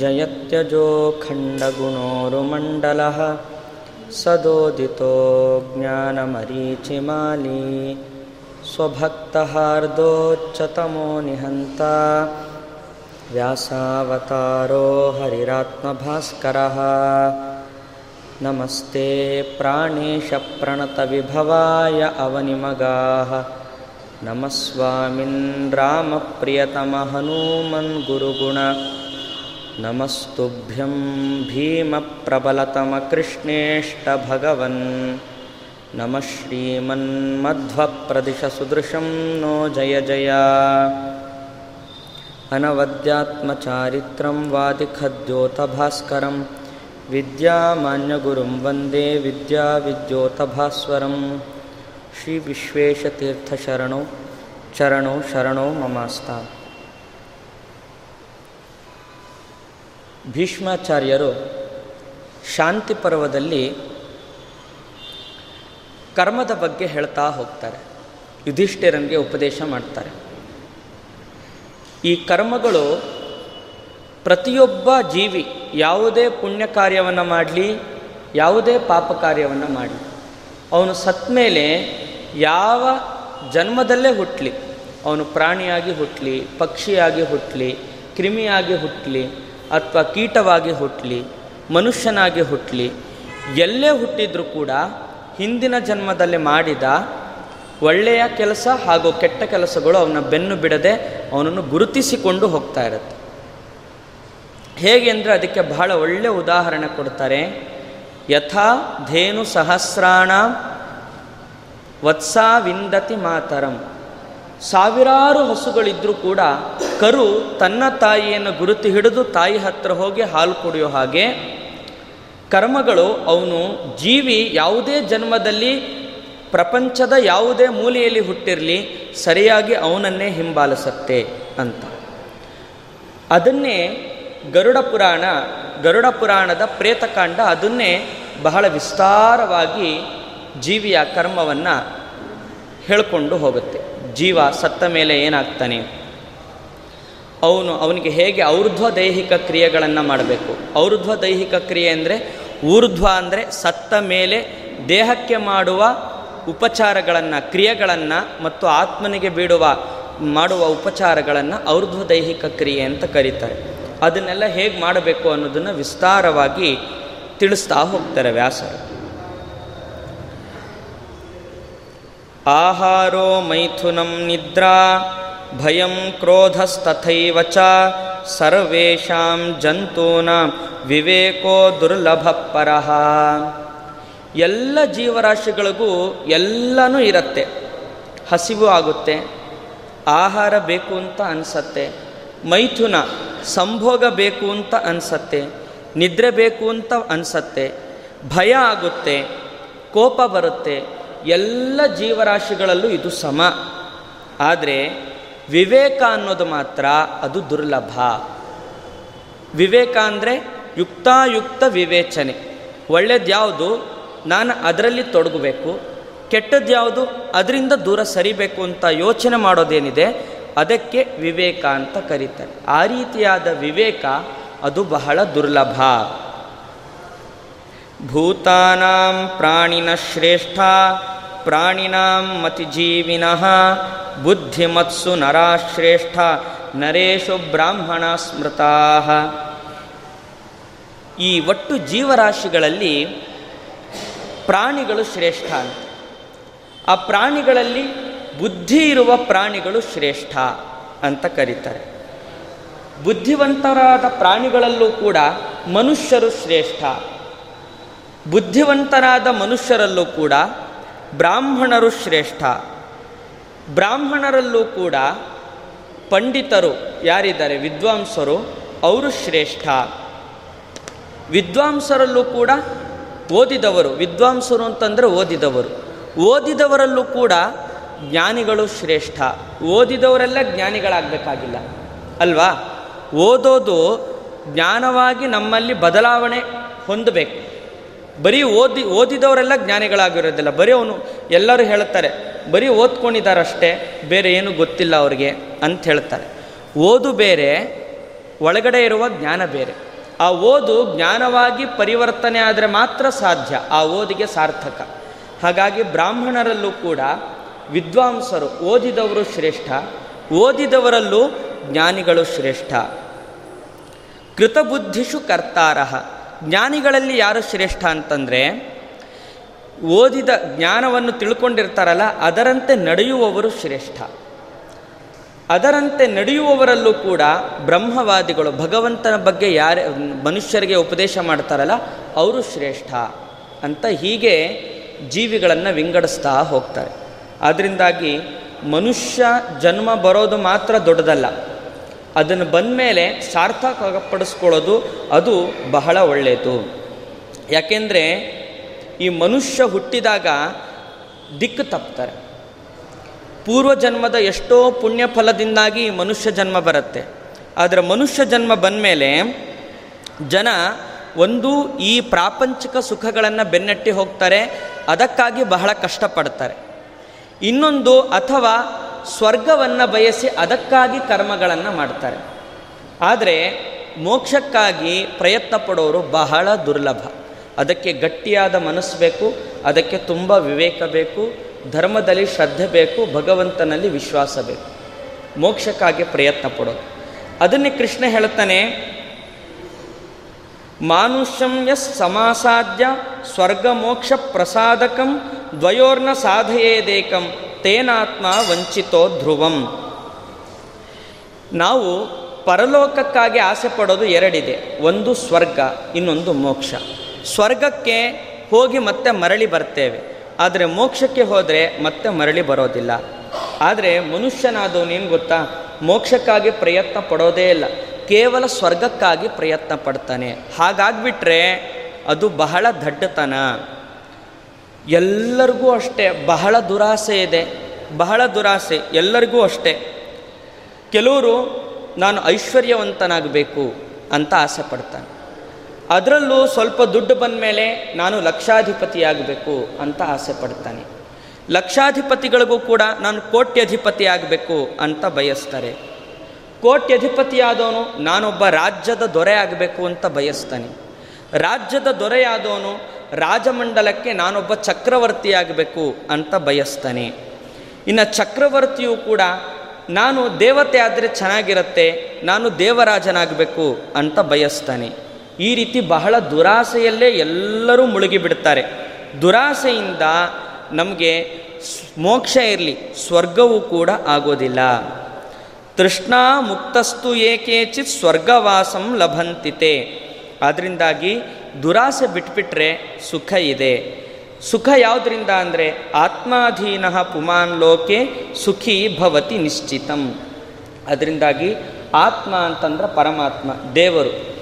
जयत्यजो खण्डगुणोरुमण्डलः सदोदितो ज्ञानमरीचिमाली स्वभक्तहार्दोच्चतमो निहन्ता व्यासावतारो हरिरात्मभास्करः। नमस्ते प्राणेशप्रणतविभवाय अवनिमगाः। नमस्वामिन् रामप्रियतमहनूमन् गुरुगुण नमस्तुभ्यं भीमप्रबलतमकृष्णेष्टभगवन् नमः श्रीमन्मध्वप्रदिशसुदृशं नो जय जय। अनवद्यात्मचारित्रं वादिखद्योतभास्करं विद्यामान्यगुरुं वन्दे विद्याविद्योतभास्वरं श्रीविश्वेशतीर्थशरणौ चरणौ शरणौ ममास्ता ಭೀಷ್ಮಾಚಾರ್ಯರು ಶಾಂತಿ ಪರ್ವದಲ್ಲಿ ಕರ್ಮದ ಬಗ್ಗೆ ಹೇಳ್ತಾ ಹೋಗ್ತಾರೆ. ಯುಧಿಷ್ಠಿರನಿಗೆ ಉಪದೇಶ ಮಾಡ್ತಾರೆ. ಈ ಕರ್ಮಗಳು ಪ್ರತಿಯೊಬ್ಬ ಜೀವಿ ಯಾವುದೇ ಪುಣ್ಯ ಕಾರ್ಯವನ್ನು ಮಾಡಲಿ, ಯಾವುದೇ ಪಾಪ ಕಾರ್ಯವನ್ನು ಮಾಡಲಿ. ಅವನು ಸತ್ತ ಮೇಲೆ ಯಾವ ಜನ್ಮದಲ್ಲೇ ಹುಟ್ಟಲಿ ಅವನು ಪ್ರಾಣಿಯಾಗಿ ಹುಟ್ಟಲಿ ಪಕ್ಷಿಯಾಗಿ ಹುಟ್ಟಲಿ ಕ್ರಿಮಿಯಾಗಿ ಹುಟ್ಟಲಿ ಅಥವಾ ಕೀಟವಾಗಿ ಹುಟ್ಟಲಿ ಮನುಷ್ಯನಾಗಿ ಹುಟ್ಟಲಿ ಎಲ್ಲೇ ಹುಟ್ಟಿದರೂ ಕೂಡ ಹಿಂದಿನ ಜನ್ಮದಲ್ಲಿ ಮಾಡಿದ ಒಳ್ಳೆಯ ಕೆಲಸ ಹಾಗೂ ಕೆಟ್ಟ ಕೆಲಸಗಳು ಅವನ ಬೆನ್ನು ಬಿಡದೆ ಅವನನ್ನು ಗುರುತಿಸಿಕೊಂಡು ಹೋಗ್ತಾ ಇರುತ್ತೆ. ಹೇಗೆ ಅಂದರೆ ಅದಕ್ಕೆ ಬಹಳ ಒಳ್ಳೆಯ ಉದಾಹರಣೆ ಕೊಡ್ತಾರೆ. ಯಥಾ ಧೇನು ಸಹಸ್ರಾಣ ವತ್ಸಾ ವಿಂದತಿ ಮಾತರಂ. ಸಾವಿರಾರು ಹಸುಗಳಿದ್ದರೂ ಕೂಡ ಕರು ತನ್ನ ತಾಯಿಯನ್ನು ಗುರುತು ಹಿಡಿದು ತಾಯಿ ಹತ್ರ ಹೋಗಿ ಹಾಲು ಕುಡಿಯೋ ಹಾಗೆ ಕರ್ಮಗಳು ಅವನು ಜೀವಿ ಯಾವುದೇ ಜನ್ಮದಲ್ಲಿ ಪ್ರಪಂಚದ ಯಾವುದೇ ಮೂಲೆಯಲ್ಲಿ ಹುಟ್ಟಿರಲಿ ಸರಿಯಾಗಿ ಅವನನ್ನೇ ಹಿಂಬಾಲಿಸುತ್ತೆ ಅಂತ. ಅದನ್ನೇ ಗರುಡ ಪುರಾಣ, ಗರುಡ ಪುರಾಣದ ಪ್ರೇತಕಾಂಡ ಅದನ್ನೇ ಬಹಳ ವಿಸ್ತಾರವಾಗಿ ಜೀವಿಯ ಕರ್ಮವನ್ನು ಹೇಳಿಕೊಂಡು ಹೋಗುತ್ತೆ. ಜೀವ ಸತ್ತ ಮೇಲೆ ಏನಾಗ್ತಾನೆ? ಅವನು, ಅವನಿಗೆ ಹೇಗೆ ಔರ್ಧ್ವ ದೈಹಿಕ ಕ್ರಿಯೆಗಳನ್ನು ಮಾಡಬೇಕು? ಔರ್ಧ್ವ ದೈಹಿಕ ಕ್ರಿಯೆ ಅಂದರೆ ಊರ್ಧ್ವ ಅಂದರೆ ಸತ್ತ ಮೇಲೆ ದೇಹಕ್ಕೆ ಮಾಡುವ ಉಪಚಾರಗಳನ್ನು, ಕ್ರಿಯೆಗಳನ್ನು ಮತ್ತು ಆತ್ಮನಿಗೆ ಬಿಡುವ ಮಾಡುವ ಉಪಚಾರಗಳನ್ನು ಔರ್ಧ್ವ ದೈಹಿಕ ಕ್ರಿಯೆ ಅಂತ ಕರೀತಾರೆ. ಅದನ್ನೆಲ್ಲ ಹೇಗೆ ಮಾಡಬೇಕು ಅನ್ನೋದನ್ನು ವಿಸ್ತಾರವಾಗಿ ತಿಳಿಸ್ತಾ ಹೋಗ್ತಾರೆ ವ್ಯಾಸರು. ಆಹಾರೋ ಮೈಥುನಂ ನಿದ್ರಾ ಭಯಂ ಕ್ರೋಧಸ್ತಥೈವ ಚ ಸರ್ವೇಷಾಂ ಜಂತೂನಾಂ ವಿವೇಕೋ ದುರ್ಲಭ ಪರಹ ಎಲ್ಲ ಜೀವರಾಶಿಗಳಿಗೂ ಎಲ್ಲನೂ ಇರುತ್ತೆ. ಹಸಿವು ಆಗುತ್ತೆ, ಆಹಾರ ಬೇಕು ಅಂತ ಅನಿಸತ್ತೆ, ಮೈಥುನ ಸಂಭೋಗ ಬೇಕು ಅಂತ ಅನಿಸತ್ತೆ, ನಿದ್ರೆ ಬೇಕು ಅಂತ ಅನಿಸತ್ತೆ, ಭಯ ಆಗುತ್ತೆ, ಕೋಪ ಬರುತ್ತೆ ಎಲ್ಲ ಜೀವರಾಶಿಗಳಲ್ಲೂ ಇದು ಸಮ. ಆದರೆ ವಿವೇಕ ಅನ್ನೋದು ಮಾತ್ರ ಅದು ದುರ್ಲಭ. ವಿವೇಕ ಅಂದರೆ ಯುಕ್ತಾಯುಕ್ತ ವಿವೇಚನೆ. ಒಳ್ಳೇದು ನಾನು ಅದರಲ್ಲಿ ತೊಡಗಬೇಕು. ಕೆಟ್ಟದ್ದು ಯಾವುದು? ಅದರಿಂದ ದೂರ ಸರಿಬೇಕು ಅಂತ ಯೋಚನೆ ಮಾಡೋದೇನಿದೆ? ಅದಕ್ಕೆ ವಿವೇಕ ಅಂತ ಕರೀತಾರೆ. ಆ ರೀತಿಯಾದ ವಿವೇಕ ಅದು ಬಹಳ ದುರ್ಲಭ. ಭೂತಾನಾಂ ಪ್ರಾಣಿನ ಶ್ರೇಷ್ಠ, ಪ್ರಾಣಿನಾಂ ಮತಿಜೀವಿನಃ, ಬುದ್ಧಿಮತ್ಸು ನರಾಶ್ರೇಷ್ಠ, ನರೇಶು ಬ್ರಾಹ್ಮಣ ಸ್ಮೃತಾ. ಈ ಒಟ್ಟು ಜೀವರಾಶಿಗಳಲ್ಲಿ ಪ್ರಾಣಿಗಳು ಶ್ರೇಷ್ಠ ಅಂತ. ಆ ಪ್ರಾಣಿಗಳಲ್ಲಿ ಬುದ್ಧಿ ಇರುವ ಪ್ರಾಣಿಗಳು ಶ್ರೇಷ್ಠ ಅಂತ ಕರೀತಾರೆ. ಬುದ್ಧಿವಂತರಾದ ಪ್ರಾಣಿಗಳಲ್ಲೂ ಕೂಡ ಮನುಷ್ಯರು ಶ್ರೇಷ್ಠ. ಬುದ್ಧಿವಂತರಾದ ಮನುಷ್ಯರಲ್ಲೂ ಕೂಡ ಬ್ರಾಹ್ಮಣರು ಶ್ರೇಷ್ಠ. ಬ್ರಾಹ್ಮಣರಲ್ಲೂ ಕೂಡ ಪಂಡಿತರು ಯಾರಿದ್ದಾರೆ? ವಿದ್ವಾಂಸರು, ಅವರು ಶ್ರೇಷ್ಠ. ವಿದ್ವಾಂಸರಲ್ಲೂ ಕೂಡ ಓದಿದವರು. ವಿದ್ವಾಂಸರು ಅಂತಂದರೆ ಓದಿದವರು. ಓದಿದವರಲ್ಲೂ ಕೂಡ ಜ್ಞಾನಿಗಳು ಶ್ರೇಷ್ಠ. ಓದಿದವರೆಲ್ಲ ಜ್ಞಾನಿಗಳಾಗಬೇಕಾಗಿಲ್ಲ. ಅಲ್ವಾ? ಓದೋದು ಜ್ಞಾನವಾಗಿ ನಮ್ಮಲ್ಲಿ ಬದಲಾವಣೆ ಹೊಂದಬೇಕು. ಬರೀ ಓದಿ, ಓದಿದವರೆಲ್ಲ ಜ್ಞಾನಿಗಳಾಗಿರೋದಿಲ್ಲ. ಬರೀ ಅವನು, ಎಲ್ಲರೂ ಹೇಳ್ತಾರೆ ಬರೀ ಓದ್ಕೊಂಡಿದ್ದಾರಷ್ಟೇ, ಬೇರೆ ಏನು ಗೊತ್ತಿಲ್ಲ ಅವ್ರಿಗೆ ಅಂತ ಹೇಳ್ತಾರೆ. ಓದು ಬೇರೆ, ಒಳಗಡೆ ಇರುವ ಜ್ಞಾನ ಬೇರೆ. ಆ ಓದು ಜ್ಞಾನವಾಗಿ ಪರಿವರ್ತನೆ ಆದರೆ ಮಾತ್ರ ಸಾಧ್ಯ, ಆ ಓದಿಗೆ ಸಾರ್ಥಕ. ಹಾಗಾಗಿ ಬ್ರಾಹ್ಮಣರಲ್ಲೂ ಕೂಡ ವಿದ್ವಾಂಸರು, ಓದಿದವರು ಶ್ರೇಷ್ಠ, ಓದಿದವರಲ್ಲೂ ಜ್ಞಾನಿಗಳು ಶ್ರೇಷ್ಠ. ಕೃತಬುದ್ಧಿಷು ಕರ್ತಾರಹ ಜ್ಞಾನಿಗಳಲ್ಲಿ ಯಾರು ಶ್ರೇಷ್ಠ ಅಂತಂದರೆ, ಓದಿದ ಜ್ಞಾನವನ್ನು ತಿಳ್ಕೊಂಡಿರ್ತಾರಲ್ಲ, ಅದರಂತೆ ನಡೆಯುವವರು ಶ್ರೇಷ್ಠ. ಅದರಂತೆ ನಡೆಯುವವರಲ್ಲೂ ಕೂಡ ಬ್ರಹ್ಮವಾದಿಗಳು, ಭಗವಂತನ ಬಗ್ಗೆ ಯಾರು, ಮನುಷ್ಯರಿಗೆ ಉಪದೇಶ ಮಾಡ್ತಾರಲ್ಲ, ಅವರು ಶ್ರೇಷ್ಠ ಅಂತ ಹೀಗೆ ಜೀವಿಗಳನ್ನು ವಿಂಗಡಿಸ್ತಾ ಹೋಗ್ತಾರೆ. ಅದರಿಂದಾಗಿ ಮನುಷ್ಯ ಜನ್ಮ ಬರೋದು ಮಾತ್ರ ದೊಡ್ಡದಲ್ಲ. ಅದನ್ನು ಬಂದ ಮೇಲೆ ಸಾರ್ಥಕಪಡಿಸ್ಕೊಳ್ಳೋದು ಅದು ಬಹಳ ಒಳ್ಳೆಯದು. ಯಾಕೆಂದರೆ ಈ ಮನುಷ್ಯ ಹುಟ್ಟಿದಾಗ ದಿಕ್ಕು ತಪ್ತಾರೆ. ಪೂರ್ವ ಜನ್ಮದ ಎಷ್ಟೋ ಪುಣ್ಯ ಫಲದಿಂದಾಗಿ ಮನುಷ್ಯ ಜನ್ಮ ಬರುತ್ತೆ. ಆದರೆ ಮನುಷ್ಯ ಜನ್ಮ ಬಂದ ಮೇಲೆ ಜನ ಒಂದು ಈ ಪ್ರಾಪಂಚಿಕ ಸುಖಗಳನ್ನು ಬೆನ್ನಟ್ಟಿ ಹೋಗ್ತಾರೆ, ಅದಕ್ಕಾಗಿ ಬಹಳ ಕಷ್ಟಪಡ್ತಾರೆ. ಇನ್ನೊಂದು ಅಥವಾ ಸ್ವರ್ಗವನ್ನು ಬಯಸಿ ಅದಕ್ಕಾಗಿ ಕರ್ಮಗಳನ್ನು ಮಾಡ್ತಾರೆ. ಆದರೆ ಮೋಕ್ಷಕ್ಕಾಗಿ ಪ್ರಯತ್ನ ಪಡೋರು ಬಹಳ ದುರ್ಲಭ. ಅದಕ್ಕೆ ಗಟ್ಟಿಯಾದ ಮನಸ್ಸು ಬೇಕು, ಅದಕ್ಕೆ ತುಂಬ ವಿವೇಕ ಬೇಕು, ಧರ್ಮದಲ್ಲಿ ಶ್ರದ್ಧೆ ಬೇಕು, ಭಗವಂತನಲ್ಲಿ ವಿಶ್ವಾಸ ಬೇಕು. ಮೋಕ್ಷಕ್ಕಾಗಿ ಪ್ರಯತ್ನ ಪಡೋದು. ಅದನ್ನೇ ಕೃಷ್ಣ ಹೇಳ್ತಾನೆ ಮಾನುಷ್ಯಂ ಯಸ್ ಸಮಾಸಾಧ್ಯ ಸ್ವರ್ಗ ಮೋಕ್ಷ ಪ್ರಸಾದಕಂ ದ್ವಯೋರ್ನ ಸಾಧಯೇದೇಕಂ. ತೇನಾತ್ಮ ವಂಚಿತೋ ಧ್ರುವಂ. ನಾವು ಪರಲೋಕಕ್ಕಾಗಿ ಆಸೆ ಪಡೋದು ಎರಡಿದೆ. ಒಂದು ಸ್ವರ್ಗ, ಇನ್ನೊಂದು ಮೋಕ್ಷ. ಸ್ವರ್ಗಕ್ಕೆ ಹೋಗಿ ಮತ್ತೆ ಮರಳಿ ಬರ್ತೇವೆ. ಆದರೆ ಮೋಕ್ಷಕ್ಕೆ ಹೋದರೆ ಮತ್ತೆ ಮರಳಿ ಬರೋದಿಲ್ಲ. ಆದರೆ ಮನುಷ್ಯನಾದವನೇನು ಗೊತ್ತಾ? ಮೋಕ್ಷಕ್ಕಾಗಿ ಪ್ರಯತ್ನ ಪಡೋದೇ ಇಲ್ಲ. ಕೇವಲ ಸ್ವರ್ಗಕ್ಕಾಗಿ ಪ್ರಯತ್ನ ಪಡ್ತಾನೆ. ಹಾಗಾಗ್ಬಿಟ್ರೆ ಅದು ಬಹಳ ದಡ್ಡತನ. ಎಲ್ಲರಿಗೂ ಅಷ್ಟೇ, ಬಹಳ ದುರಾಸೆ ಇದೆ, ಬಹಳ ದುರಾಸೆ, ಎಲ್ಲರಿಗೂ ಅಷ್ಟೇ. ಕೆಲವರು, ನಾನು ಐಶ್ವರ್ಯವಂತನಾಗಬೇಕು ಅಂತ ಆಸೆ ಪಡ್ತಾನೆ. ಅದರಲ್ಲೂ ಸ್ವಲ್ಪ ದುಡ್ಡು ಬಂದ ಮೇಲೆ ನಾನು ಲಕ್ಷಾಧಿಪತಿಯಾಗಬೇಕು ಅಂತ ಆಸೆ ಪಡ್ತಾನೆ. ಲಕ್ಷಾಧಿಪತಿಗಳಿಗೂ ಕೂಡ ನಾನು ಕೋಟ್ಯಧಿಪತಿ ಆಗಬೇಕು ಅಂತ ಬಯಸ್ತಾರೆ. ಕೋಟ್ಯಧಿಪತಿಯಾದವನು ನಾನೊಬ್ಬ ರಾಜ್ಯದ ದೊರೆ ಆಗಬೇಕು ಅಂತ ಬಯಸ್ತಾನೆ. ರಾಜ್ಯದ ದೊರೆಯಾದವನು ರಾಜಮಂಡಲಕ್ಕೆ ನಾನೊಬ್ಬ ಚಕ್ರವರ್ತಿಯಾಗಬೇಕು ಅಂತ ಬಯಸ್ತಾನೆ. ಇನ್ನು ಚಕ್ರವರ್ತಿಯು ಕೂಡ ನಾನು ದೇವತೆ ಆದರೆ ಚೆನ್ನಾಗಿರುತ್ತೆ, ನಾನು ದೇವರಾಜನಾಗಬೇಕು ಅಂತ ಬಯಸ್ತಾನೆ. ಈ ರೀತಿ ಬಹಳ ದುರಾಸೆಯಲ್ಲೇ ಎಲ್ಲರೂ ಮುಳುಗಿಬಿಡ್ತಾರೆ. ದುರಾಸೆಯಿಂದ ನಮಗೆ ಮೋಕ್ಷ ಇರಲಿ, ಸ್ವರ್ಗವೂ ಕೂಡ ಆಗೋದಿಲ್ಲ. ತೃಷ್ಣಾ ಮುಕ್ತಸ್ತು ಏಕೇಚಿತ್ ಸ್ವರ್ಗವಾಸಂ ಲಭಂತಿತೆ. ಅದರಿಂದಾಗಿ ದುರಾಸೆ ಬಿಟ್ಬಿಟ್ರೆ ಸುಖ ಇದೆ. ಸುಖ ಯಾವುದರಿಂದ ಅಂದರೆ ಆತ್ಮಾಧೀನ ಪುಮಾನ್ ಲೋಕೆ ಸುಖಿ ಭವತಿ ನಿಶ್ಚಿತಂ. ಅದರಿಂದಾಗಿ ಆತ್ಮ ಅಂತಂದ್ರೆ ಪರಮಾತ್ಮ, ದೇವರು.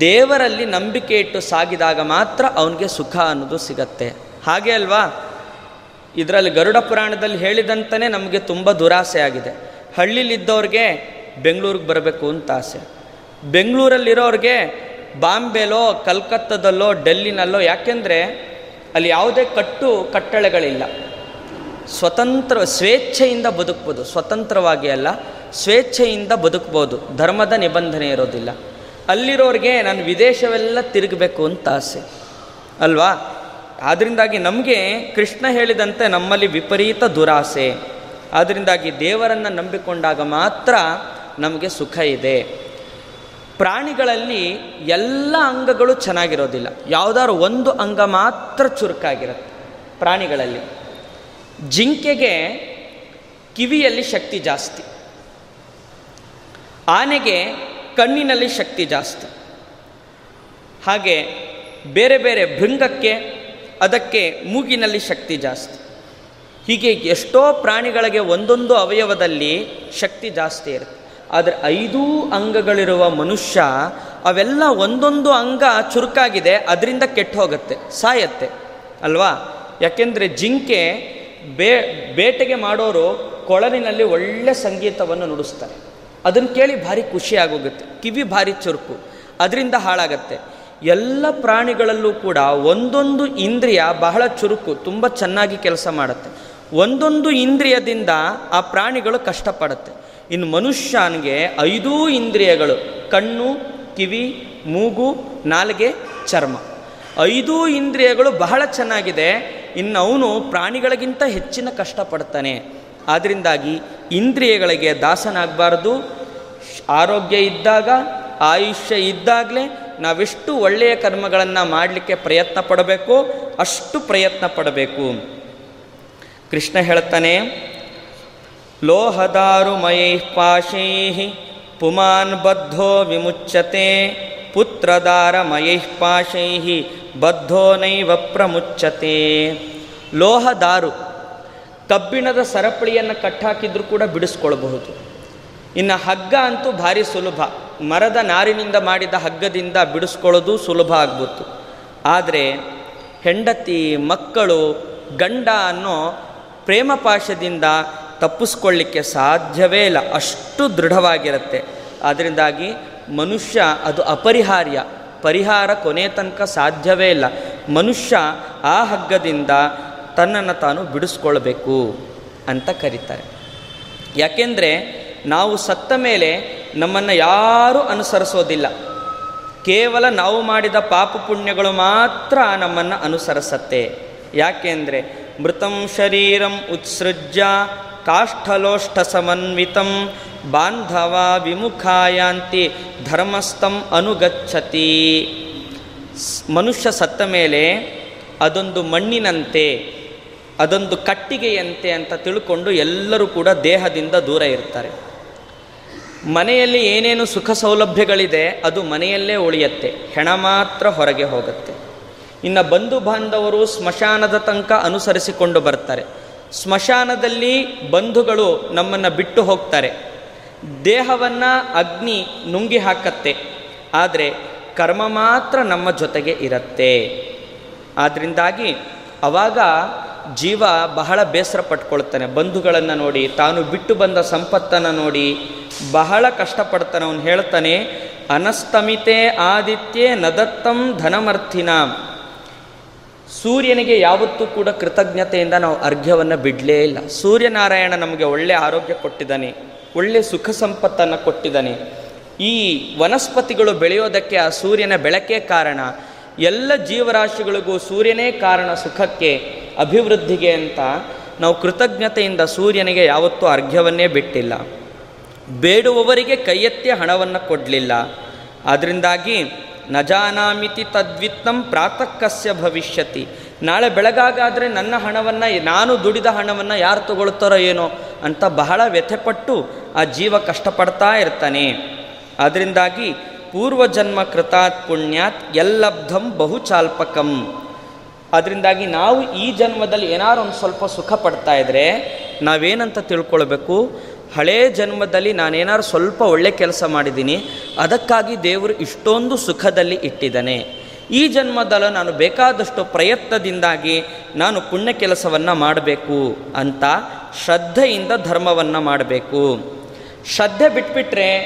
ದೇವರಲ್ಲಿ ನಂಬಿಕೆ ಇಟ್ಟು ಸಾಗಿದಾಗ ಮಾತ್ರ ಅವನಿಗೆ ಸುಖ ಅನ್ನೋದು ಸಿಗತ್ತೆ. ಹಾಗೆ ಅಲ್ವಾ? ಇದರಲ್ಲಿ ಗರುಡ ಪುರಾಣದಲ್ಲಿ ಹೇಳಿದಂತನೇ ನಮಗೆ ತುಂಬ ದುರಾಸೆ ಆಗಿದೆ. ಹಳ್ಳಿಲಿದ್ದವ್ರಿಗೆ ಬೆಂಗಳೂರಿಗೆ ಬರಬೇಕು ಅಂತ ಆಸೆ. ಬೆಂಗಳೂರಲ್ಲಿರೋರಿಗೆ ಬಾಂಬೆಲೋ, ಕಲ್ಕತ್ತದಲ್ಲೋ, ಡೆಲ್ಲಿನಲ್ಲೋ, ಯಾಕೆಂದರೆ ಅಲ್ಲಿ ಯಾವುದೇ ಕಟ್ಟು ಕಟ್ಟಳೆಗಳಿಲ್ಲ. ಸ್ವತಂತ್ರ, ಸ್ವೇಚ್ಛೆಯಿಂದ ಬದುಕ್ಬೋದು. ಸ್ವತಂತ್ರವಾಗಿ ಅಲ್ಲ, ಸ್ವೇಚ್ಛೆಯಿಂದ ಬದುಕ್ಬೋದು. ಧರ್ಮದ ನಿಬಂಧನೆ ಇರೋದಿಲ್ಲ. ಅಲ್ಲಿರೋರಿಗೆ ನಾನು ವಿದೇಶವೆಲ್ಲ ತಿರುಗಬೇಕು ಅಂತ ಆಸೆ. ಅಲ್ವಾ? ಆದ್ದರಿಂದಾಗಿ ನಮಗೆ ಕೃಷ್ಣ ಹೇಳಿದಂತೆ ನಮ್ಮಲ್ಲಿ ವಿಪರೀತ ದುರಾಸೆ. ಆದ್ದರಿಂದಾಗಿ ದೇವರನ್ನು ನಂಬಿಕೊಂಡಾಗ ಮಾತ್ರ ನಮಗೆ ಸುಖ ಇದೆ. ಪ್ರಾಣಿಗಳಲ್ಲಿ ಎಲ್ಲ ಅಂಗಗಳು ಚೆನ್ನಾಗಿರೋದಿಲ್ಲ. ಯಾವುದಾದ್ರು ಒಂದು ಅಂಗ ಮಾತ್ರ ಚುರುಕಾಗಿರುತ್ತೆ ಪ್ರಾಣಿಗಳಲ್ಲಿ. ಜಿಂಕೆಗೆ ಕಿವಿಯಲ್ಲಿ ಶಕ್ತಿ ಜಾಸ್ತಿ. ಆನೆಗೆ ಕಣ್ಣಿನಲ್ಲಿ ಶಕ್ತಿ ಜಾಸ್ತಿ. ಹಾಗೆ ಬೇರೆ ಬೇರೆ ಭೃಂಗಕ್ಕೆ ಅದಕ್ಕೆ ಮೂಗಿನಲ್ಲಿ ಶಕ್ತಿ ಜಾಸ್ತಿ. ಹೀಗೆ ಎಷ್ಟೋ ಪ್ರಾಣಿಗಳಿಗೆ ಒಂದೊಂದು ಅವಯವದಲ್ಲಿ ಶಕ್ತಿ ಜಾಸ್ತಿ ಇರುತ್ತೆ. ಆದರೆ ಐದೂ ಅಂಗಗಳಿರುವ ಮನುಷ್ಯ ಅವೆಲ್ಲ ಒಂದೊಂದು ಅಂಗ ಚುರುಕಾಗಿದೆ, ಅದರಿಂದ ಕೆಟ್ಟು ಹೋಗುತ್ತೆ, ಸಾಯತ್ತೆ, ಅಲ್ವಾ? ಯಾಕೆಂದರೆ ಜಿಂಕೆ ಬೇ, ಬೇಟೆಗೆ ಮಾಡೋರು ಕೊಳಲಿನಲ್ಲಿ ಒಳ್ಳೆ ಸಂಗೀತವನ್ನು ನುಡಿಸ್ತಾರೆ. ಅದನ್ನು ಕೇಳಿ ಭಾರಿ ಖುಷಿಯಾಗೋಗುತ್ತೆ ಕಿವಿ ಭಾರಿ ಚುರುಕು, ಅದರಿಂದ ಹಾಳಾಗತ್ತೆ. ಎಲ್ಲ ಪ್ರಾಣಿಗಳಲ್ಲೂ ಕೂಡ ಒಂದೊಂದು ಇಂದ್ರಿಯ ಬಹಳ ಚುರುಕು, ತುಂಬ ಚೆನ್ನಾಗಿ ಕೆಲಸ ಮಾಡುತ್ತೆ. ಒಂದೊಂದು ಇಂದ್ರಿಯದಿಂದ ಆ ಪ್ರಾಣಿಗಳು ಕಷ್ಟಪಡುತ್ತೆ. ಇನ್ನು ಮನುಷ್ಯನಿಗೆ ಐದೂ ಇಂದ್ರಿಯಗಳು, ಕಣ್ಣು, ಕಿವಿ, ಮೂಗು, ನಾಲಿಗೆ, ಚರ್ಮ. ಐದೂ ಇಂದ್ರಿಯಗಳು ಬಹಳ ಚೆನ್ನಾಗಿದೆ, ಇನ್ನು ಅವನು ಪ್ರಾಣಿಗಳಿಗಿಂತ ಹೆಚ್ಚಿನ ಕಷ್ಟಪಡ್ತಾನೆ. ಆದ್ದರಿಂದಾಗಿ ಇಂದ್ರಿಯಗಳಿಗೆ ದಾಸನಾಗಬಾರ್ದು. ಆರೋಗ್ಯ ಇದ್ದಾಗ, ಆಯುಷ್ಯ ಇದ್ದಾಗಲೇ ನಾವೆಷ್ಟು ಒಳ್ಳೆಯ ಕರ್ಮಗಳನ್ನು ಮಾಡಲಿಕ್ಕೆ ಪ್ರಯತ್ನ ಪಡಬೇಕು, ಅಷ್ಟು ಪ್ರಯತ್ನ ಪಡಬೇಕು. ಕೃಷ್ಣ ಹೇಳ್ತಾನೆ ಲೋಹದಾರುಮಯೈ ಪಾಶೈ ಪುಮಾನ್ ಬದ್ಧೋ ವಿಮುಚ್ಯತೆ ಪುತ್ರದಾರಮಯೈ ಪಾಶೈ ಬದ್ಧೋ ನೈವ ಪ್ರಮುಚ್ಯತೆ. ಲೋಹದಾರು ಕಬ್ಬಿಣದ ಸರಪಳಿಯನ್ನು ಕಟ್ಟಾಕಿದ್ರೂ ಕೂಡ ಬಿಡಿಸ್ಕೊಳ್ಬಹುದು. ಇನ್ನು ಹಗ್ಗ ಅಂತೂ ಭಾರಿ ಸುಲಭ. ಮರದ ನಾರಿನಿಂದ ಮಾಡಿದ ಹಗ್ಗದಿಂದ ಬಿಡಿಸ್ಕೊಳ್ಳೋದು ಸುಲಭ ಆಗ್ಬೋದು ಆದರೆ ಹೆಂಡತಿ, ಮಕ್ಕಳು ಗಂಡ ಅನ್ನೋ ಪ್ರೇಮ ಪಾಶದಿಂದ ತಪ್ಪಿಸ್ಕೊಳ್ಳಿಕ್ಕೆ ಸಾಧ್ಯವೇ ಇಲ್ಲ. ಅಷ್ಟು ದೃಢವಾಗಿರುತ್ತೆ. ಅದರಿಂದಾಗಿ ಮನುಷ್ಯ ಅದು ಅಪರಿಹಾರ್ಯ. ಪರಿಹಾರ ಕೊನೆ ತನಕ ಸಾಧ್ಯವೇ ಇಲ್ಲ. ಮನುಷ್ಯ ಆ ಹಗ್ಗದಿಂದ ತನ್ನನ್ನು ತಾನು ಬಿಡಿಸ್ಕೊಳ್ಬೇಕು ಅಂತ ಕರೀತಾರೆ. ಯಾಕೆಂದರೆ ನಾವು ಸತ್ತ ಮೇಲೆ ನಮ್ಮನ್ನು ಯಾರೂ ಅನುಸರಿಸೋದಿಲ್ಲ. ಕೇವಲ ನಾವು ಮಾಡಿದ ಪಾಪ ಪುಣ್ಯಗಳು ಮಾತ್ರ ನಮ್ಮನ್ನು ಅನುಸರಿಸತ್ತೆ. ಯಾಕೆಂದರೆ ಮೃತಂ ಶರೀರಂ ಉತ್ಸೃಜ್ಯ ಕಾಷ್ಠಲೋಷ್ಠ ಸಮನ್ವಿತಂ ಬಾಂಧವ ವಿಮುಖಾಯಾಂತಿ ಧರ್ಮಸ್ಥಂ ಅನುಗಚ್ಚತಿ ಮನುಷ್ಯ ಸತ್ತ ಮೇಲೆ ಅದೊಂದು ಮಣ್ಣಿನಂತೆ, ಅದೊಂದು ಕಟ್ಟಿಗೆಯಂತೆ ಅಂತ ತಿಳ್ಕೊಂಡು ಎಲ್ಲರೂ ಕೂಡ ದೇಹದಿಂದ ದೂರ ಇರ್ತಾರೆ. ಮನೆಯಲ್ಲಿ ಏನೇನು ಸುಖ ಸೌಲಭ್ಯಗಳಿದೆ, ಅದು ಮನೆಯಲ್ಲೇ ಉಳಿಯತ್ತೆ, ಹೆಣ ಮಾತ್ರ ಹೊರಗೆ ಹೋಗುತ್ತೆ. ಇನ್ನು ಬಂಧು ಬಾಂಧವರು ಸ್ಮಶಾನದ ತನಕ ಅನುಸರಿಸಿಕೊಂಡು ಬರ್ತಾರೆ. ಸ್ಮಶಾನದಲ್ಲಿ ಬಂಧುಗಳು ನಮ್ಮನ್ನು ಬಿಟ್ಟು ಹೋಗ್ತಾರೆ. ದೇಹವನ್ನು ಅಗ್ನಿ ನುಂಗಿ ಹಾಕತ್ತೆ. ಆದರೆ ಕರ್ಮ ಮಾತ್ರ ನಮ್ಮ ಜೊತೆಗೆ ಇರುತ್ತೆ. ಆದ್ದರಿಂದಾಗಿ ಅವಾಗ ಜೀವ ಬಹಳ ಬೇಸರ ಪಟ್ಕೊಳ್ತಾನೆ. ಬಂಧುಗಳನ್ನು ನೋಡಿ, ತಾನು ಬಿಟ್ಟು ಬಂದ ಸಂಪತ್ತನ್ನು ನೋಡಿ ಬಹಳ ಕಷ್ಟಪಡ್ತಾನೆ. ಅವನು ಹೇಳ್ತಾನೆ, ಅನಸ್ತಮಿತೆ ಆದಿತ್ಯೆ ನದತ್ತಂ ಧನಮರ್ಥಿನ. ಸೂರ್ಯನಿಗೆ ಯಾವತ್ತೂ ಕೂಡ ಕೃತಜ್ಞತೆಯಿಂದ ನಾವು ಅರ್ಘ್ಯವನ್ನು ಬಿಡಲೇ ಇಲ್ಲ. ಸೂರ್ಯನಾರಾಯಣ ನಮಗೆ ಒಳ್ಳೆ ಆರೋಗ್ಯ ಕೊಟ್ಟಿದ್ದಾನೆ, ಒಳ್ಳೆ ಸುಖ ಸಂಪತ್ತನ್ನು ಕೊಟ್ಟಿದ್ದಾನೆ. ಈ ವನಸ್ಪತಿಗಳು ಬೆಳೆಯೋದಕ್ಕೆ ಆ ಸೂರ್ಯನ ಬೆಳಕೇ ಕಾರಣ, ಎಲ್ಲ ಜೀವರಾಶಿಗಳಿಗೂ ಸೂರ್ಯನೇ ಕಾರಣ ಸುಖಕ್ಕೆ ಅಭಿವೃದ್ಧಿಗೆ ಅಂತ ನಾವು ಕೃತಜ್ಞತೆಯಿಂದ ಸೂರ್ಯನಿಗೆ ಯಾವತ್ತೂ ಅರ್ಘ್ಯವನ್ನೇ ಬಿಟ್ಟಿಲ್ಲ. ಬೇಡುವವರಿಗೆ ಕೈಯೆತ್ತಿ ಹಣವನ್ನು ಕೊಡಲಿಲ್ಲ. ಅದರಿಂದಾಗಿ ನಜಾನಾಮಿತಿ ತದ್ವಿತ್ತಂ ಪ್ರಾತಃಕಸ್ಯ ಭವಿಷ್ಯತಿ. ನಾಳೆ ಬೆಳಗಾಗಾದರೆ ನನ್ನ ಹಣವನ್ನು, ನಾನು ದುಡಿದ ಹಣವನ್ನು ಯಾರು ತಗೊಳ್ತಾರೋ ಏನೋ ಅಂತ ಬಹಳ ವ್ಯಥೆಪಟ್ಟು ಆ ಜೀವ ಕಷ್ಟಪಡ್ತಾ ಇರ್ತಾನೆ. ಅದರಿಂದಾಗಿ ಪೂರ್ವಜನ್ಮ ಕೃತಾತ್ ಪುಣ್ಯಾತ್ ಎಲ್ಲಬ್ಧಂ ಬಹುಚಾಲ್ಪಕಂ. ಅದರಿಂದಾಗಿ ನಾವು ಈ ಜನ್ಮದಲ್ಲಿ ಏನಾರು ಒಂದು ಸ್ವಲ್ಪ ಸುಖ ಪಡ್ತಾ ಇದ್ದರೆ ನಾವೇನಂತ ತಿಳ್ಕೊಳ್ಬೇಕು? ಹಳೇ ಜನ್ಮದಲ್ಲಿ ನಾನೇನಾದ್ರು ಸ್ವಲ್ಪ ಒಳ್ಳೆ ಕೆಲಸ ಮಾಡಿದ್ದೀನಿ, ಅದಕ್ಕಾಗಿ ದೇವರು ಇಷ್ಟೊಂದು ಸುಖದಲ್ಲಿ ಇಟ್ಟಿದ್ದಾನೆ. ಈ ಜನ್ಮದಲ್ಲೂ ನಾನು ಬೇಕಾದಷ್ಟು ಪ್ರಯತ್ನದಿಂದಾಗಿ ನಾನು ಪುಣ್ಯ ಕೆಲಸವನ್ನು ಮಾಡಬೇಕು ಅಂತ ಶ್ರದ್ಧೆಯಿಂದ ಧರ್ಮವನ್ನು ಮಾಡಬೇಕು. ಶ್ರದ್ಧೆ ಬಿಟ್ಬಿಟ್ರೆ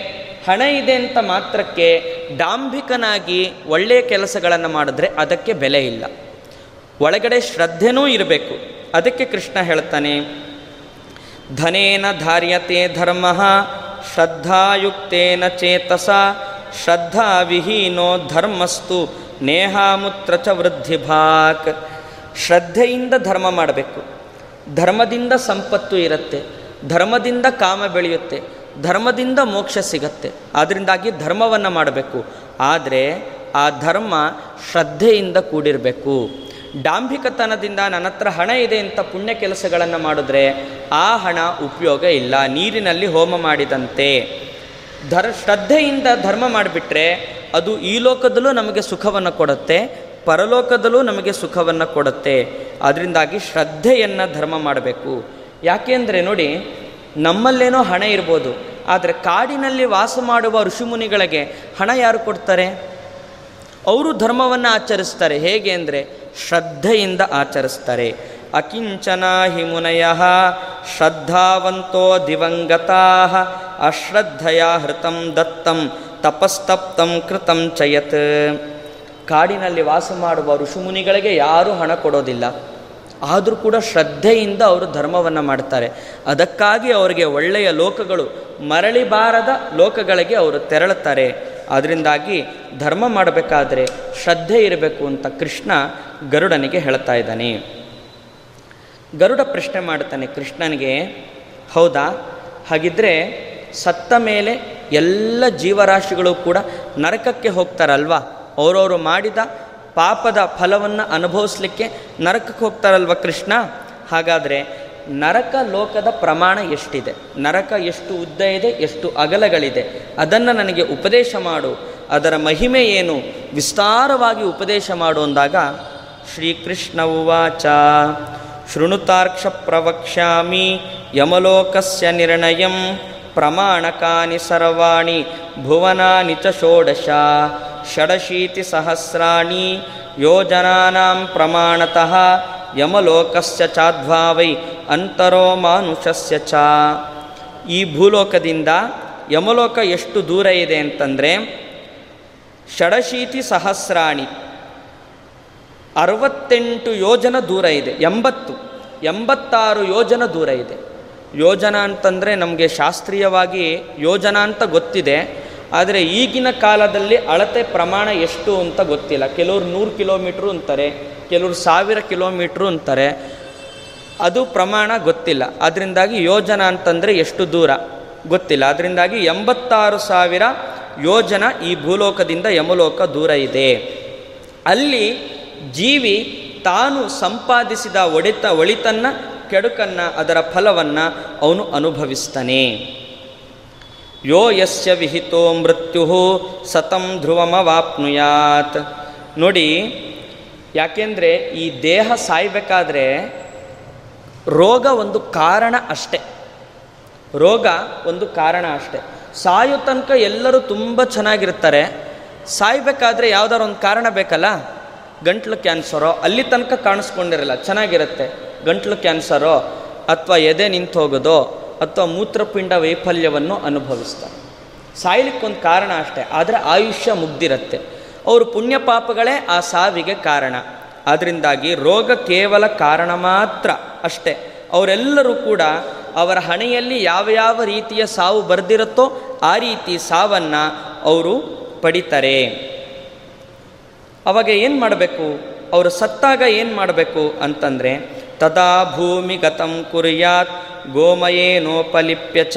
ಹಣ ಇದೆ ಅಂತ ಮಾತ್ರಕ್ಕೆ ಡಾಂಭಿಕನಾಗಿ ಒಳ್ಳೆಯ ಕೆಲಸಗಳನ್ನು ಮಾಡಿದ್ರೆ ಅದಕ್ಕೆ ಬೆಲೆ ಇಲ್ಲ. ಒಳಗಡೆ ಶ್ರದ್ಧೆನೂ ಇರಬೇಕು. ಅದಕ್ಕೆ ಕೃಷ್ಣ ಹೇಳ್ತಾನೆ ಧನೇನ ಧಾರ್ಯತೆ ಧರ್ಮ, ಶ್ರದ್ಧಾಯುಕ್ತೇನ ಚೇತಸ ಶ್ರದ್ಧಾ ವಿಹೀನೋ ಧರ್ಮಸ್ತು ನೇಹಾಮುತ್ರ ಚ ವೃದ್ಧಿಭಾಕ್. ಶ್ರದ್ಧೆಯಿಂದ ಧರ್ಮ ಮಾಡಬೇಕು. ಧರ್ಮದಿಂದ ಸಂಪತ್ತು ಇರುತ್ತೆ. ಧರ್ಮದಿಂದ ಕಾಮ ಬೆಳೆಯುತ್ತೆ. ಧರ್ಮದಿಂದ ಮೋಕ್ಷ ಸಿಗತ್ತೆ. ಅದರಿಂದಾಗಿ ಧರ್ಮವನ್ನು ಮಾಡಬೇಕು. ಆದರೆ ಆ ಧರ್ಮ ಶ್ರದ್ಧೆಯಿಂದ ಕೂಡಿರಬೇಕು. ಡಾಂಭಿಕತನದಿಂದ ನನ್ನ ಹತ್ರ ಹಣ ಇದೆ ಅಂತ ಪುಣ್ಯ ಕೆಲಸಗಳನ್ನು ಮಾಡಿದ್ರೆ ಆ ಹಣ ಉಪಯೋಗ ಇಲ್ಲ. ನೀರಿನಲ್ಲಿ ಹೋಮ ಮಾಡಿದಂತೆ. ಧರ್, ಶ್ರದ್ಧೆಯಿಂದ ಧರ್ಮ ಮಾಡಿಬಿಟ್ರೆ ಅದು ಈ ಲೋಕದಲ್ಲೂ ನಮಗೆ ಸುಖವನ್ನು ಕೊಡುತ್ತೆ, ಪರಲೋಕದಲ್ಲೂ ನಮಗೆ ಸುಖವನ್ನು ಕೊಡುತ್ತೆ. ಅದರಿಂದಾಗಿ ಶ್ರದ್ಧೆಯನ್ನು ಧರ್ಮ ಮಾಡಬೇಕು. ಯಾಕೆಂದರೆ ನೋಡಿ, ನಮ್ಮಲ್ಲೇನೋ ಹಣ ಇರ್ಬೋದು, ಆದರೆ ಕಾಡಿನಲ್ಲಿ ವಾಸ ಮಾಡುವ ಋಷಿಮುನಿಗಳಿಗೆ ಹಣ ಯಾರು ಕೊಡ್ತಾರೆ? ಅವರು ಧರ್ಮವನ್ನು ಆಚರಿಸ್ತಾರೆ. ಹೇಗೆ ಅಂದರೆ ಶ್ರದ್ಧೆಯಿಂದ ಆಚರಿಸ್ತಾರೆ. ಅಕಿಂಚನ ಹಿಮುನಯ ಶ್ರದ್ಧಾವಂತೋ ದಿವಂಗತಾ ಅಶ್ರದ್ಧೆಯ ಹೃತಂ ದತ್ತಂ ತಪಸ್ತಪ್ತಂ ಕೃತಂ ಚಯತ್ ಕಾಡಿನಲ್ಲಿ ವಾಸ ಮಾಡುವ ಋಷಿಮುನಿಗಳಿಗೆ ಯಾರೂ ಹಣ ಕೊಡೋದಿಲ್ಲ. ಆದರೂ ಕೂಡ ಶ್ರದ್ಧೆಯಿಂದ ಅವರು ಧರ್ಮವನ್ನು ಮಾಡ್ತಾರೆ. ಅದಕ್ಕಾಗಿ ಅವರಿಗೆ ಒಳ್ಳೆಯ ಲೋಕಗಳು ಮರಳಿ ಬಾರದ ಲೋಕಗಳಿಗೆ ಅವರು ತೆರಳುತ್ತಾರೆ. ಅದರಿಂದಾಗಿ ಧರ್ಮ ಮಾಡಬೇಕಾದ್ರೆ ಶ್ರದ್ಧೆ ಇರಬೇಕು ಅಂತ ಕೃಷ್ಣ ಗರುಡನಿಗೆ ಹೇಳ್ತಾ ಇದ್ದಾನೆ. ಗರುಡ ಪ್ರಶ್ನೆ ಮಾಡ್ತಾನೆ ಕೃಷ್ಣನಿಗೆ, ಹೌದಾ? ಹಾಗಿದ್ರೆ ಸತ್ತ ಮೇಲೆ ಎಲ್ಲ ಜೀವರಾಶಿಗಳು ಕೂಡ ನರಕಕ್ಕೆ ಹೋಗ್ತಾರಲ್ವಾ? ಅವರವರು ಮಾಡಿದ ಪಾಪದ ಫಲವನ್ನು ಅನುಭವಿಸ್ಲಿಕ್ಕೆ ನರಕಕ್ಕೆ ಹೋಗ್ತಾರಲ್ವ ಕೃಷ್ಣ? ಹಾಗಾದರೆ ನರಕ ಲೋಕದ ಪ್ರಮಾಣ ಎಷ್ಟಿದೆ? ನರಕ ಎಷ್ಟು ಉದ್ದ ಇದೆ, ಎಷ್ಟು ಅಗಲಗಳಿದೆ? ಅದನ್ನು ನನಗೆ ಉಪದೇಶ ಮಾಡು. ಅದರ ಮಹಿಮೆ ಏನು? ವಿಸ್ತಾರವಾಗಿ ಉಪದೇಶ ಮಾಡು ಅಂದಾಗ, ಶ್ರೀಕೃಷ್ಣ ಉವಾಚ, ಶೃಣುತಾರ್ಕ್ಷ ಪ್ರವಕ್ಷ್ಯಾಮಿ, ಯಮಲೋಕಸ್ಯ ನಿರ್ಣಯಂ, ಪ್ರಮಾಣಕಾನಿ ಸರ್ವಾಣಿ, ಭುವನಾನಿ ಚ ಷೋಡಶ, ಷಡಶೀತಿ ಸಹಸ್ರಾಣಿ, ಯೋಜನಾನಾಂ ಪ್ರಮಾಣತಃ ಯಮಲೋಕಸ್ಯ ಚಾಧ್ವಾವೈ ಅಂತರೋ ಮಾನುಷಸ್ಯ ಚ. ಈ ಭೂಲೋಕದಿಂದ ಯಮಲೋಕ ಎಷ್ಟು ದೂರ ಇದೆ ಅಂತಂದರೆ ಷಡಶೀತಿ ಸಹಸ್ರಾಣಿ, ಅರವತ್ತೆಂಟು ಯೋಜನ ದೂರ ಇದೆ, ಎಂಬತ್ತು, ಎಂಬತ್ತಾರು ಯೋಜನ ದೂರ ಇದೆ. ಯೋಜನ ಅಂತಂದರೆ ನಮಗೆ ಶಾಸ್ತ್ರೀಯವಾಗಿ ಯೋಜನಾ ಅಂತ ಗೊತ್ತಿದೆ, ಆದರೆ ಈಗಿನ ಕಾಲದಲ್ಲಿ ಅಳತೆ ಪ್ರಮಾಣ ಎಷ್ಟು ಅಂತ ಗೊತ್ತಿಲ್ಲ. ಕೆಲವರು ನೂರು ಕಿಲೋಮೀಟ್ರು ಅಂತಾರೆ. ಕೆಲವರು ಸಾವಿರ ಕಿಲೋಮೀಟ್ರು ಅಂತಾರೆ, ಅದು ಪ್ರಮಾಣ ಗೊತ್ತಿಲ್ಲ. ಅದರಿಂದಾಗಿ ಯೋಜನ ಅಂತಂದರೆ ಎಷ್ಟು ದೂರ? ಗೊತ್ತಿಲ್ಲ. ಅದರಿಂದಾಗಿ ಎಂಬತ್ತಾರು ಸಾವಿರ ಯೋಜನ ಈ ಭೂಲೋಕದಿಂದ ಯಮಲೋಕ ದೂರ ಇದೆ. ಅಲ್ಲಿ ಜೀವಿ ತಾನು ಸಂಪಾದಿಸಿದ ಒಡೆತ ಒಳಿತನ್ನ, ಕೆಡುಕನ್ನು, ಅದರ ಫಲವನ್ನು ಅವನು ಅನುಭವಿಸ್ತಾನೆ. ಯೋ ಯಸ್ಯ ವಿಹಿತೋ ಮೃತ್ಯು ಸತಂ ಧ್ರುವಮವಾಪ್ನುಯಾತ್. ನೋಡಿ ಯಾಕೆಂದರೆ ಈ ದೇಹ ಸಾಯಬೇಕಾದ್ರೆ ರೋಗ ಒಂದು ಕಾರಣ ಅಷ್ಟೆ. ರೋಗ ಒಂದು ಕಾರಣ ಅಷ್ಟೆ. ಸಾಯೋ ತನಕ ಎಲ್ಲರೂ ತುಂಬ ಚೆನ್ನಾಗಿರ್ತಾರೆ. ಸಾಯ್ಬೇಕಾದ್ರೆ ಯಾವುದಾದ್ರು ಒಂದು ಕಾರಣ ಬೇಕಲ್ಲ? ಗಂಟ್ಲು ಕ್ಯಾನ್ಸರೋ? ಅಲ್ಲಿ ತನಕ ಕಾಣಿಸ್ಕೊಂಡಿರಲ್ಲ, ಚೆನ್ನಾಗಿರುತ್ತೆ. ಗಂಟ್ಲು ಕ್ಯಾನ್ಸರೋ? ಅಥವಾ ಎದೆ ನಿಂತು ಹೋಗೋದೋ ಅಥವಾ ಮೂತ್ರಪಿಂಡ ವೈಫಲ್ಯವನ್ನು ಅನುಭವಿಸ್ತಾರೆ ಸಾಯ್ಲಿಕ್ಕೊಂದು ಕಾರಣ ಅಷ್ಟೇ. ಆದರೆ ಆಯುಷ್ಯ ಮುಗ್ದಿರುತ್ತೆ. ಅವರು ಪುಣ್ಯ ಪಾಪಗಳೇ ಆ ಸಾವಿಗೆ ಕಾರಣ. ಅದರಿಂದಾಗಿ ರೋಗ ಕೇವಲ ಕಾರಣ ಮಾತ್ರ ಅಷ್ಟೇ. ಅವರೆಲ್ಲರೂ ಕೂಡ ಅವರ ಹಣೆಯಲ್ಲಿ ಯಾವ ಯಾವ ರೀತಿಯ ಸಾವು ಬರೆದಿರುತ್ತೋ ಆ ರೀತಿ ಸಾವನ್ನು ಅವರು ಪಡಿತಾರೆ. ಅವಾಗ ಏನು ಮಾಡಬೇಕು? ಅವರು ಸತ್ತಾಗ ಏನು ಮಾಡಬೇಕು ಅಂತಂದರೆ ತದಾ ಭೂಮಿ ಗತಂ ಕುರ್ಯಾತ್ ಗೋಮಯೇನೋಪಲಿಪ್ಯ ಚ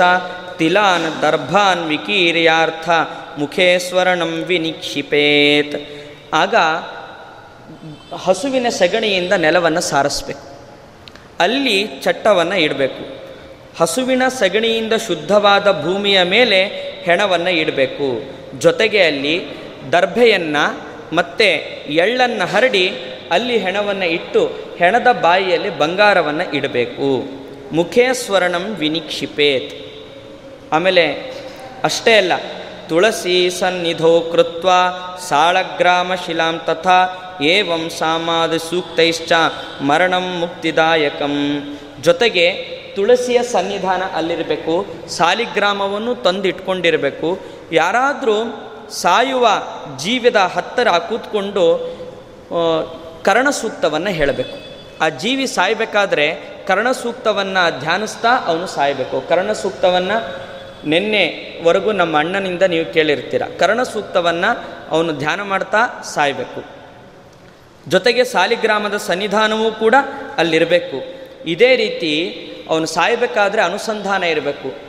ತಿಲಾನ್ ದರ್ಭಾನ್ ವಿಕೀರ್ಯಾರ್ಥ ಮುಖೇ ಸ್ವರ್ಣಂ ವಿನಿಕ್ಷಿಪೇತ್ ಆಗ ಹಸುವಿನ ಸಗಣಿಯಿಂದ ನೆಲವನ್ನು ಸಾರಿಸ್ಬೇಕು. ಅಲ್ಲಿ ಚಟ್ಟವನ್ನು ಇಡಬೇಕು. ಹಸುವಿನ ಸಗಣಿಯಿಂದ ಶುದ್ಧವಾದ ಭೂಮಿಯ ಮೇಲೆ ಹೆಣವನ್ನು ಇಡಬೇಕು. ಜೊತೆಗೆ ಅಲ್ಲಿ ದರ್ಭೆಯನ್ನು ಮತ್ತು ಎಳ್ಳನ್ನು ಹರಡಿ ಅಲ್ಲಿ ಹೆಣವನ್ನು ಇಟ್ಟು ಹೆಣದ ಬಾಯಿಯಲ್ಲಿ ಬಂಗಾರವನ್ನು ಇಡಬೇಕು. ಮುಖೇ ಸ್ವರ್ಣಂ ವಿನಿಕ್ಷಿಪೇತ್. ಆಮೇಲೆ ಅಷ್ಟೇ ಅಲ್ಲ, ತುಳಸಿ ಸನ್ನಿಧೋ ಕೃತ್ವ ಸಾಳಗ್ರಾಮ ಶಿಲಾಂ ತಥಾ ಏವಂ ಸಾಮಾದ ಸೂಕ್ತೈಶ್ಚ ಮರಣಂ ಮುಕ್ತಿದಾಯಕಂ. ಜೊತೆಗೆ ತುಳಸಿಯ ಸನ್ನಿಧಾನ ಅಲ್ಲಿರಬೇಕು, ಸಾಲಿಗ್ರಾಮವನ್ನು ತಂದಿಟ್ಕೊಂಡಿರಬೇಕು. ಯಾರಾದರೂ ಸಾಯುವ ಜೀವದ ಹತ್ತಿರ ಕೂತ್ಕೊಂಡು ಆ, ಕರ್ಣ ಸೂಕ್ತವನ್ನು ಹೇಳಬೇಕು. ಆ ಜೀವಿ ಸಾಯಬೇಕಾದ್ರೆ ಕರ್ಣಸೂಕ್ತವನ್ನು ಧ್ಯಾನಿಸ್ತಾ ಅವನು ಸಾಯಬೇಕು. ಕರ್ಣಸೂಕ್ತವನ್ನು ನಿನ್ನೆವರೆಗೂ ನಮ್ಮ ಅಣ್ಣನಿಂದ ನೀವು ಕೇಳಿರ್ತೀರ. ಕರ್ಣಸೂಕ್ತವನ್ನು ಅವನು ಧ್ಯಾನ ಮಾಡ್ತಾ ಸಾಯಬೇಕು. ಜೊತೆಗೆ ಸಾಲಿಗ್ರಾಮದ ಸನ್ನಿಧಾನವೂ ಕೂಡ ಅಲ್ಲಿರಬೇಕು. ಇದೇ ರೀತಿ ಅವನು ಸಾಯಬೇಕಾದ್ರೆ ಅನುಸಂಧಾನ ಇರಬೇಕು.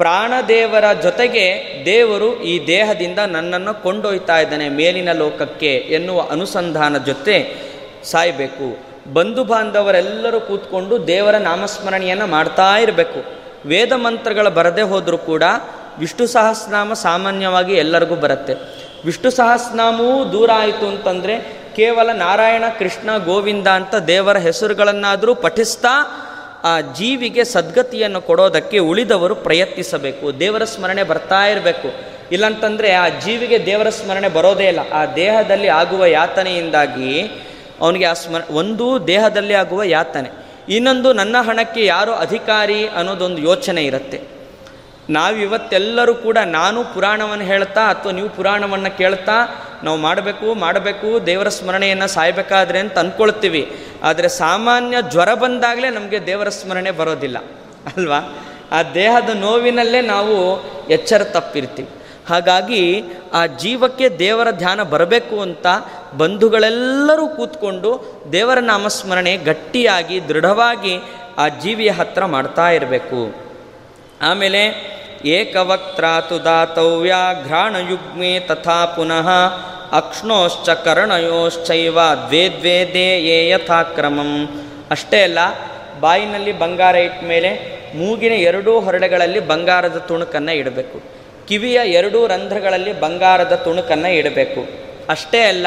ಪ್ರಾಣದೇವರ ಜೊತೆಗೆ ದೇವರು ಈ ದೇಹದಿಂದ ನನ್ನನ್ನು ಕೊಂಡೊಯ್ತಾ ಇದ್ದಾನೆ ಮೇಲಿನ ಲೋಕಕ್ಕೆ ಎನ್ನುವ ಅನುಸಂಧಾನ ಜೊತೆ ಸಾಯಬೇಕು. ಬಂಧು ಬಾಂಧವರೆಲ್ಲರೂ ಕೂತ್ಕೊಂಡು ದೇವರ ನಾಮಸ್ಮರಣೆಯನ್ನು ಮಾಡ್ತಾ ಇರಬೇಕು. ವೇದ ಮಂತ್ರಗಳ ಬರದೇ ಹೋದರೂ ಕೂಡ ವಿಷ್ಣು ಸಹಸ್ರನಾಮ ಸಾಮಾನ್ಯವಾಗಿ ಎಲ್ಲರಿಗೂ ಬರುತ್ತೆ. ವಿಷ್ಣು ಸಹಸ್ರನಾಮವೂ ದೂರ ಆಯಿತು ಅಂತಂದರೆ ಕೇವಲ ನಾರಾಯಣ, ಕೃಷ್ಣ, ಗೋವಿಂದ ಅಂತ ದೇವರ ಹೆಸರುಗಳನ್ನಾದರೂ ಪಠಿಸ್ತಾ ಆ ಜೀವಿಗೆ ಸದ್ಗತಿಯನ್ನು ಕೊಡೋದಕ್ಕೆ ಉಳಿದವರು ಪ್ರಯತ್ನಿಸಬೇಕು. ದೇವರ ಸ್ಮರಣೆ ಬರ್ತಾ ಇರಬೇಕು. ಇಲ್ಲಂತಂದರೆ ಆ ಜೀವಿಗೆ ದೇವರ ಸ್ಮರಣೆ ಬರೋದೇ ಇಲ್ಲ. ಆ ದೇಹದಲ್ಲಿ ಆಗುವ ಯಾತನೆಯಿಂದಾಗಿ ಅವನಿಗೆ ಆ ಸ್ಮರ, ಒಂದು ದೇಹದಲ್ಲಿ ಆಗುವ ಯಾತನೆ. ಇನ್ನೊಂದು ನನ್ನ ಹಣಕ್ಕೆ ಯಾರು ಅಧಿಕಾರಿ ಅನ್ನೋದೊಂದು ಯೋಚನೆ ಇರುತ್ತೆ. ನಾವಿವತ್ತೆಲ್ಲರೂ ಕೂಡ ನಾನು ಪುರಾಣವನ್ನು ಹೇಳ್ತಾ ಅಥವಾ ನೀವು ಪುರಾಣವನ್ನು ಕೇಳ್ತಾ ನಾವು ಮಾಡಬೇಕು ಮಾಡಬೇಕು, ದೇವರ ಸ್ಮರಣೆಯನ್ನು ಸಾಯಬೇಕಾದ್ರೆ ಅಂತ ಅಂದ್ಕೊಳ್ತೀವಿ ಆದರೆ ಸಾಮಾನ್ಯ ಜ್ವರ ಬಂದಾಗಲೇ ನಮಗೆ ದೇವರ ಸ್ಮರಣೆ ಬರೋದಿಲ್ಲ. ಅಲ್ವಾ? ಆ ದೇಹದ ನೋವಿನಲ್ಲೇ ನಾವು ಎಚ್ಚರ ತಪ್ಪಿರ್ತೀವಿ. ಹಾಗಾಗಿ ಆ ಜೀವಕ್ಕೆ ದೇವರ ಧ್ಯಾನ ಬರಬೇಕು ಅಂತ ಬಂಧುಗಳೆಲ್ಲರೂ ಕೂತ್ಕೊಂಡು ದೇವರ ನಾಮಸ್ಮರಣೆ ಗಟ್ಟಿಯಾಗಿ, ದೃಢವಾಗಿ ಆ ಜೀವಿಯ ಹತ್ರ ಮಾಡ್ತಾ ಇರಬೇಕು. ಆಮೇಲೆ ಏಕವಕ್ತ್ರಾತು ದಾತವ್ಯ ಘ್ರಾಣಯುಗ್ಮೆ ತಥಾ ಪುನಃ ಅಕ್ಷ್ಣೋಶ್ಚ ಕರ್ಣಯೋಶ್ಚೈವ ದ್ವೇ ದ್ವೇ ದೇ ಯಥಾಕ್ರಮಂ. ಅಷ್ಟೇ ಅಲ್ಲ, ಬಾಯಿನಲ್ಲಿ ಬಂಗಾರ ಇಟ್ಟ ಮೇಲೆ ಮೂಗಿನ ಎರಡೂ ಹೊರಳೆಗಳಲ್ಲಿ ಬಂಗಾರದ ತುಣುಕನ್ನು ಇಡಬೇಕು. ಕಿವಿಯ ಎರಡೂ ರಂಧ್ರಗಳಲ್ಲಿ ಬಂಗಾರದ ತುಣುಕನ್ನು ಇಡಬೇಕು. ಅಷ್ಟೇ ಅಲ್ಲ,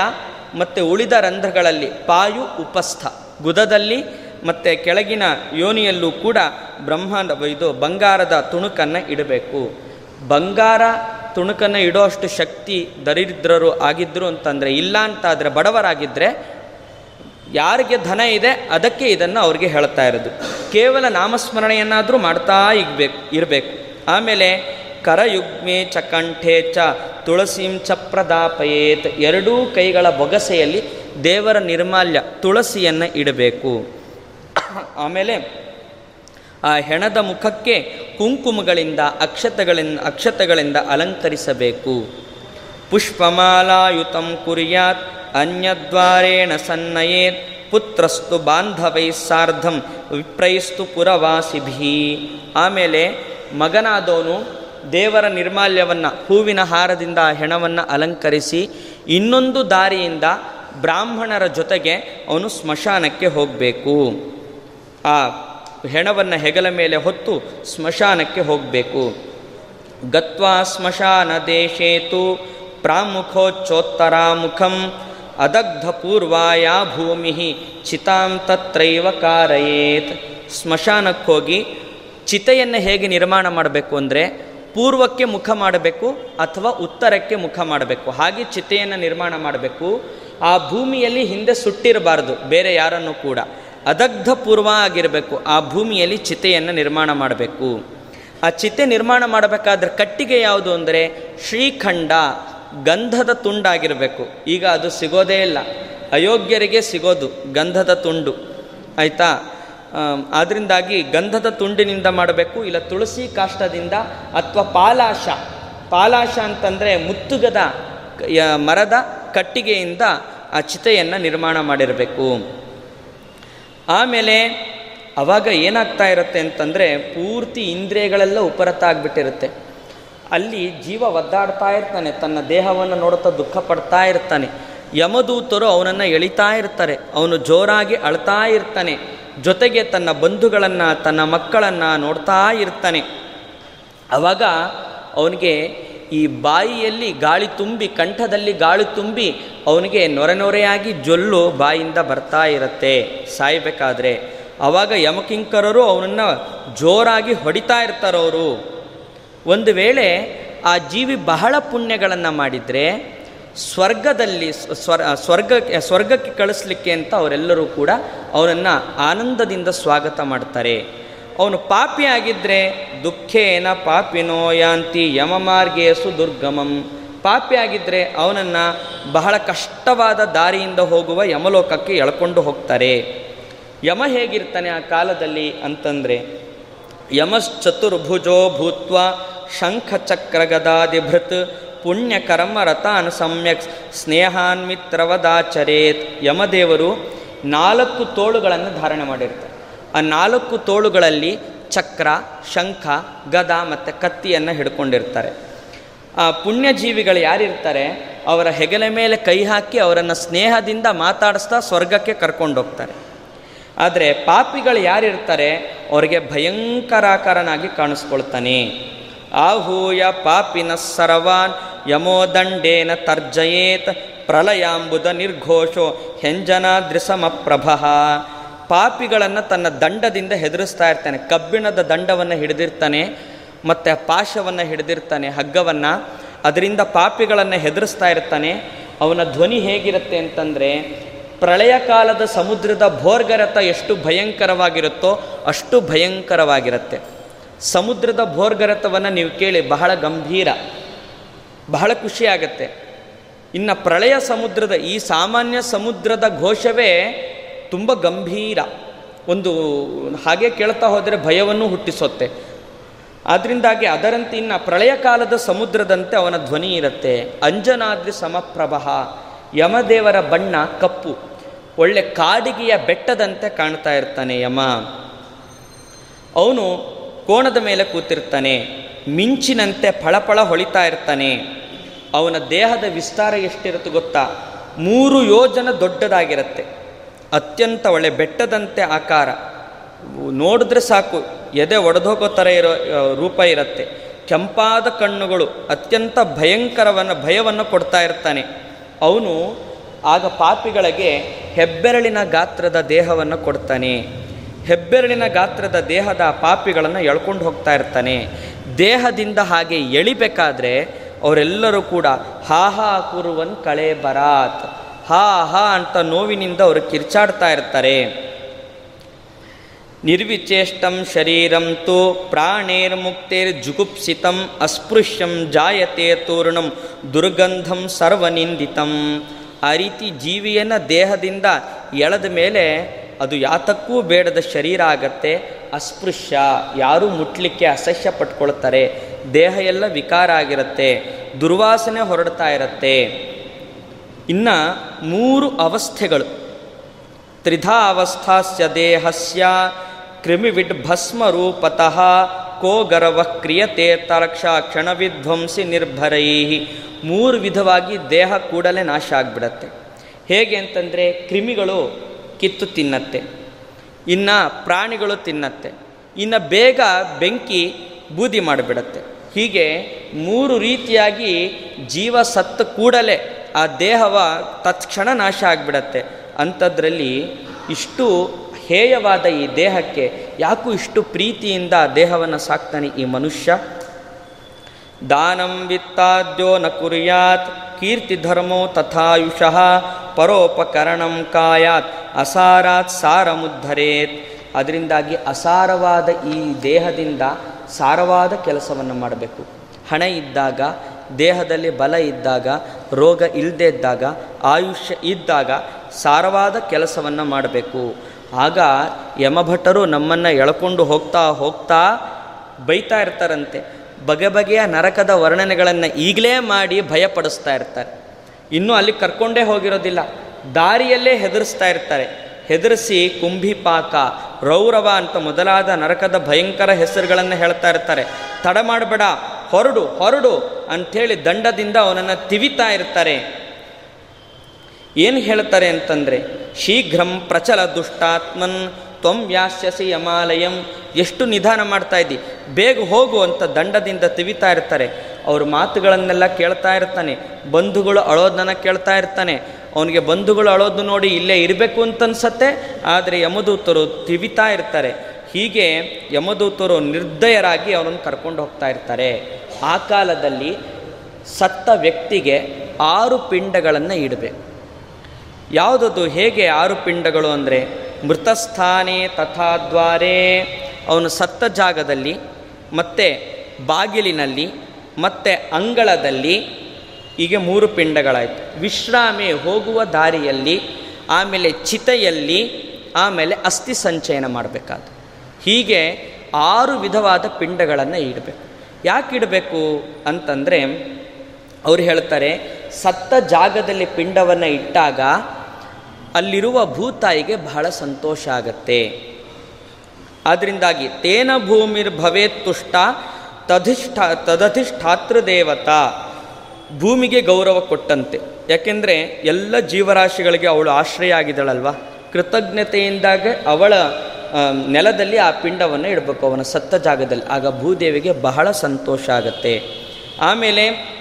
ಮತ್ತು ಉಳಿದ ರಂಧ್ರಗಳಲ್ಲಿ ಪಾಯು ಉಪಸ್ಥ, ಗುದದಲ್ಲಿ ಮತ್ತು ಕೆಳಗಿನ ಯೋನಿಯಲ್ಲೂ ಕೂಡ ಬ್ರಹ್ಮಾಂಡ ಇದು ಬಂಗಾರದ ತುಣುಕನ್ನು ಇಡಬೇಕು. ಬಂಗಾರ ತುಣುಕನ್ನು ಇಡೋ ಅಷ್ಟು ಶಕ್ತಿ ದರಿದ್ರರು ಆಗಿದ್ದರು ಅಂತಂದರೆ ಇಲ್ಲ ಅಂತಾದರೆ ಬಡವರಾಗಿದ್ದರೆ ಯಾರಿಗೆ ಧನ ಇದೆ ಅದಕ್ಕೆ ಇದನ್ನು ಅವ್ರಿಗೆ ಹೇಳ್ತಾ ಇರೋದು. ಕೇವಲ ನಾಮಸ್ಮರಣೆಯನ್ನಾದರೂ ಮಾಡ್ತಾ ಇಗ್ಬೇಕು, ಇರಬೇಕು. ಆಮೇಲೆ ಕರಯುಗ್ಮೆ ಚ ಕಂಠೆ ಚ ತುಳಸಿಂ ಚ ಪ್ರದಾಪಯೇತ್ ಎರಡೂ ಕೈಗಳ ಬೊಗಸೆಯಲ್ಲಿ ದೇವರ ನಿರ್ಮಾಲ್ಯ ತುಳಸಿಯನ್ನು ಇಡಬೇಕು. ಆಮೇಲೆ ಆ ಹೆಣದ ಮುಖಕ್ಕೆ ಕುಂಕುಮಗಳಿಂದ ಅಕ್ಷತಗಳಿಂದ ಅಕ್ಷತಗಳಿಂದ ಅಲಂಕರಿಸಬೇಕು. ಪುಷ್ಪಮಾಲಾಯುತಂ ಕುರ್ಯಾತ್, ಅನ್ಯದ್ವಾರೇಣ ಸನ್ನಯೇತ್, ಪುತ್ರಸ್ತು ಬಾಂಧವೈ ಸಾರ್ಧಂ, ವಿಪ್ರೈಸ್ತು ಪುರವಾಸಿಭಿ. ಆಮೇಲೆ ಮಗನಾದವನು ದೇವರ ನಿರ್ಮಾಲ್ಯವನ್ನು, ಹೂವಿನ ಹಾರದಿಂದ ಆ ಹೆಣವನ್ನು ಅಲಂಕರಿಸಿ, ಇನ್ನೊಂದು ದಾರಿಯಿಂದ ಬ್ರಾಹ್ಮಣರ ಜೊತೆಗೆ ಅವನು ಸ್ಮಶಾನಕ್ಕೆ ಹೋಗಬೇಕು. ಆ ಹೆಣವನ್ನು ಹೆಗಲ ಮೇಲೆ ಹೊತ್ತು ಸ್ಮಶಾನಕ್ಕೆ ಹೋಗಬೇಕು. ಗತ್ವಾ ಸ್ಮಶಾನ ದೇಶೇತು ಪ್ರಾಮುಖೋಚ್ಚೋತ್ತರಾಮುಖಂ ಅದಗ್ಧ ಪೂರ್ವಾಯ ಭೂಮಿ ಚಿತಾಂ ತತ್ರೈವ ಕಾರಯೇತ್. ಸ್ಮಶಾನಕ್ಕೆ ಹೋಗಿ ಚಿತೆಯನ್ನು ಹೇಗೆ ನಿರ್ಮಾಣ ಮಾಡಬೇಕು ಅಂದರೆ ಪೂರ್ವಕ್ಕೆ ಮುಖ ಮಾಡಬೇಕು ಅಥವಾ ಉತ್ತರಕ್ಕೆ ಮುಖ ಮಾಡಬೇಕು. ಹಾಗೆ ಚಿತೆಯನ್ನು ನಿರ್ಮಾಣ ಮಾಡಬೇಕು. ಆ ಭೂಮಿಯಲ್ಲಿ ಹಿಂದೆ ಸುಟ್ಟಿರಬಾರ್ದು, ಬೇರೆ ಯಾರನ್ನು ಕೂಡ. ಅದಗ್ಧ ಪೂರ್ವ ಆಗಿರಬೇಕು ಆ ಭೂಮಿಯಲ್ಲಿ ಚಿತೆಯನ್ನು ನಿರ್ಮಾಣ ಮಾಡಬೇಕು. ಆ ಚಿತೆ ನಿರ್ಮಾಣ ಮಾಡಬೇಕಾದ್ರೆ ಕಟ್ಟಿಗೆ ಯಾವುದು ಅಂದರೆ ಶ್ರೀಖಂಡ, ಗಂಧದ ತುಂಡಾಗಿರಬೇಕು. ಈಗ ಅದು ಸಿಗೋದೇ ಇಲ್ಲ. ಅಯೋಗ್ಯರಿಗೆ ಸಿಗೋದು ಗಂಧದ ತುಂಡು. ಆಯಿತಾ? ಆದ್ದರಿಂದಾಗಿ ಗಂಧದ ತುಂಡಿನಿಂದ ಮಾಡಬೇಕು, ಇಲ್ಲ ತುಳಸಿ ಕಾಷ್ಟದಿಂದ ಅಥವಾ ಪಾಲಾಶ. ಪಾಲಾಶ ಅಂತಂದರೆ ಮುತ್ತುಗದ ಮರದ ಕಟ್ಟಿಗೆಯಿಂದ ಆ ಚಿತೆಯನ್ನು ನಿರ್ಮಾಣ ಮಾಡಿರಬೇಕು. ಆಮೇಲೆ ಅವಾಗ ಏನಾಗ್ತಾ ಇರುತ್ತೆ ಅಂತಂದರೆ ಪೂರ್ತಿ ಇಂದ್ರಿಯಗಳೆಲ್ಲ ಉಪರತ ಆಗಿಬಿಟ್ಟಿರುತ್ತೆ ಅಲ್ಲಿ ಜೀವ ಒದ್ದಾಡ್ತಾ ಇರ್ತಾನೆ, ತನ್ನ ದೇಹವನ್ನು ನೋಡುತ್ತಾ ದುಃಖ ಪಡ್ತಾ ಇರ್ತಾನೆ. ಯಮದೂತರು ಅವನನ್ನು ಎಳಿತಾ ಇರ್ತಾರೆ, ಅವನು ಜೋರಾಗಿ ಅಳ್ತಾ ಇರ್ತಾನೆ. ಜೊತೆಗೆ ತನ್ನ ಬಂಧುಗಳನ್ನು, ತನ್ನ ಮಕ್ಕಳನ್ನು ನೋಡ್ತಾ ಇರ್ತಾನೆ. ಅವಾಗ ಅವನಿಗೆ ಈ ಬಾಯಿಯಲ್ಲಿ ಗಾಳಿ ತುಂಬಿ, ಕಂಠದಲ್ಲಿ ಗಾಳಿ ತುಂಬಿ ಅವನಿಗೆ ನೊರೆ ನೊರೆಯಾಗಿ ಜೊಲ್ಲು ಬಾಯಿಂದ ಬರ್ತಾ ಇರುತ್ತೆ. ಸಾಯಬೇಕಾದ್ರೆ ಆವಾಗ ಯಮಕಿಂಕರರು ಅವನನ್ನು ಜೋರಾಗಿ ಹೊಡಿತಾ ಇರ್ತಾರವರು ಒಂದು ವೇಳೆ ಆ ಜೀವಿ ಬಹಳ ಪುಣ್ಯಗಳನ್ನು ಮಾಡಿದರೆ ಸ್ವರ್ಗದಲ್ಲಿ ಸ್ವರ್ ಸ್ವರ್ಗಕ್ಕೆ ಸ್ವರ್ಗಕ್ಕೆ ಕಳಿಸ್ಲಿಕ್ಕೆ ಅಂತ ಅವರೆಲ್ಲರೂ ಕೂಡ ಅವನನ್ನು ಆನಂದದಿಂದ ಸ್ವಾಗತ ಮಾಡ್ತಾರೆ. ಅವನು ಪಾಪಿ ಆಗಿದ್ದರೆ ದುಃಖೇನ ಪಾಪಿನೋ ಯಾಂತಿ ಯಮಮಾರ್ಗೇಸು ದುರ್ಗಮಂ. ಪಾಪಿಯಾಗಿದ್ದರೆ ಅವನನ್ನು ಬಹಳ ಕಷ್ಟವಾದ ದಾರಿಯಿಂದ ಹೋಗುವ ಯಮಲೋಕಕ್ಕೆ ಎಳ್ಕೊಂಡು ಹೋಗ್ತಾರೆ. ಯಮ ಹೇಗಿರ್ತಾನೆ ಆ ಕಾಲದಲ್ಲಿ ಅಂತಂದರೆ, ಯಮಶ್ಚತುರ್ಭುಜೋ ಭೂತ್ವ ಶಂಖಚಕ್ರಗದಾದಿಭೃತ್ ಪುಣ್ಯಕರ್ಮ ರತಾನ್ ಸಮ್ಯಕ್ ಸ್ನೇಹಾನ್ಮಿತ್ರವದಾಚರೇತ್. ಯಮದೇವರು ನಾಲ್ಕು ತೋಳುಗಳನ್ನು ಧಾರಣೆ ಮಾಡಿರ್ತಾರೆ. ಆ ನಾಲ್ಕು ತೋಳುಗಳಲ್ಲಿ ಚಕ್ರ, ಶಂಖ, ಗದ ಮತ್ತು ಕತ್ತಿಯನ್ನು ಹಿಡ್ಕೊಂಡಿರ್ತಾರೆ. ಆ ಪುಣ್ಯಜೀವಿಗಳು ಯಾರಿರ್ತಾರೆ? ಅವರ ಹೆಗಲ ಮೇಲೆ ಕೈ ಹಾಕಿ ಅವರನ್ನು ಸ್ನೇಹದಿಂದ ಮಾತಾಡಿಸ್ತಾ ಸ್ವರ್ಗಕ್ಕೆ ಕರ್ಕೊಂಡೋಗ್ತಾರೆ ಆದರೆ ಪಾಪಿಗಳು ಯಾರಿರ್ತಾರೆ? ಅವರಿಗೆ ಭಯಂಕರಾಕಾರನಾಗಿ ಕಾಣಿಸ್ಕೊಳ್ತಾನೆ. ಆಹೂಯ ಪಾಪಿನ ಸರ್ವಾನ್ ಯಮೋದಂಡೇನ ತರ್ಜಯೇತ್ ಪ್ರಲಯಾಂಬುದ ನಿರ್ಘೋಷೋ ಹೆಂಜನಾದ್ರಿಸಮಪ್ರಭ ಪಾಪಿಗಳನ್ನು ತನ್ನ ದಂಡದಿಂದ ಹೆದರಿಸ್ತಾ ಇರ್ತಾನೆ. ಕಬ್ಬಿಣದ ದಂಡವನ್ನು ಹಿಡಿದಿರ್ತಾನೆ, ಮತ್ತು ಪಾಶವನ್ನು ಹಿಡಿದಿರ್ತಾನೆ, ಹಗ್ಗವನ್ನು. ಅದರಿಂದ ಪಾಪಿಗಳನ್ನು ಹೆದರಿಸ್ತಾ ಇರ್ತಾನೆ. ಅವನ ಧ್ವನಿ ಹೇಗಿರುತ್ತೆ ಅಂತಂದರೆ, ಪ್ರಳಯ ಕಾಲದ ಸಮುದ್ರದ ಭೋರ್ಗರತ ಎಷ್ಟು ಭಯಂಕರವಾಗಿರುತ್ತೋ ಅಷ್ಟು ಭಯಂಕರವಾಗಿರುತ್ತೆ. ಸಮುದ್ರದ ಭೋರ್ಗರತವನ್ನು ನೀವು ಕೇಳಿ, ಬಹಳ ಗಂಭೀರ, ಬಹಳ ಖುಷಿಯಾಗತ್ತೆ ಇನ್ನು ಪ್ರಳಯ ಸಮುದ್ರದ, ಈ ಸಾಮಾನ್ಯ ಸಮುದ್ರದ ಘೋಷವೇ ತುಂಬ ಗಂಭೀರ. ಒಂದು ಹಾಗೆ ಕೇಳ್ತಾ ಹೋದರೆ ಭಯವನ್ನು ಹುಟ್ಟಿಸುತ್ತೆ. ಆದ್ದರಿಂದಾಗಿ ಅದರಂತೆ ಇನ್ನು ಪ್ರಳಯ ಕಾಲದ ಸಮುದ್ರದಂತೆ ಅವನ ಧ್ವನಿ ಇರುತ್ತೆ. ಅಂಜನಾದ್ರಿ ಸಮಪ್ರಭಃ ಯಮದೇವರ ಬಣ್ಣ ಕಪ್ಪು. ಒಳ್ಳೆ ಕಾಡಿಗೆಯ ಬೆಟ್ಟದಂತೆ ಕಾಣ್ತಾ ಇರ್ತಾನೆ ಯಮ. ಅವನು ಕೋಣದ ಮೇಲೆ ಕೂತಿರ್ತಾನೆ. ಮಿಂಚಿನಂತೆ ಫಳಫಳ ಹೊಳಿತಾ ಇರ್ತಾನೆ. ಅವನ ದೇಹದ ವಿಸ್ತಾರ ಎಷ್ಟಿರುತ್ತೆ ಗೊತ್ತಾ? ಮೂರು ಯೋಜನ ದೊಡ್ಡದಾಗಿರುತ್ತೆ. ಅತ್ಯಂತ ಒಳ್ಳೆ ಬೆಟ್ಟದಂತೆ ಆಕಾರ. ನೋಡಿದ್ರೆ ಸಾಕು, ಎದೆ ಒಡೆದೋಗೋ ಥರ ಇರೋ ರೂಪ ಇರುತ್ತೆ. ಕೆಂಪಾದ ಕಣ್ಣುಗಳು ಅತ್ಯಂತ ಭಯಂಕರವನ್ನು, ಭಯವನ್ನು ಕೊಡ್ತಾ ಇರ್ತಾನೆ. ಅವನು ಆಗ ಪಾಪಿಗಳಿಗೆ ಹೆಬ್ಬೆರಳಿನ ಗಾತ್ರದ ದೇಹವನ್ನು ಕೊಡ್ತಾನೆ. ಹೆಬ್ಬೆರಳಿನ ಗಾತ್ರದ ದೇಹದ ಪಾಪಿಗಳನ್ನು ಎಳ್ಕೊಂಡು ಹೋಗ್ತಾ ಇರ್ತಾನೆ. ದೇಹದಿಂದ ಹಾಗೆ ಎಳಿಬೇಕಾದ್ರೆ ಅವರೆಲ್ಲರೂ ಕೂಡ ಹಾಹಾ ಕುರುವನ್ ಕಳೆ ಬರಾತ್ ಹಾ ಹಾ ಅಂತ ನೋವಿನಿಂದ ಅವರು ಕಿರ್ಚಾಡ್ತಾ ಇರ್ತಾರೆ. ನಿರ್ವಿಚೇಷ್ಟಂ ಶರೀರಂ ತು ಪ್ರಾಣೇರ್ಮುಕ್ತೇರ್ಜುಗುಪ್ಸಿತಂ ಅಸ್ಪೃಶ್ಯಂ ಜಾಯತೆ ತೂರ್ಣಂ ದುರ್ಗಂಧಂ ಸರ್ವನಿಂದಿತಂ. ಆ ರೀತಿ ಜೀವಿಯನ್ನು ದೇಹದಿಂದ ಎಳೆದ ಮೇಲೆ ಅದು ಯಾತಕ್ಕೂ ಬೇಡದ ಶರೀರ ಆಗತ್ತೆ, ಅಸ್ಪೃಶ್ಯ, ಯಾರೂ ಮುಟ್ಲಿಕ್ಕೆ ಅಸಹ್ಯ ಪಟ್ಕೊಳ್ತಾರೆ, ದೇಹ ಎಲ್ಲ ವಿಕಾರ ಆಗಿರುತ್ತೆ, ದುರ್ವಾಸನೆ ಹೊರಡ್ತಾ ಇರುತ್ತೆ. ಇನ್ನು ಮೂರು ಅವಸ್ಥೆಗಳು. ತ್ರಿಧಾ ಅವಸ್ಥಾಸ್ಯ ದೇಹಸ್ಯ ಕ್ರಿಮಿವಿಡ್ ಭಸ್ಮ ರೂಪತಃ ಕೋ ಗರ್ವ ಕ್ರಿಯತೆ ತರಕ್ಷ ಕ್ಷಣವಿಧ್ವಂಸಿ ನಿರ್ಭರೈ. ಮೂರು ವಿಧವಾಗಿ ದೇಹ ಕೂಡಲೇ ನಾಶ ಆಗಿಬಿಡತ್ತೆ. ಹೇಗೆ ಅಂತಂದರೆ ಕ್ರಿಮಿಗಳು ಕಿತ್ತು ತಿನ್ನತ್ತೆ. ಇನ್ನು ಪ್ರಾಣಿಗಳು ತಿನ್ನತ್ತೆ. ಇನ್ನು ಬೇಗ ಬೆಂಕಿ ಬೂದಿ ಮಾಡಿಬಿಡತ್ತೆ. ಹೀಗೆ ಮೂರು ರೀತಿಯಾಗಿ ಜೀವ ಸತ್ತು ಕೂಡಲೇ ಆ ದೇಹವ ತತ್ಕ್ಷಣ ನಾಶ ಆಗಿಬಿಡತ್ತೆ. ಅಂಥದ್ರಲ್ಲಿ ಇಷ್ಟು ಹೇಯವಾದ ಈ ದೇಹಕ್ಕೆ ಯಾಕೂ ಇಷ್ಟು ಪ್ರೀತಿಯಿಂದ ದೇಹವನ್ನು ಸಾಕ್ತಾನೆ ಈ ಮನುಷ್ಯ? ದಾನಂ ವಿತ್ತಾದ್ಯೋ ನ ಕುರ್ಯಾತ್ ಕೀರ್ತಿಧರ್ಮೋ ತಥಾಯುಷಃ ಪರೋಪಕರಣಂ ಕಾಯಾತ್ ಅಸಾರಾತ್ ಸಾರಮುದ್ಧರೇತ್. ಅದರಿಂದಾಗಿ ಅಸಾರವಾದ ಈ ದೇಹದಿಂದ ಸಾರವಾದ ಕೆಲಸವನ್ನು ಮಾಡಬೇಕು. ಹಣ ಇದ್ದಾಗ, ದೇಹದಲ್ಲಿ ಬಲ ಇದ್ದಾಗ ರೋಗ ಇಲ್ಲದೇ ಇದ್ದಾಗ, ಆಯುಷ್ಯ ಇದ್ದಾಗ ಸಾರವಾದ ಕೆಲಸವನ್ನು ಮಾಡಬೇಕು. ಆಗ ಯಮಭಟ್ಟರು ನಮ್ಮನ್ನು ಎಳ್ಕೊಂಡು ಹೋಗ್ತಾ ಹೋಗ್ತಾ ಬೈತಾ ಇರ್ತಾರಂತೆ. ಬಗೆ ಬಗೆಯ ನರಕದ ವರ್ಣನೆಗಳನ್ನು ಈಗಲೇ ಮಾಡಿ ಭಯಪಡಿಸ್ತಾ ಇರ್ತಾರೆ. ಇನ್ನೂ ಅಲ್ಲಿ ಕರ್ಕೊಂಡೇ ಹೋಗಿರೋದಿಲ್ಲ. ದಾರಿಯಲ್ಲೇ ಹೆದರಿಸ್ತಾ ಇರ್ತಾರೆ. ಹೆದರಿಸಿ ಕುಂಭಿಪಾಕ ರೌರವ ಅಂತ ಮೊದಲಾದ ನರಕದ ಭಯಂಕರ ಹೆಸರುಗಳನ್ನು ಹೇಳ್ತಾ ಇರ್ತಾರೆ. ತಡ ಮಾಡಬೇಡ. ಹೊರಡು ಹೊರಡು ಅಂಥೇಳಿ ದಂಡದಿಂದ ಅವನನ್ನು ತಿವಿತಾ ಇರ್ತಾರೆ. ಏನು ಹೇಳ್ತಾರೆ ಅಂತಂದರೆ, ಶೀಘ್ರಂ ಪ್ರಚಲ ದುಷ್ಟಾತ್ಮನ್ ತ್ವಂ ವ್ಯಾಸ್ಯಸಿ ಯಮಾಲಯಂ. ಎಷ್ಟು ನಿಧಾನ ಮಾಡ್ತಾ ಇದ್ದಿ? ಬೇಗ ಹೋಗು ಅಂತ ದಂಡದಿಂದ ತಿವಿತಾ ಇರ್ತಾರೆ. ಅವ್ರ ಮಾತುಗಳನ್ನೆಲ್ಲ ಕೇಳ್ತಾ ಇರ್ತಾನೆ. ಬಂಧುಗಳು ಅಳೋದನ್ನ ಕೇಳ್ತಾ ಇರ್ತಾನೆ. ಅವನಿಗೆ ಬಂಧುಗಳು ಅಳೋದು ನೋಡಿ ಇಲ್ಲೇ ಇರಬೇಕು ಅಂತ ಅನ್ಸತ್ತೆ ಆದರೆ ಯಮದೂತರು ತಿವಿತಾ ಇರ್ತಾರೆ. ಹೀಗೆ ಯಮದೂತರು ನಿರ್ದಯರಾಗಿ ಅವನನ್ನು ಕರ್ಕೊಂಡು ಹೋಗ್ತಾ ಇರ್ತಾರೆ. ಆ ಕಾಲದಲ್ಲಿ ಸತ್ತ ವ್ಯಕ್ತಿಗೆ ಆರು ಪಿಂಡಗಳನ್ನು ಇಡಬೇಕು ಯಾವುದದು ಹೇಗೆ ಆರು ಪಿಂಡಗಳು ಅಂದರೆ, ಮೃತಸ್ಥಾನೆ ತಥಾದ್ವಾರೇ ಅವನು ಸತ್ತ ಜಾಗದಲ್ಲಿ, ಮತ್ತು ಬಾಗಿಲಿನಲ್ಲಿ, ಮತ್ತು ಅಂಗಳದಲ್ಲಿ, ಹೀಗೆ ಮೂರು ಪಿಂಡಗಳಾಯಿತು. ವಿಶ್ರಾಮಿ ಹೋಗುವ ದಾರಿಯಲ್ಲಿ, ಆಮೇಲೆ ಚಿತೆಯಲ್ಲಿ, ಆಮೇಲೆ ಅಸ್ಥಿ ಸಂಚಯನ ಮಾಡಬೇಕಾದ ಹೀಗೆ ಆರು ವಿಧವಾದ ಪಿಂಡಗಳನ್ನು ಇಡಬೇಕು ಯಾಕೆ ಇಡಬೇಕು ಅಂತಂದರೆ ಅವ್ರು ಹೇಳ್ತಾರೆ, ಸತ್ತ ಜಾಗದಲ್ಲಿ ಪಿಂಡವನ್ನು ಇಟ್ಟಾಗ ಅಲ್ಲಿರುವ ಭೂತಾಯಿಗೆ ಬಹಳ ಸಂತೋಷ ಆಗತ್ತೆ. ಆದ್ದರಿಂದಾಗಿ ತೇನ ಭೂಮಿರ್ ಭವೇತ್ ತುಷ್ಟ ತಧಿಷ್ಠ, ತದಧಿಷ್ಠಾತೃ ದೇವತಾ ಭೂಮಿಗೆ ಗೌರವ ಕೊಟ್ಟಂತೆ. ಯಾಕೆಂದರೆ ಎಲ್ಲ ಜೀವರಾಶಿಗಳಿಗೆ ಅವಳು ಆಶ್ರಯ ಆಗಿದ್ದಾಳಲ್ವ? ಕೃತಜ್ಞತೆಯಿಂದಾಗ ಅವಳ ನೆಲದಲ್ಲಿ ಆ ಪಿಂಡವನ್ನು ಇಡಬೇಕು. ಅವನ ಸತ್ತ ಜಾಗದಲ್ಲಿ ಆಗ ಭೂದೇವಿಗೆ ಬಹಳ ಸಂತೋಷ ಆಗತ್ತೆ. ಆಮೇಲೆ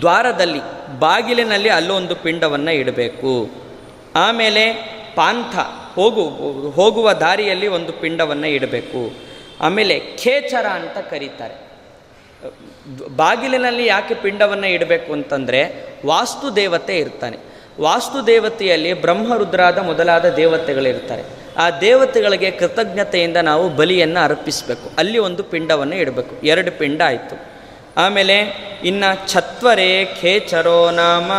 ದ್ವಾರದಲ್ಲಿ, ಬಾಗಿಲಿನಲ್ಲಿ ಅಲ್ಲೊಂದು ಪಿಂಡವನ್ನು ಇಡಬೇಕು. ಆಮೇಲೆ ಪಾಂಥ ಹೋಗು, ಹೋಗುವ ದಾರಿಯಲ್ಲಿ ಒಂದು ಪಿಂಡವನ್ನು ಇಡಬೇಕು. ಆಮೇಲೆ ಖೇಚರ ಅಂತ ಕರೀತಾರೆ. ಬಾಗಿಲಿನಲ್ಲಿ ಯಾಕೆ ಪಿಂಡವನ್ನು ಇಡಬೇಕು ಅಂತಂದರೆ ವಾಸ್ತು ದೇವತೆ ಇರ್ತಾನೆ. ವಾಸ್ತು ದೇವತೆಯಲ್ಲಿ ಬ್ರಹ್ಮರುದ್ರಾದ ಮೊದಲಾದ ದೇವತೆಗಳಿರ್ತಾರೆ. ಆ ದೇವತೆಗಳಿಗೆ ಕೃತಜ್ಞತೆಯಿಂದ ನಾವು ಬಲಿಯನ್ನು ಅರ್ಪಿಸಬೇಕು. ಅಲ್ಲಿ ಒಂದು ಪಿಂಡವನ್ನು ಇಡಬೇಕು. ಎರಡು ಪಿಂಡ ಆಯಿತು. ಆಮೇಲೆ ಇನ್ನು ಛತ್ವರೆ ಖೇಚರೋ ನಾಮ.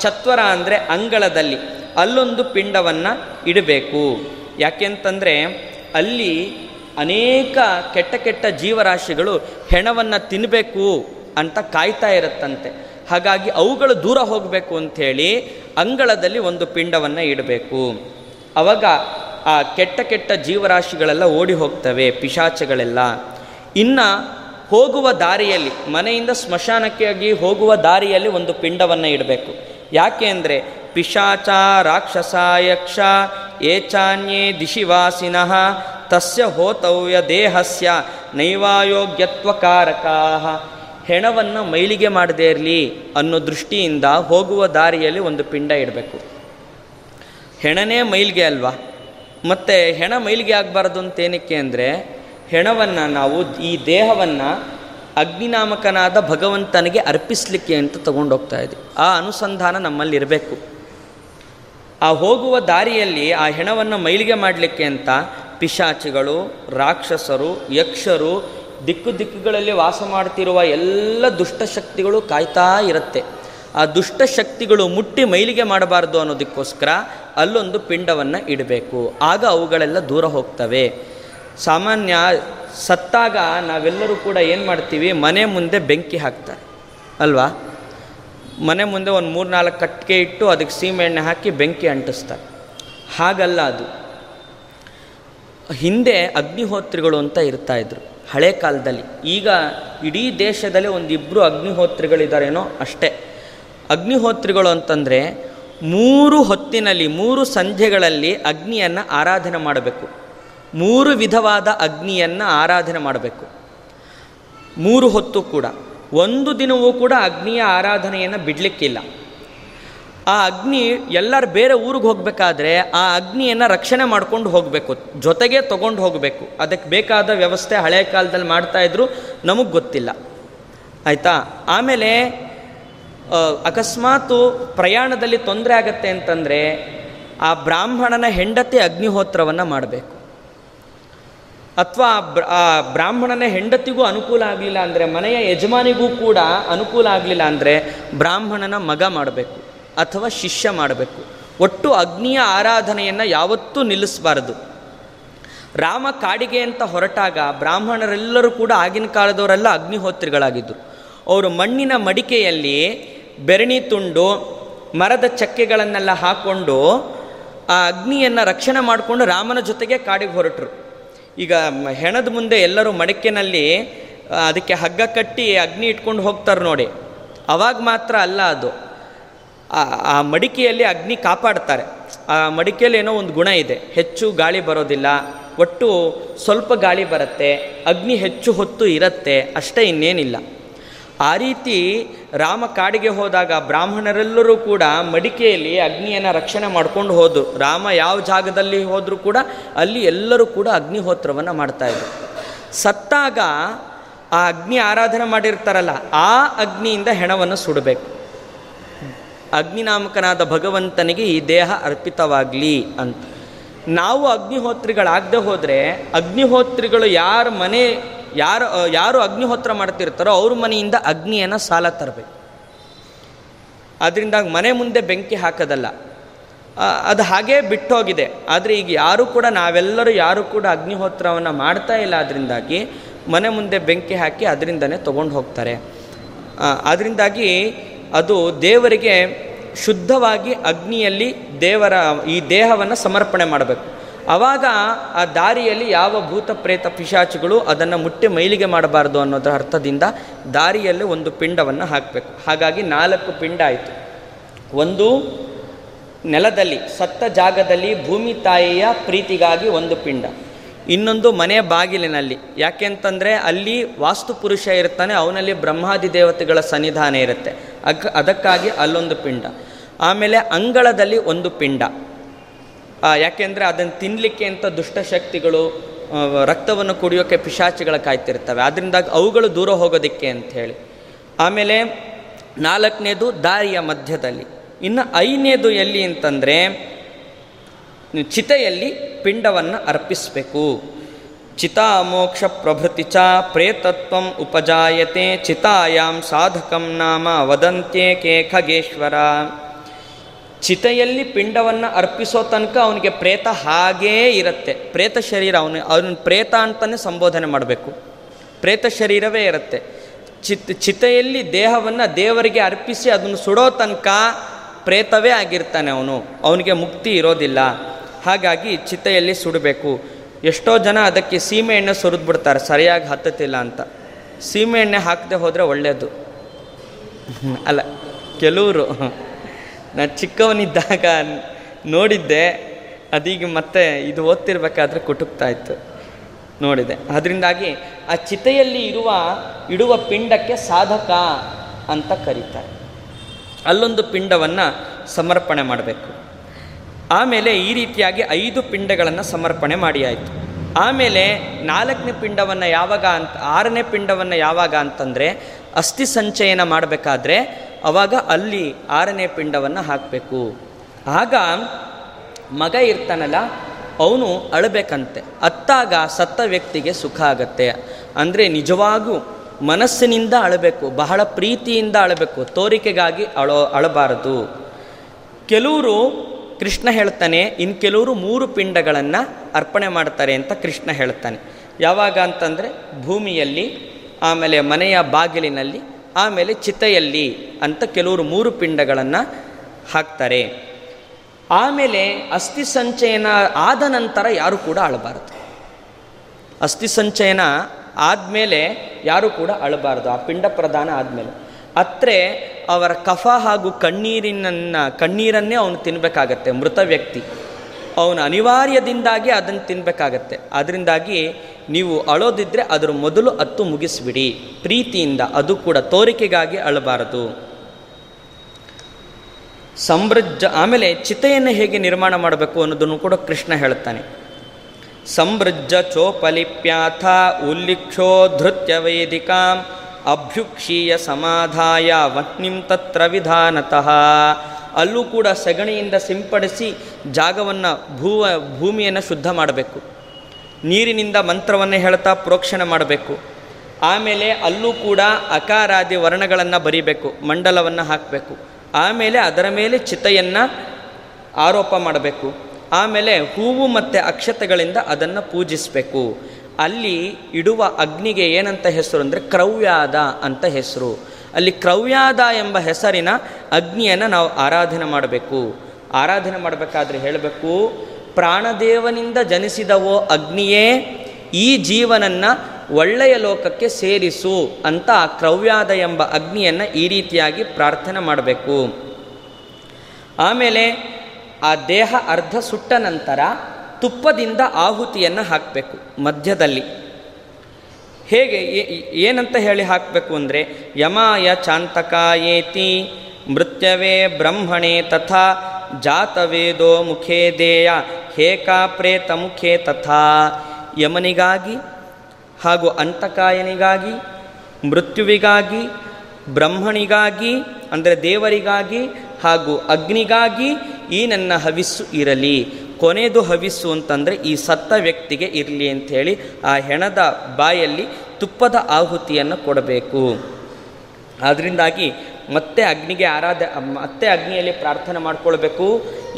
ಛತ್ವರ ಅಂದರೆ ಅಂಗಳದಲ್ಲಿ ಅಲ್ಲೊಂದು ಪಿಂಡವನ್ನು ಇಡಬೇಕು. ಯಾಕೆಂತಂದರೆ ಅಲ್ಲಿ ಅನೇಕ ಕೆಟ್ಟ ಕೆಟ್ಟ ಜೀವರಾಶಿಗಳು ಹೆಣವನ್ನು ತಿನ್ನಬೇಕು ಅಂತ ಕಾಯ್ತಾ ಇರುತ್ತಂತೆ. ಹಾಗಾಗಿ ಅವುಗಳು ದೂರ ಹೋಗಬೇಕು ಅಂಥೇಳಿ ಅಂಗಳದಲ್ಲಿ ಒಂದು ಪಿಂಡವನ್ನು ಇಡಬೇಕು. ಅವಾಗ ಆ ಕೆಟ್ಟ ಕೆಟ್ಟ ಜೀವರಾಶಿಗಳೆಲ್ಲ ಓಡಿ ಹೋಗ್ತವೆ, ಪಿಶಾಚಗಳೆಲ್ಲ. ಇನ್ನು ಹೋಗುವ ದಾರಿಯಲ್ಲಿ, ಮನೆಯಿಂದ ಸ್ಮಶಾನಕ್ಕಾಗಿ ಹೋಗುವ ದಾರಿಯಲ್ಲಿ ಒಂದು ಪಿಂಡವನ್ನು ಇಡಬೇಕು. ಯಾಕೆ ಅಂದರೆ ಪಿಶಾಚ ರಾಕ್ಷಸ ಯಕ್ಷ ಏಚಾನ್ಯೇ ದಿಶಿವಾಸಿನಃ ತಸ್ಯ ಹೋತವ್ಯ ದೇಹಸ್ಯ ನೈವಾಯೋಗ್ಯತ್ವಕಾರಕಾ. ಹೆಣವನ್ನು ಮೈಲಿಗೆ ಮಾಡದೇ ಇರಲಿ ಅನ್ನೋ ದೃಷ್ಟಿಯಿಂದ ಹೋಗುವ ದಾರಿಯಲ್ಲಿ ಒಂದು ಪಿಂಡ ಇಡಬೇಕು. ಹೆಣನೇ ಮೈಲಿಗೆ ಅಲ್ವಾ? ಮತ್ತು ಹೆಣ ಮೈಲಿಗೆ ಆಗಬಾರ್ದು ಅಂತೇನಕ್ಕೆ ಅಂದರೆ, ಹೆಣವನ್ನು ನಾವು ಈ ದೇಹವನ್ನು ಅಗ್ನಿನಾಮಕನಾದ ಭಗವಂತನಿಗೆ ಅರ್ಪಿಸಲಿಕ್ಕೆ ಅಂತ ತಗೊಂಡೋಗ್ತಾ ಇದ್ದೀವಿ ಆ ಅನುಸಂಧಾನ ನಮ್ಮಲ್ಲಿರಬೇಕು ಆ ಹೋಗುವ ದಾರಿಯಲ್ಲಿ ಆ ಹೆಣವನ್ನು ಮೈಲಿಗೆ ಮಾಡಲಿಕ್ಕೆ ಅಂತ ಪಿಶಾಚಿಗಳು, ರಾಕ್ಷಸರು, ಯಕ್ಷರು ದಿಕ್ಕು ದಿಕ್ಕುಗಳಲ್ಲಿ ವಾಸ ಮಾಡ್ತಿರುವ ಎಲ್ಲ ದುಷ್ಟಶಕ್ತಿಗಳು ಕಾಯ್ತಾ ಇರುತ್ತೆ. ಆ ದುಷ್ಟಶಕ್ತಿಗಳು ಮುಟ್ಟಿ ಮೈಲಿಗೆ ಮಾಡಬಾರ್ದು ಅನ್ನೋದಕ್ಕೋಸ್ಕರ ಅಲ್ಲೊಂದು ಪಿಂಡವನ್ನು ಇಡಬೇಕು. ಆಗ ಅವುಗಳೆಲ್ಲ ದೂರ ಹೋಗ್ತವೆ. ಸಾಮಾನ್ಯ ಸತ್ತಾಗ ನಾವೆಲ್ಲರೂ ಕೂಡ ಏನು ಮಾಡ್ತೀವಿ? ಮನೆ ಮುಂದೆ ಬೆಂಕಿ ಹಾಕ್ತಾರೆ. ಅಲ್ವಾ? ಮನೆ ಮುಂದೆ ಒಂದು ಮೂರು ನಾಲ್ಕು ಕಟ್ಟಿಗೆ ಇಟ್ಟು ಅದಕ್ಕೆ ಸೀಮೆಎಣ್ಣೆ ಹಾಕಿ ಬೆಂಕಿ ಅಂಟಿಸ್ತಾರೆ. ಹಾಗಲ್ಲ ಅದು. ಹಿಂದೆ ಅಗ್ನಿಹೋತ್ರಿಗಳು ಅಂತ ಇರ್ತಾ ಇದ್ರು. ಹಳೆ ಕಾಲದಲ್ಲಿ. ಈಗ ಇಡೀ ದೇಶದಲ್ಲಿ ಒಂದಿಬ್ಬರು ಅಗ್ನಿಹೋತ್ರಿಗಳಿದ್ದಾರೇನೋ ಅಷ್ಟೇ. ಅಗ್ನಿಹೋತ್ರಿಗಳು ಅಂತಂದರೆ ಮೂರು ಹೊತ್ತಿನಲ್ಲಿ, ಮೂರು ಸಂಧ್ಯೆಗಳಲ್ಲಿ ಅಗ್ನಿಯನ್ನು ಆರಾಧನೆ ಮಾಡಬೇಕು. ಮೂರು ವಿಧವಾದ ಅಗ್ನಿಯನ್ನು ಆರಾಧನೆ ಮಾಡಬೇಕು. ಮೂರು ಹೊತ್ತು ಕೂಡ. ಒಂದು ದಿನವೂ ಕೂಡ ಅಗ್ನಿಯ ಆರಾಧನೆಯನ್ನು ಬಿಡಲಿಕ್ಕಿಲ್ಲ. ಆ ಅಗ್ನಿ ಎಲ್ಲರೂ ಬೇರೆ ಊರಿಗೆ ಹೋಗಬೇಕಾದ್ರೆ ಆ ಅಗ್ನಿಯನ್ನು ರಕ್ಷಣೆ ಮಾಡ್ಕೊಂಡು ಹೋಗಬೇಕು, ಜೊತೆಗೆ ತೊಗೊಂಡು ಹೋಗಬೇಕು. ಅದಕ್ಕೆ ಬೇಕಾದ ವ್ಯವಸ್ಥೆ ಹಳೆ ಕಾಲದಲ್ಲಿ ಮಾಡ್ತಾಯಿದ್ರು ನಮಗೆ ಗೊತ್ತಿಲ್ಲ. ಆಯಿತಾ? ಆಮೇಲೆ ಅಕಸ್ಮಾತು ಪ್ರಯಾಣದಲ್ಲಿ ತೊಂದರೆ ಆಗತ್ತೆ ಅಂತಂದರೆ, ಆ ಬ್ರಾಹ್ಮಣನ ಹೆಂಡತಿ ಅಗ್ನಿಹೋತ್ರವನ್ನು ಮಾಡಬೇಕು. ಅಥವಾ ಆ ಬ್ರಾಹ್ಮಣನ ಹೆಂಡತಿಗೂ ಅನುಕೂಲ ಆಗಲಿಲ್ಲ ಅಂದರೆ, ಮನೆಯ ಯಜಮಾನಿಗೂ ಕೂಡ ಅನುಕೂಲ ಆಗಲಿಲ್ಲ ಅಂದರೆ, ಬ್ರಾಹ್ಮಣನ ಮಗ ಮಾಡಬೇಕು. ಅಥವಾ ಶಿಷ್ಯ ಮಾಡಬೇಕು. ಒಟ್ಟು ಅಗ್ನಿಯ ಆರಾಧನೆಯನ್ನು ಯಾವತ್ತೂ ನಿಲ್ಲಿಸಬಾರದು. ರಾಮ ಕಾಡಿಗೆ ಅಂತ ಹೊರಟಾಗ ಬ್ರಾಹ್ಮಣರೆಲ್ಲರೂ ಕೂಡ ಆಗಿನ ಕಾಲದವರೆಲ್ಲ ಅಗ್ನಿಹೋತ್ರಿಗಳಾಗಿದ್ದರು ಅವರು ಮಣ್ಣಿನ ಮಡಿಕೆಯಲ್ಲಿ ಬೆರಣಿ ತುಂಡು, ಮರದ ಚಕ್ಕೆಗಳನ್ನೆಲ್ಲ ಹಾಕ್ಕೊಂಡು ಆ ಅಗ್ನಿಯನ್ನು ರಕ್ಷಣೆ ಮಾಡಿಕೊಂಡು ರಾಮನ ಜೊತೆಗೆ ಕಾಡಿಗೆ ಹೊರಟರು. ಈಗ ಹೆಣದ ಮುಂದೆ ಎಲ್ಲರೂ ಮಡಿಕೆನಲ್ಲಿ ಅದಕ್ಕೆ ಹಗ್ಗ ಕಟ್ಟಿ ಅಗ್ನಿ ಇಟ್ಕೊಂಡು ಹೋಗ್ತಾರೆ ನೋಡಿ. ಅವಾಗ ಮಾತ್ರ ಅಲ್ಲ ಅದು. ಆ ಮಡಿಕೆಯಲ್ಲಿ ಅಗ್ನಿ ಕಾಪಾಡ್ತಾರೆ. ಆ ಮಡಿಕೆಯಲ್ಲಿ ಏನೋ ಒಂದು ಗುಣ ಇದೆ. ಹೆಚ್ಚು ಗಾಳಿ ಬರೋದಿಲ್ಲ, ಒಟ್ಟು ಸ್ವಲ್ಪ ಗಾಳಿ ಬರುತ್ತೆ, ಅಗ್ನಿ ಹೆಚ್ಚು ಹೊತ್ತು ಇರುತ್ತೆ, ಅಷ್ಟೇ ಇನ್ನೇನಿಲ್ಲ. ಆ ರೀತಿ ರಾಮ ಕಾಡಿಗೆ ಹೋದಾಗ ಬ್ರಾಹ್ಮಣರೆಲ್ಲರೂ ಕೂಡ ಮಡಿಕೆಯಲ್ಲಿ ಅಗ್ನಿಯನ್ನು ರಕ್ಷಣೆ ಮಾಡ್ಕೊಂಡು ಹೋದರು. ರಾಮ ಯಾವ ಜಾಗದಲ್ಲಿ ಹೋದರೂ ಕೂಡ ಅಲ್ಲಿ ಎಲ್ಲರೂ ಕೂಡ ಅಗ್ನಿಹೋತ್ರವನ್ನು ಮಾಡ್ತಾಯಿದ್ರು ಸತ್ತಾಗ ಆ ಅಗ್ನಿ ಆರಾಧನೆ ಮಾಡಿರ್ತಾರಲ್ಲ, ಆ ಅಗ್ನಿಯಿಂದ ಹೆಣವನ್ನು ಸುಡಬೇಕು. ಅಗ್ನಿನಾಮಕನಾದ ಭಗವಂತನಿಗೆ ಈ ದೇಹ ಅರ್ಪಿತವಾಗಲಿ ಅಂತ. ನಾವು ಅಗ್ನಿಹೋತ್ರಿಗಳಾಗದೆ ಹೋದರೆ ಅಗ್ನಿಹೋತ್ರಿಗಳು ಯಾರ ಮನೆ, ಯಾರು ಯಾರು ಅಗ್ನಿಹೋತ್ರ ಮಾಡ್ತಿರ್ತಾರೋ ಅವ್ರ ಮನೆಯಿಂದ ಅಗ್ನಿಯನ್ನು ಸಾಲ ತರಬೇಕು. ಅದರಿಂದ ಮನೆ ಮುಂದೆ ಬೆಂಕಿ ಹಾಕೋದಲ್ಲ. ಅದು ಹಾಗೇ ಬಿಟ್ಟೋಗಿದೆ. ಆದರೆ ಈಗ ಯಾರೂ ಕೂಡ, ನಾವೆಲ್ಲರೂ ಯಾರೂ ಕೂಡ ಅಗ್ನಿಹೋತ್ರವನ್ನು ಮಾಡ್ತಾ ಇಲ್ಲ ಅದರಿಂದಾಗಿ ಮನೆ ಮುಂದೆ ಬೆಂಕಿ ಹಾಕಿ ಅದರಿಂದನೇ ತೊಗೊಂಡು ಹೋಗ್ತಾರೆ. ಅದರಿಂದಾಗಿ ಅದು ದೇವರಿಗೆ ಶುದ್ಧವಾಗಿ ಅಗ್ನಿಯಲ್ಲಿ ದೇವರ ಈ ದೇಹವನ್ನು ಸಮರ್ಪಣೆ ಮಾಡಬೇಕು. ಆವಾಗ ಆ ದಾರಿಯಲ್ಲಿ ಯಾವ ಭೂತ ಪ್ರೇತ ಪಿಶಾಚಿಗಳು ಅದನ್ನು ಮುಟ್ಟಿ ಮೈಲಿಗೆ ಮಾಡಬಾರ್ದು ಅನ್ನೋದರ ಅರ್ಥದಿಂದ ದಾರಿಯಲ್ಲಿ ಒಂದು ಪಿಂಡವನ್ನು ಹಾಕಬೇಕು. ಹಾಗಾಗಿ ನಾಲ್ಕು ಪಿಂಡ ಆಯಿತು. ಒಂದು ನೆಲದಲ್ಲಿ, ಸತ್ತ ಜಾಗದಲ್ಲಿ ಭೂಮಿ ತಾಯಿಯ ಪ್ರೀತಿಗಾಗಿ ಒಂದು ಪಿಂಡ. ಇನ್ನೊಂದು ಮನೆ ಬಾಗಿಲಿನಲ್ಲಿ. ಯಾಕೆಂತಂದರೆ ಅಲ್ಲಿ ವಾಸ್ತು ಪುರುಷ ಇರ್ತಾನೆ, ಅವನಲ್ಲಿ ಬ್ರಹ್ಮಾದಿ ದೇವತೆಗಳ ಸನ್ನಿಧಾನ ಇರುತ್ತೆ. ಅಕ್ ಅದಕ್ಕಾಗಿ ಅಲ್ಲೊಂದು ಪಿಂಡ. ಆಮೇಲೆ ಅಂಗಳದಲ್ಲಿ ಒಂದು ಪಿಂಡ. ಯಾಕೆಂದರೆ ಅದನ್ನು ತಿನ್ನಲಿಕ್ಕೆ ಅಂತ ದುಷ್ಟಶಕ್ತಿಗಳು ರಕ್ತವನ್ನು ಕುಡಿಯೋಕ್ಕೆ ಪಿಶಾಚಿಗಳ ಕಾಯ್ತಿರ್ತವೆ. ಅದರಿಂದ ಅವುಗಳು ದೂರ ಹೋಗೋದಕ್ಕೆ ಅಂತ ಹೇಳಿ ಆಮೇಲೆ ನಾಲ್ಕನೇದು ದಾರಿಯ ಮಧ್ಯದಲ್ಲಿ. ಇನ್ನು ಐದನೇದು ಎಲ್ಲಿ ಅಂತಂದರೆ, ಚಿತೆಯಲ್ಲಿ ಪಿಂಡವನ್ನು ಅರ್ಪಿಸಬೇಕು. ಚಿತಾಮೋಕ್ಷ ಪ್ರಭೃತಿ ಚ ಪ್ರೇತತ್ವಂ ಉಪಜಾಯತೆ ಚಿತಾಯಾಂ ಸಾಧಕಂ ನಾಮ ವದಂತ್ಯೇಕೆ ಖಗೇಶ್ವರ. ಚಿತೆಯಲ್ಲಿ ಪಿಂಡವನ್ನು ಅರ್ಪಿಸೋ ತನಕ ಅವನಿಗೆ ಪ್ರೇತ ಹಾಗೇ ಇರುತ್ತೆ. ಪ್ರೇತ ಶರೀರ ಅವನು, ಅವನ ಪ್ರೇತ ಅಂತಲೇ ಸಂಬೋಧನೆ ಮಾಡಬೇಕು. ಪ್ರೇತ ಶರೀರವೇ ಇರುತ್ತೆ. ಚಿತ್, ಚಿತೆಯಲ್ಲಿ ದೇಹವನ್ನು ದೇವರಿಗೆ ಅರ್ಪಿಸಿ ಅದನ್ನು ಸುಡೋ ತನಕ ಪ್ರೇತವೇ ಆಗಿರ್ತಾನೆ ಅವನು. ಅವನಿಗೆ ಮುಕ್ತಿ ಇರೋದಿಲ್ಲ. ಹಾಗಾಗಿ ಚಿತೆಯಲ್ಲಿ ಸುಡಬೇಕು. ಎಷ್ಟೋ ಜನ ಅದಕ್ಕೆ ಸೀಮೆ ಎಣ್ಣೆ ಸುರಿದು ಬಿಡ್ತಾರೆ, ಸರಿಯಾಗಿ ಹತ್ತತಿಲ್ಲ ಅಂತ. ಸೀಮೆ ಎಣ್ಣೆ ಹಾಕದೆ ಹೋದರೆ ಒಳ್ಳೆಯದು ಅಲ್ಲ, ಕೆಲವರು ನಾನು ಚಿಕ್ಕವನಿದ್ದಾಗ ನೋಡಿದ್ದೆ, ಅದೀಗ ಮತ್ತೆ ಇದು ಓದ್ತಿರ್ಬೇಕಾದ್ರೆ ಕುಟುಕ್ತಾ ಇತ್ತು, ನೋಡಿದೆ. ಅದರಿಂದಾಗಿ ಆ ಚಿತೆಯಲ್ಲಿ ಇರುವ, ಇಡುವ ಪಿಂಡಕ್ಕೆ ಸಾಧಕ ಅಂತ ಕರೀತಾರೆ. ಅಲ್ಲೊಂದು ಪಿಂಡವನ್ನು ಸಮರ್ಪಣೆ ಮಾಡಬೇಕು. ಆಮೇಲೆ ಈ ರೀತಿಯಾಗಿ ಐದು ಪಿಂಡಗಳನ್ನು ಸಮರ್ಪಣೆ ಮಾಡಿ ಆಯಿತು ಆಮೇಲೆ ನಾಲ್ಕನೇ ಪಿಂಡವನ್ನು ಯಾವಾಗ ಅಂತ, ಆರನೇ ಪಿಂಡವನ್ನು ಯಾವಾಗ ಅಂತಂದರೆ ಅಸ್ಥಿ ಸಂಚಯನ ಮಾಡಬೇಕಾದ್ರೆ ಅವಾಗ ಅಲ್ಲಿ ಆರನೇ ಪಿಂಡವನ್ನು ಹಾಕಬೇಕು. ಆಗ ಮಗ ಇರ್ತಾನಲ್ಲ, ಅವನು ಅಳಬೇಕಂತೆ. ಅತ್ತಾಗ ಸತ್ತ ವ್ಯಕ್ತಿಗೆ ಸುಖ ಆಗತ್ತೆ. ಅಂದರೆ ನಿಜವಾಗೂ ಮನಸ್ಸಿನಿಂದ ಅಳಬೇಕು, ಬಹಳ ಪ್ರೀತಿಯಿಂದ ಅಳಬೇಕು, ತೋರಿಕೆಗಾಗಿ ಅಳೋ, ಅಳಬಾರದು. ಕೆಲವರು ಕೃಷ್ಣ ಹೇಳ್ತಾನೆ ಇನ್ನು ಕೆಲವರು ಮೂರು ಪಿಂಡಗಳನ್ನು ಅರ್ಪಣೆ ಮಾಡ್ತಾರೆ ಅಂತ ಕೃಷ್ಣ ಹೇಳ್ತಾನೆ. ಯಾವಾಗ ಅಂತಂದರೆ ಭೂಮಿಯಲ್ಲಿ, ಆಮೇಲೆ ಮನೆಯ ಬಾಗಿಲಿನಲ್ಲಿ, ಆಮೇಲೆ ಚಿತೆಯಲ್ಲಿ ಅಂತ ಕೆಲವರು ಮೂರು ಪಿಂಡಗಳನ್ನು ಹಾಕ್ತಾರೆ. ಆಮೇಲೆ ಅಸ್ಥಿ ಸಂಚಯನ ಆದ ನಂತರ ಯಾರು ಕೂಡ ಅಳಬಾರದು. ಅಸ್ಥಿ ಸಂಚಯನ ಆದಮೇಲೆ ಯಾರು ಕೂಡ ಅಳಬಾರದು. ಆ ಪಿಂಡ ಪ್ರದಾನ ಆದಮೇಲೆ. ಅತ್ರೆ ಅವರ ಕಫ ಹಾಗೂ ಕಣ್ಣೀರಿನನ್ನು, ಕಣ್ಣೀರನ್ನೇ ಅವನು ತಿನ್ನಬೇಕಾಗತ್ತೆ ಮೃತ ವ್ಯಕ್ತಿ. ಅವನು ಅನಿವಾರ್ಯದಿಂದಾಗಿ ಅದನ್ನು ತಿನ್ನಬೇಕಾಗತ್ತೆ ಅದರಿಂದಾಗಿ ನೀವು ಅಳೋದಿದ್ದರೆ ಅದರ ಮೊದಲು ಅತ್ತು ಮುಗಿಸ್ಬಿಡಿ. ಪ್ರೀತಿಯಿಂದ ಅದು ಕೂಡ ತೋರಿಕೆಗಾಗಿ ಅಳಬಾರದು. ಸಮೃದ್ಧ ಆಮೇಲೆ ಚಿತೆಯನ್ನು ಹೇಗೆ ನಿರ್ಮಾಣ ಮಾಡಬೇಕು ಅನ್ನೋದನ್ನು ಕೂಡ ಕೃಷ್ಣ ಹೇಳುತ್ತಾನೆ ಸಮೃದ್ಧ ಚೋಪಲಿಪ್ಯಾಥ ಉಲ್ಲಿಕ್ಷೋ ಧೃತ್ಯ ವೇದಿಕಾಂ ಅಭ್ಯುಕ್ಷೀಯ ಸಮಾಧಾಯ ವಹ್ನಿಂ ತತ್ರ ವಿಧಾನತಃ. ಅಲ್ಲೂ ಕೂಡ ಸಗಣಿಯಿಂದ ಸಿಂಪಡಿಸಿ ಜಾಗವನ್ನು ಭೂವ, ಭೂಮಿಯನ್ನು ಶುದ್ಧ ಮಾಡಬೇಕು. ನೀರಿನಿಂದ ಮಂತ್ರವನ್ನು ಹೇಳ್ತಾ ಪ್ರೋಕ್ಷಣೆ ಮಾಡಬೇಕು. ಆಮೇಲೆ ಅಲ್ಲೂ ಕೂಡ ಅಕಾರಾದಿ ವರ್ಣಗಳನ್ನು ಬರಿಬೇಕು, ಮಂಡಲವನ್ನು ಹಾಕಬೇಕು. ಆಮೇಲೆ ಅದರ ಮೇಲೆ ಚಿತೆಯನ್ನು ಆರೋಪ ಮಾಡಬೇಕು. ಆಮೇಲೆ ಹೂವು ಮತ್ತು ಅಕ್ಷತೆಗಳಿಂದ ಅದನ್ನು ಪೂಜಿಸಬೇಕು. ಅಲ್ಲಿ ಇಡುವ ಅಗ್ನಿಗೆ ಏನಂತ ಹೆಸರು ಅಂದರೆ ಕ್ರವ್ಯಾದ ಅಂತ ಹೆಸರು. ಅಲ್ಲಿ ಕ್ರವ್ಯಾದ ಎಂಬ ಹೆಸರಿನ ಅಗ್ನಿಯನ್ನು ನಾವು ಆರಾಧನೆ ಮಾಡಬೇಕು. ಆರಾಧನೆ ಮಾಡಬೇಕಾದ್ರೆ ಹೇಳಬೇಕು, ಪ್ರಾಣದೇವನಿಂದ ಜನಿಸಿದವೋ ಅಗ್ನಿಯೇ, ಈ ಜೀವನನ್ನು ಒಳ್ಳೆಯ ಲೋಕಕ್ಕೆ ಸೇರಿಸು ಅಂತ ಕ್ರವ್ಯಾದ ಎಂಬ ಅಗ್ನಿಯನ್ನು ಈ ರೀತಿಯಾಗಿ ಪ್ರಾರ್ಥನೆ ಮಾಡಬೇಕು. ಆಮೇಲೆ ಆ ದೇಹ ಅರ್ಧ ಸುಟ್ಟ ನಂತರ ತುಪ್ಪದಿಂದ ಆಹುತಿಯನ್ನು ಹಾಕಬೇಕು, ಮಧ್ಯದಲ್ಲಿ. ಹೇಗೆ ಏನಂತ ಹೇಳಿ ಹಾಕಬೇಕು ಅಂದರೆ, ಯಮಾಯ ಚಾಂತಕಾಯೇತಿ ಮೃತ್ಯವೇ ಬ್ರಹ್ಮಣೆ ತಥಾ ಜಾತವೇದೋ ಮುಖೇ ದೇಯ ಹೇಕಾ ಪ್ರೇತ ಮುಖೇ ತಥಾ. ಯಮನಿಗಾಗಿ ಹಾಗೂ ಅಂತಕಾಯನಿಗಾಗಿ, ಮೃತ್ಯುವಿಗಾಗಿ, ಬ್ರಹ್ಮಣಿಗಾಗಿ, ಅಂದರೆ ದೇವರಿಗಾಗಿ ಹಾಗೂ ಅಗ್ನಿಗಾಗಿ ಈ ನನ್ನ ಹವಿಸ್ಸು ಇರಲಿ. ಕೊನೆಯದು ಹವಿಸ್ಸು ಅಂತಂದರೆ ಈ ಸತ್ತ ವ್ಯಕ್ತಿಗೆ ಇರಲಿ ಅಂಥೇಳಿ ಆ ಹೆಣದ ಬಾಯಲ್ಲಿ ತುಪ್ಪದ ಆಹುತಿಯನ್ನು ಕೊಡಬೇಕು. ಅದರಿಂದಾಗಿ ಮತ್ತೆ ಅಗ್ನಿಗೆ ಆರಾಧ, ಮತ್ತೆ ಅಗ್ನಿಯಲ್ಲಿ ಪ್ರಾರ್ಥನೆ ಮಾಡಿಕೊಳ್ಬೇಕು.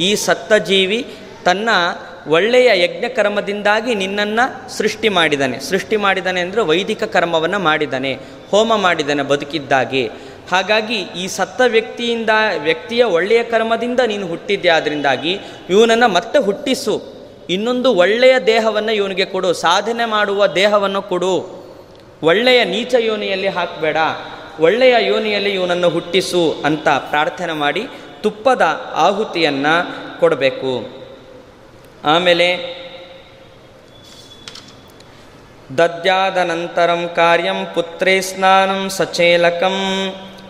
ಈ ಸತ್ತ ಜೀವಿ ತನ್ನ ಒಳ್ಳೆಯ ಯಜ್ಞ ಕರ್ಮದಿಂದಾಗಿ ನಿನ್ನನ್ನು ಸೃಷ್ಟಿ ಮಾಡಿದ್ದಾನೆ ಸೃಷ್ಟಿ ಮಾಡಿದ್ದಾನೆ ಅಂದರೆ ವೈದಿಕ ಕರ್ಮವನ್ನು ಮಾಡಿದ್ದಾನೆ ಹೋಮ ಮಾಡಿದ್ದಾನೆ ಬದುಕಿದ್ದಾಗಿ. ಹಾಗಾಗಿ ಈ ಸತ್ತ ವ್ಯಕ್ತಿಯಿಂದ, ವ್ಯಕ್ತಿಯ ಒಳ್ಳೆಯ ಕರ್ಮದಿಂದ ನೀನು ಹುಟ್ಟಿದ್ದೆ. ಆದ್ದರಿಂದಾಗಿ ಇವನನ್ನು ಮತ್ತೆ ಹುಟ್ಟಿಸು. ಇನ್ನೊಂದು ಒಳ್ಳೆಯ ದೇಹವನ್ನು ಇವನಿಗೆ ಕೊಡು. ಸಾಧನೆ ಮಾಡುವ ದೇಹವನ್ನು ಕೊಡು. ಒಳ್ಳೆಯ ನೀಚ ಯೋನಿಯಲ್ಲಿ ಹಾಕಬೇಡ. ಒಳ್ಳೆಯ ಯೋನಿಯಲ್ಲಿ ಇವನನ್ನು ಹುಟ್ಟಿಸು ಅಂತ ಪ್ರಾರ್ಥನೆ ಮಾಡಿ ತುಪ್ಪದ ಆಹುತಿಯನ್ನು ಕೊಡಬೇಕು. ಆಮೇಲೆ ದದ್ಯಾದನಂತರಂ ಕಾರ್ಯಂ ಪುತ್ರೇ ಸ್ನಾನಂ ಸಚೇಲಕಂ.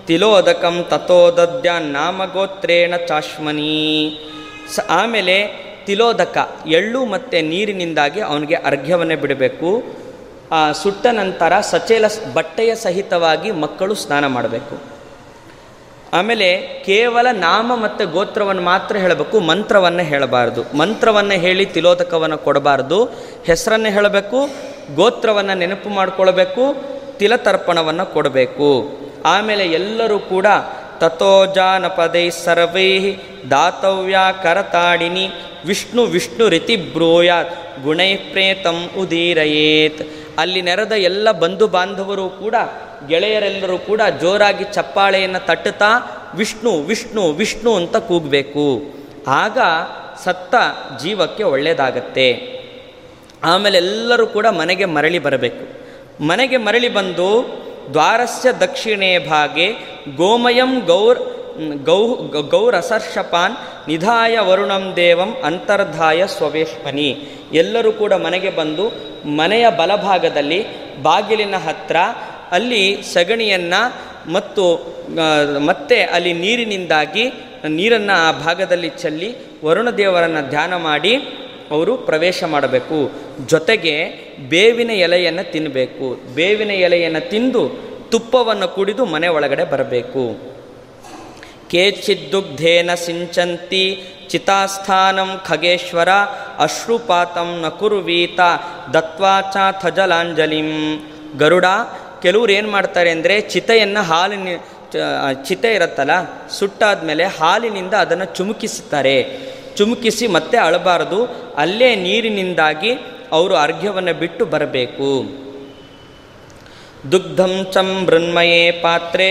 ತಿಲೋದಕಂ ತಥೋದ್ಯ ದದ್ಯಾನ್ ನಾಮಗೋತ್ರೇಣ ಚಾಶ್ಮನಿ. ಸ ಆಮೇಲೆ ತಿಲೋದಕ, ಎಳ್ಳು ಮತ್ತು ನೀರಿನಿಂದಾಗಿ ಅವನಿಗೆ ಅರ್ಘ್ಯವನ್ನೇ ಬಿಡಬೇಕು. ಸುಟ್ಟ ನಂತರ ಸಚೇಲ ಬಟ್ಟೆಯ ಸಹಿತವಾಗಿ ಮಕ್ಕಳು ಸ್ನಾನ ಮಾಡಬೇಕು. ಆಮೇಲೆ ಕೇವಲ ನಾಮ ಮತ್ತು ಗೋತ್ರವನ್ನು ಮಾತ್ರ ಹೇಳಬೇಕು, ಮಂತ್ರವನ್ನು ಹೇಳಬಾರ್ದು. ಮಂತ್ರವನ್ನು ಹೇಳಿ ತಿಲೋದಕವನ್ನು ಕೊಡಬಾರ್ದು. ಹೆಸರನ್ನು ಹೇಳಬೇಕು, ಗೋತ್ರವನ್ನು ನೆನಪು ಮಾಡಿಕೊಳ್ಬೇಕು, ತಿಲತರ್ಪಣವನ್ನು ಕೊಡಬೇಕು. ಆಮೇಲೆ ಎಲ್ಲರೂ ಕೂಡ ತಥೋ ಜಾನಪದೈ ಸರ್ವೈ ದಾತವ್ಯ ಕರತಾಡಿನಿ ವಿಷ್ಣು ವಿಷ್ಣು ರೀತಿ ಬ್ರೂಯಾತ್ ಗುಣೈ ಪ್ರೇತಂ ಉದೀರಯೇತ್. ಅಲ್ಲಿ ನೆರೆದ ಎಲ್ಲ ಬಂಧು ಬಾಂಧವರು ಕೂಡ ಗೆಳೆಯರೆಲ್ಲರೂ ಕೂಡ ಜೋರಾಗಿ ಚಪ್ಪಾಳೆಯನ್ನು ತಟ್ಟುತ್ತಾ ವಿಷ್ಣು ವಿಷ್ಣು ವಿಷ್ಣು ಅಂತ ಕೂಗಬೇಕು. ಆಗ ಸತ್ತ ಜೀವಕ್ಕೆ ಒಳ್ಳೆಯದಾಗತ್ತೆ ಆಮೇಲೆ ಎಲ್ಲರೂ ಕೂಡ ಮನೆಗೆ ಮರಳಿ ಬರಬೇಕು. ಮನೆಗೆ ಮರಳಿ ಬಂದು ದ್ವಾರಸ್ಯ ದಕ್ಷಿಣೆ ಭಾಗೆ ಗೋಮಯಂ ಗೌರ್, ಗೌ, ಗೌರಸರ್ಷಪಾನ್, ನಿಧಾಯ ವರುಣಂ ದೇವಂ ಅಂತರ್ಧಾಯ ಸ್ವವೇಶ್ಮನಿ ಎಲ್ಲರೂ ಕೂಡ ಮನೆಗೆ ಬಂದು ಮನೆಯ ಬಲಭಾಗದಲ್ಲಿ ಬಾಗಿಲಿನ ಹತ್ರ ಅಲ್ಲಿ ಸಗಣಿಯನ್ನು ಮತ್ತು ಮತ್ತೆ ಅಲ್ಲಿ ನೀರಿನಿಂದಾಗಿ, ನೀರನ್ನು ಆ ಭಾಗದಲ್ಲಿ ಚೆಲ್ಲಿ ವರುಣ ದೇವರನ್ನು ಧ್ಯಾನ ಮಾಡಿ ಅವರು ಪ್ರವೇಶ ಮಾಡಬೇಕು. ಜೊತೆಗೆ ಬೇವಿನ ಎಲೆಯನ್ನು ತಿನ್ನಬೇಕು ಬೇವಿನ ಎಲೆಯನ್ನು ತಿಂದು ತುಪ್ಪವನ್ನು ಕುಡಿದು ಮನೆ ಒಳಗಡೆ ಬರಬೇಕು. ಕೇಚಿದ್ದುಗ್ಧೇನ ಸಿಂಚಂತಿ ಚಿತಾಸ್ಥಾನಂ ಖಗೇಶ್ವರ ಅಶ್ರುಪಾತಂ ನ ದತ್ವಾಚಾ ಥಜಲಾಂಜಲಿಂ ಗರುಡ ಕೆಲವ್ರು ಏನು ಮಾಡ್ತಾರೆ ಅಂದರೆ ಚಿತೆಯನ್ನು ಹಾಲಿನ, ಚಿತೆ ಇರುತ್ತಲ್ಲ, ಸುಟ್ಟಾದ್ಮೇಲೆ ಹಾಲಿನಿಂದ ಅದನ್ನು ಚುಮುಕಿಸುತ್ತಾರೆ. ಚುಮುಕಿಸಿ ಮತ್ತೆ ಅಳಬಾರದು. ಅಲ್ಲೇ ನೀರಿನಿಂದಾಗಿ ಅವರು ಅರ್ಘ್ಯವನ್ನು ಬಿಟ್ಟು ಬರಬೇಕು. ದುಗ್ಧಂ ಚಂ ಮೃನ್ಮಯೇ ಪಾತ್ರೆ,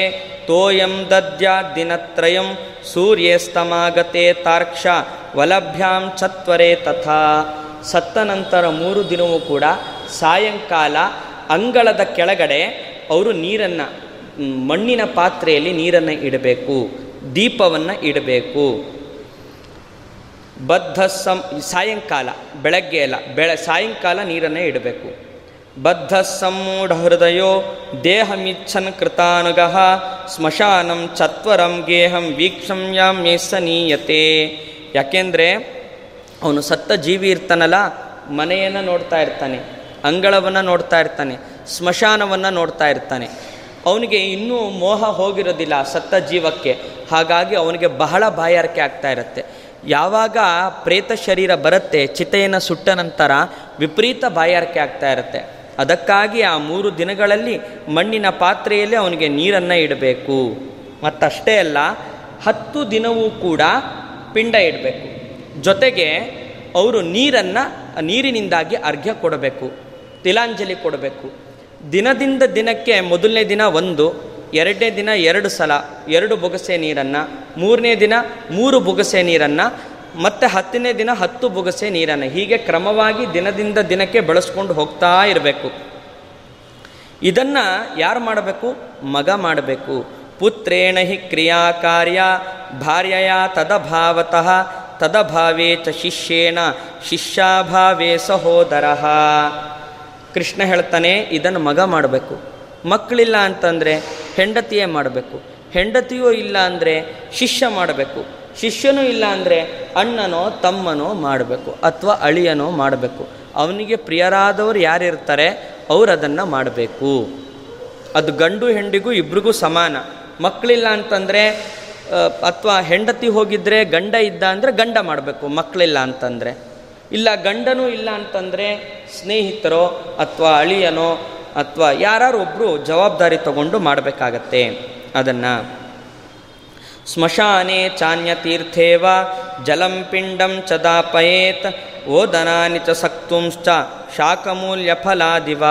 ತೋಯಂ ದದ್ಯಾ ದಿನತ್ರಯಂ, ಸೂರ್ಯಸ್ತಮಾಗತೆ ತಾರ್ಕ್ಷ, ವಲಭ್ಯಾಂ ಚತ್ವರೆ ತಥಾ. ಸತ್ತ ನಂತರ ಮೂರು ದಿನವೂ ಕೂಡ ಸಾಯಂಕಾಲ ಅಂಗಳದ ಕೆಳಗಡೆ ಅವರು ನೀರನ್ನು ಮಣ್ಣಿನ ಪಾತ್ರೆಯಲ್ಲಿ ನೀರನ್ನು ಇಡಬೇಕು, ದೀಪವನ್ನು ಇಡಬೇಕು. ಬದ್ಧ ಸಂ, ಸಾಯಂಕಾಲ, ಬೆಳಗ್ಗೆ ಅಲ್ಲ, ಬೆಳೆ, ಸಾಯಂಕಾಲ ನೀರನ್ನೇ ಇಡಬೇಕು. ಬದ್ಧ ಸಮ್ಮೂಢ ಹೃದಯೋ ದೇಹಮಿಚ್ಛನ್ ಕೃತಾನುಗಃ, ಸ್ಮಶಾನಂ ಚತ್ವರಂ ಗೇಹಂ ವೀಕ್ಷಮ್ಯಾಂ ಮೇಸನೀಯತೆ ಯಾಕೆಂದರೆ, ಅವನು ಸತ್ತ ಜೀವಿ ಇರ್ತಾನಲ್ಲ ಮನೆಯನ್ನು ನೋಡ್ತಾ ಇರ್ತಾನೆ, ಅಂಗಳವನ್ನು ನೋಡ್ತಾ ಇರ್ತಾನೆ, ಸ್ಮಶಾನವನ್ನು ನೋಡ್ತಾ ಇರ್ತಾನೆ. ಅವನಿಗೆ ಇನ್ನೂ ಮೋಹ ಹೋಗಿರೋದಿಲ್ಲ ಸತ್ತ ಜೀವಕ್ಕೆ, ಹಾಗಾಗಿ ಅವನಿಗೆ ಬಹಳ ಬಾಯಾರಿಕೆ ಆಗ್ತಾ ಇರುತ್ತೆ. ಯಾವಾಗ ಪ್ರೇತ ಶರೀರ ಬರುತ್ತೆ, ಚಿತೆಯನ್ನು ಸುಟ್ಟ ನಂತರ ವಿಪರೀತ ಬಾಯಾರಿಕೆ ಆಗ್ತಾ ಇರುತ್ತೆ. ಅದಕ್ಕಾಗಿ ಆ ಮೂರು ದಿನಗಳಲ್ಲಿ ಮಣ್ಣಿನ ಪಾತ್ರೆಯಲ್ಲಿ ಅವನಿಗೆ ನೀರನ್ನು ಇಡಬೇಕು. ಮತ್ತಷ್ಟೇ ಅಲ್ಲ, ಹತ್ತು ದಿನವೂ ಕೂಡ ಪಿಂಡ ಇಡಬೇಕು. ಜೊತೆಗೆ ಅವರು ನೀರನ್ನು, ನೀರಿನಿಂದಾಗಿ ಅರ್ಘ್ಯ ಕೊಡಬೇಕು, ತಿಲಾಂಜಲಿ ಕೊಡಬೇಕು. ದಿನದಿಂದ ದಿನಕ್ಕೆ ಮೊದಲನೇ ದಿನ ಒಂದು ಎರಡನೇ ದಿನ ಎರಡು ಸಲ, ಎರಡು ಬೊಗಸೆ ನೀರನ್ನು, ಮೂರನೇ ದಿನ ಮೂರು ಬೊಗಸೆ ನೀರನ್ನು, ಮತ್ತು ಹತ್ತನೇ ದಿನ ಹತ್ತು ಬೊಗಸೆ ನೀರನ್ನು. ಹೀಗೆ ಕ್ರಮವಾಗಿ ದಿನದಿಂದ ದಿನಕ್ಕೆ ಬಳಸ್ಕೊಂಡು ಹೋಗ್ತಾ ಇರಬೇಕು. ಇದನ್ನು ಯಾರು ಮಾಡಬೇಕು? ಮಗ ಮಾಡಬೇಕು. ಪುತ್ರೇಣ ಹಿ ಕ್ರಿಯಾ ಕಾರ್ಯ ಭಾರ್ಯೆಯ ತದಭಾವತಃ ತದಭಾವೇ ಚ ಶಿಷ್ಯೇಣ ಶಿಷ್ಯಾಭಾವೇ ಸಹೋದರ. ಕೃಷ್ಣ ಹೇಳ್ತಾನೆ, ಇದನ್ನು ಮಗ ಮಾಡಬೇಕು. ಮಕ್ಕಳಿಲ್ಲ ಅಂತಂದರೆ ಹೆಂಡತಿಯೇ ಮಾಡಬೇಕು. ಹೆಂಡತಿಯೂ ಇಲ್ಲ ಅಂದರೆ ಶಿಷ್ಯ ಮಾಡಬೇಕು. ಶಿಷ್ಯನೂ ಇಲ್ಲ ಅಂದರೆ ಅಣ್ಣನೋ ತಮ್ಮನೋ ಮಾಡಬೇಕು ಅಥವಾ ಅಳಿಯನೋ ಮಾಡಬೇಕು. ಅವನಿಗೆ ಪ್ರಿಯರಾದವರು ಯಾರಿರ್ತಾರೆ? ಅವರು ಅದನ್ನು ಮಾಡಬೇಕು. ಅದು ಗಂಡು ಹೆಂಡಿಗೂ ಇಬ್ರಿಗೂ ಸಮಾನ. ಮಕ್ಕಳಿಲ್ಲ ಅಂತಂದರೆ ಅಥವಾ ಹೆಂಡತಿ ಹೋಗಿದ್ದರೆ ಗಂಡ ಇದ್ದ ಅಂದರೆ ಗಂಡ ಮಾಡಬೇಕು, ಮಕ್ಕಳಿಲ್ಲ ಅಂತಂದರೆ. ಇಲ್ಲ ಗಂಡನೂ ಇಲ್ಲ ಅಂತಂದರೆ ಸ್ನೇಹಿತರೋ ಅಥವಾ ಅಳಿಯನೋ ಅಥವಾ ಯಾರು ಒಬ್ಬರು ಜವಾಬ್ದಾರಿ ತಗೊಂಡು ಮಾಡಬೇಕಾಗತ್ತೆ. ಅದನ್ನು ಸ್ಮಶಾನೆ ಚಾನ್ಯತೀರ್ಥೇವ ಜಲಂ ಪಿಂಡಂ ಚದಾಪಯೇತ್ ಓದನಾನಿ ಚ ಸಕ್ತುಂಶ್ಚ ಶಾಖಮೂಲ್ಯ ಫಲಾದಿವ.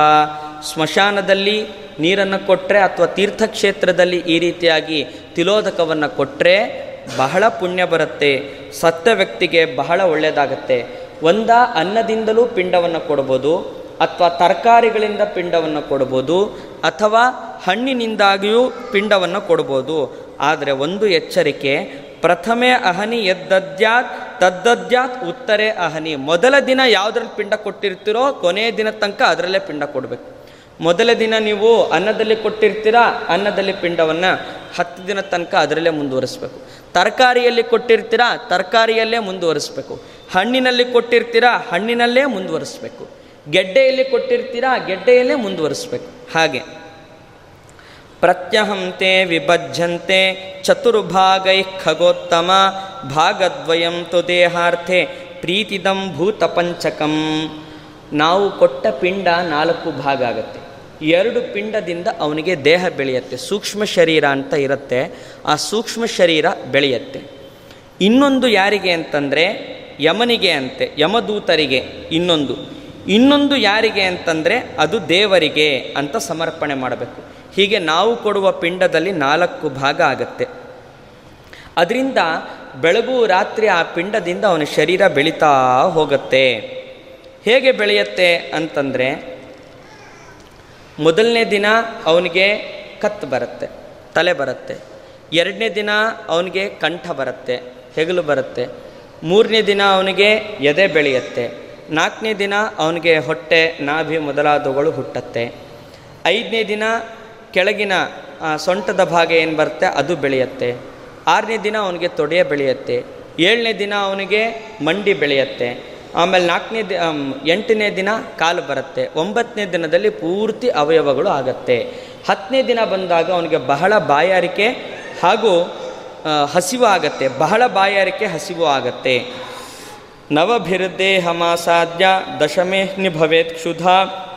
ಸ್ಮಶಾನದಲ್ಲಿ ನೀರನ್ನು ಕೊಟ್ಟರೆ ಅಥವಾ ತೀರ್ಥಕ್ಷೇತ್ರದಲ್ಲಿ ಈ ರೀತಿಯಾಗಿ ತಿಲೋದಕವನ್ನು ಕೊಟ್ಟರೆ ಬಹಳ ಪುಣ್ಯ ಬರುತ್ತೆ. ಸತ್ತ ವ್ಯಕ್ತಿಗೆ ಬಹಳ ಒಳ್ಳೆಯದಾಗತ್ತೆ ಒಂದ ಅನ್ನದಿಂದಲೂ ಪಿಂಡವನ್ನು ಕೊಡ್ಬೋದು. ಅಥವಾ ತರಕಾರಿಗಳಿಂದ ಪಿಂಡವನ್ನು ಕೊಡ್ಬೋದು ಅಥವಾ ಹಣ್ಣಿನಿಂದಾಗಿಯೂ ಪಿಂಡವನ್ನು ಕೊಡ್ಬೋದು. ಆದರೆ ಒಂದು ಎಚ್ಚರಿಕೆ, ಪ್ರಥಮೆ ಅಹನಿ ಎದ್ದದ್ಯಾತ್, ತದ್ದದ್ಯಾತ್ ಉತ್ತರೆ ಅಹನಿ. ಮೊದಲ ದಿನ ಯಾವುದ್ರಲ್ಲಿ ಪಿಂಡ ಕೊಟ್ಟಿರ್ತೀರೋ ಕೊನೆಯ ದಿನ ತನಕ ಅದರಲ್ಲೇ ಪಿಂಡ ಕೊಡಬೇಕು. ಮೊದಲ ದಿನ ನೀವು ಅನ್ನದಲ್ಲಿ ಕೊಟ್ಟಿರ್ತೀರಾ, ಅನ್ನದಲ್ಲಿ ಪಿಂಡವನ್ನು ಹತ್ತು ದಿನ ತನಕ ಅದರಲ್ಲೇ ಮುಂದುವರಿಸಬೇಕು. ತರಕಾರಿಯಲ್ಲಿ ಕೊಟ್ಟಿರ್ತೀರಾ, ತರಕಾರಿಯಲ್ಲೇ ಮುಂದುವರಿಸಬೇಕು. ಹಣ್ಣಿನಲ್ಲಿ ಕೊಟ್ಟಿರ್ತೀರಾ, ಹಣ್ಣಿನಲ್ಲೇ ಮುಂದುವರಿಸ್ಬೇಕು. ಗೆಡ್ಡೆಯಲ್ಲಿ ಕೊಟ್ಟಿರ್ತೀರಾ, ಗೆಡ್ಡೆಯಲ್ಲೇ ಮುಂದುವರಿಸ್ಬೇಕು. ಹಾಗೆ. ಪ್ರತ್ಯಹಂತೆ ವಿಭಜ್ಯಂತೆ ಚತುರ್ಭಾಗೈ ಖಗೋತ್ತಮ, ಭಾಗದ್ವಯಂ ತು ದೇಹಾರ್ಥೆ ಪ್ರೀತಿದಂ ಭೂತ ಪಂಚಕಂ ನಾವು ಕೊಟ್ಟ ಪಿಂಡ ನಾಲ್ಕು ಭಾಗ ಆಗುತ್ತೆ. ಎರಡು ಪಿಂಡದಿಂದ ಅವನಿಗೆ ದೇಹ ಬೆಳೆಯುತ್ತೆ, ಸೂಕ್ಷ್ಮ ಶರೀರ ಅಂತ ಇರುತ್ತೆ, ಆ ಸೂಕ್ಷ್ಮ ಶರೀರ ಬೆಳೆಯುತ್ತೆ. ಇನ್ನೊಂದು ಯಾರಿಗೆ ಅಂತಂದರೆ, ಯಮನಿಗೆ ಅಂತೆ, ಯಮದೂತರಿಗೆ ಇನ್ನೊಂದು. ಇನ್ನೊಂದು ಯಾರಿಗೆ ಅಂತಂದರೆ ಅದು ದೇವರಿಗೆ ಅಂತ ಸಮರ್ಪಣೆ ಮಾಡಬೇಕು. ಹೀಗೆ ನಾವು ಕೊಡುವ ಪಿಂಡದಲ್ಲಿ ನಾಲ್ಕು ಭಾಗ ಆಗುತ್ತೆ. ಅದರಿಂದ ಬೆಳಗು ರಾತ್ರಿ ಆ ಪಿಂಡದಿಂದ ಅವನ ಶರೀರ ಬೆಳೀತಾ ಹೋಗುತ್ತೆ. ಹೇಗೆ ಬೆಳೆಯುತ್ತೆ ಅಂತಂದರೆ ಮೊದಲನೇ ದಿನ ಅವನಿಗೆ ಕತ್ತು ಬರುತ್ತೆ, ತಲೆ ಬರುತ್ತೆ. ಎರಡನೇ ದಿನ ಅವನಿಗೆ ಕಂಠ ಬರುತ್ತೆ, ಹೆಗಲು ಬರುತ್ತೆ. ಮೂರನೇ ದಿನ ಅವನಿಗೆ ಎದೆ ಬೆಳೆಯುತ್ತೆ. ನಾಲ್ಕನೇ ದಿನ ಅವನಿಗೆ ಹೊಟ್ಟೆ, ನಾಭಿ ಮೊದಲಾದವುಗಳು ಹುಟ್ಟತ್ತೆ. ಐದನೇ ದಿನ ಕೆಳಗಿನ ಸೊಂಟದ ಭಾಗ ಏನು ಬರುತ್ತೆ? ಅದು ಬೆಳೆಯುತ್ತೆ. ಆರನೇ ದಿನ ಅವನಿಗೆ ತೊಡೆಯ ಬೆಳೆಯುತ್ತೆ. ಏಳನೇ ದಿನ ಅವನಿಗೆ ಮಂಡಿ ಬೆಳೆಯುತ್ತೆ. ಆಮೇಲೆ ನಾಲ್ಕನೇ ದಿ ಎಂಟನೇ ದಿನ ಕಾಲು ಬರುತ್ತೆ. ಒಂಬತ್ತನೇ ದಿನದಲ್ಲಿ ಪೂರ್ತಿ ಅವಯವಗಳು ಆಗತ್ತೆ. ಹತ್ತನೇ ದಿನ ಬಂದಾಗ ಅವನಿಗೆ ಬಹಳ ಬಾಯಾರಿಕೆ ಹಾಗೂ ಹಸಿವು ಆಗತ್ತೆ. ಬಹಳ ಬಾಯಾರಿಕೆ, ಹಸಿವು ಆಗತ್ತೆ. ನವಭಿರ್ದೇಹಮಾಸಾದ್ಯ ದಶಮೇಹ್ನಿ ಭವೇತ್ ಕ್ಷುಧಾ.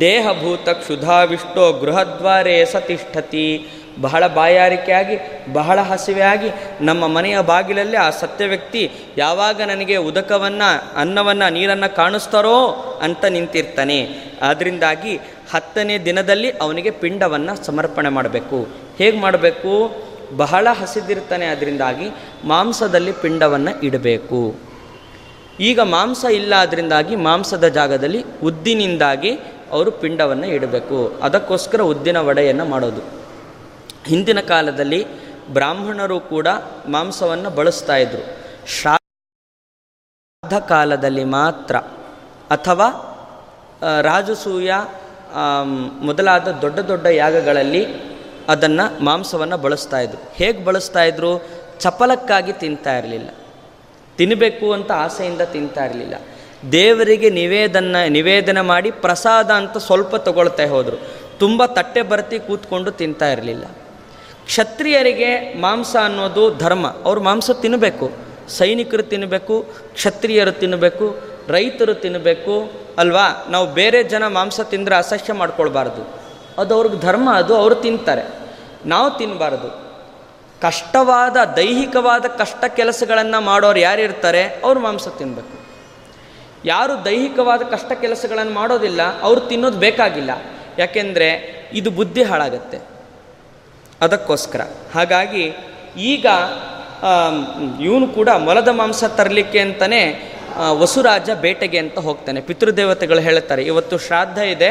ದೇಹಭೂತ ಕ್ಷುಧಾವಿಷ್ಟೋ ಗೃಹದ್ವಾರೇ ಸತಿಷ್ಠತಿ. ಬಹಳ ಬಾಯಾರಿಕೆಯಾಗಿ, ಬಹಳ ಹಸಿವೆಯಾಗಿ ನಮ್ಮ ಮನೆಯ ಬಾಗಿಲಲ್ಲಿ ಆ ಸತ್ಯ ವ್ಯಕ್ತಿ ಯಾವಾಗ ನನಗೆ ಉದಕವನ್ನು, ಅನ್ನವನ್ನು, ನೀರನ್ನು ಕಾಣಿಸ್ತಾರೋ ಅಂತ ನಿಂತಿರ್ತಾನೆ. ಆದ್ದರಿಂದಾಗಿ ಹತ್ತನೇ ದಿನದಲ್ಲಿ ಅವನಿಗೆ ಪಿಂಡವನ್ನು ಸಮರ್ಪಣೆ ಮಾಡಬೇಕು. ಹೇಗೆ ಮಾಡಬೇಕು? ಬಹಳ ಹಸಿದಿರ್ತಾನೆ ಅದರಿಂದಾಗಿ ಮಾಂಸದಲ್ಲಿ ಪಿಂಡವನ್ನು ಇಡಬೇಕು. ಈಗ ಮಾಂಸ ಇಲ್ಲ ಅದರಿಂದಾಗಿ ಮಾಂಸದ ಜಾಗದಲ್ಲಿ ಉದ್ದಿನಿಂದಾಗಿ ಅವರು ಪಿಂಡವನ್ನು ಇಡಬೇಕು. ಅದಕ್ಕೋಸ್ಕರ ಉದ್ದಿನ ವಡೆಯನ್ನು ಮಾಡೋದು. ಹಿಂದಿನ ಕಾಲದಲ್ಲಿ ಬ್ರಾಹ್ಮಣರು ಕೂಡ ಮಾಂಸವನ್ನು ಬಳಸ್ತಾ ಇದ್ರು. ಶ್ರಾದ್ದ ಕಾಲದಲ್ಲಿ ಮಾತ್ರ ಅಥವಾ ರಾಜಸೂಯ ಮೊದಲಾದ ದೊಡ್ಡ ದೊಡ್ಡ ಯಾಗಗಳಲ್ಲಿ ಅದನ್ನು ಮಾಂಸವನ್ನು ಬಳಸ್ತಾ ಇದ್ರು. ಹೇಗೆ ಬಳಸ್ತಾ ಇದ್ರು? ಚಪಲಕ್ಕಾಗಿ ತಿಂತಾ ಇರಲಿಲ್ಲ. ತಿನ್ನಬೇಕು ಅಂತ ಆಸೆಯಿಂದ ತಿಂತಾ ಇರಲಿಲ್ಲ. ದೇವರಿಗೆ ನಿವೇದನ ನಿವೇದನ ಮಾಡಿ ಪ್ರಸಾದ ಅಂತ ಸ್ವಲ್ಪ ತಗೊಳ್ತಾ ಹೋದರು. ತುಂಬ ತಟ್ಟೆ ಬರ್ತಿ ಕೂತ್ಕೊಂಡು ತಿಂತಾ ಇರಲಿಲ್ಲ. ಕ್ಷತ್ರಿಯರಿಗೆ ಮಾಂಸ ಅನ್ನೋದು ಧರ್ಮ. ಅವರು ಮಾಂಸ ತಿನ್ನಬೇಕು ಸೈನಿಕರು ತಿನ್ನಬೇಕು ಕ್ಷತ್ರಿಯರು ತಿನ್ನಬೇಕು ರೈತರು ತಿನ್ನಬೇಕು ಅಲ್ವಾ? ನಾವು ಬೇರೆ ಜನ ಮಾಂಸ ತಿಂದರೆ ಅಸಹ್ಯ ಮಾಡ್ಕೊಳ್ಬಾರ್ದು. ಅದು ಅವ್ರಿಗೆ ಧರ್ಮ, ಅದು ಅವರು ತಿಂತಾರೆ. ನಾವು ತಿನ್ನಬಾರ್ದು ಕಷ್ಟವಾದ, ದೈಹಿಕವಾದ ಕಷ್ಟ ಕೆಲಸಗಳನ್ನು ಮಾಡೋರು ಯಾರಿರ್ತಾರೆ? ಅವ್ರು ಮಾಂಸ ತಿನ್ನಬೇಕು ಯಾರು ದೈಹಿಕವಾದ ಕಷ್ಟ ಕೆಲಸಗಳನ್ನು ಮಾಡೋದಿಲ್ಲ, ಅವರು ತಿನ್ನೋದು ಬೇಕಾಗಿಲ್ಲ. ಯಾಕೆಂದರೆ ಇದು ಬುದ್ಧಿ ಹಾಳಾಗತ್ತೆ. ಅದಕ್ಕೋಸ್ಕರ. ಹಾಗಾಗಿ ಈಗ ಇವನು ಕೂಡ ಮೊಲದ ಮಾಂಸ ತರಲಿಕ್ಕೆ ಅಂತಲೇ ವಸುರಾಜ ಬೇಟೆಗೆ ಅಂತ ಹೋಗ್ತಾನೆ. ಪಿತೃದೇವತೆಗಳು ಹೇಳ್ತಾರೆ, ಇವತ್ತು ಶ್ರಾದ್ದ ಇದೆ,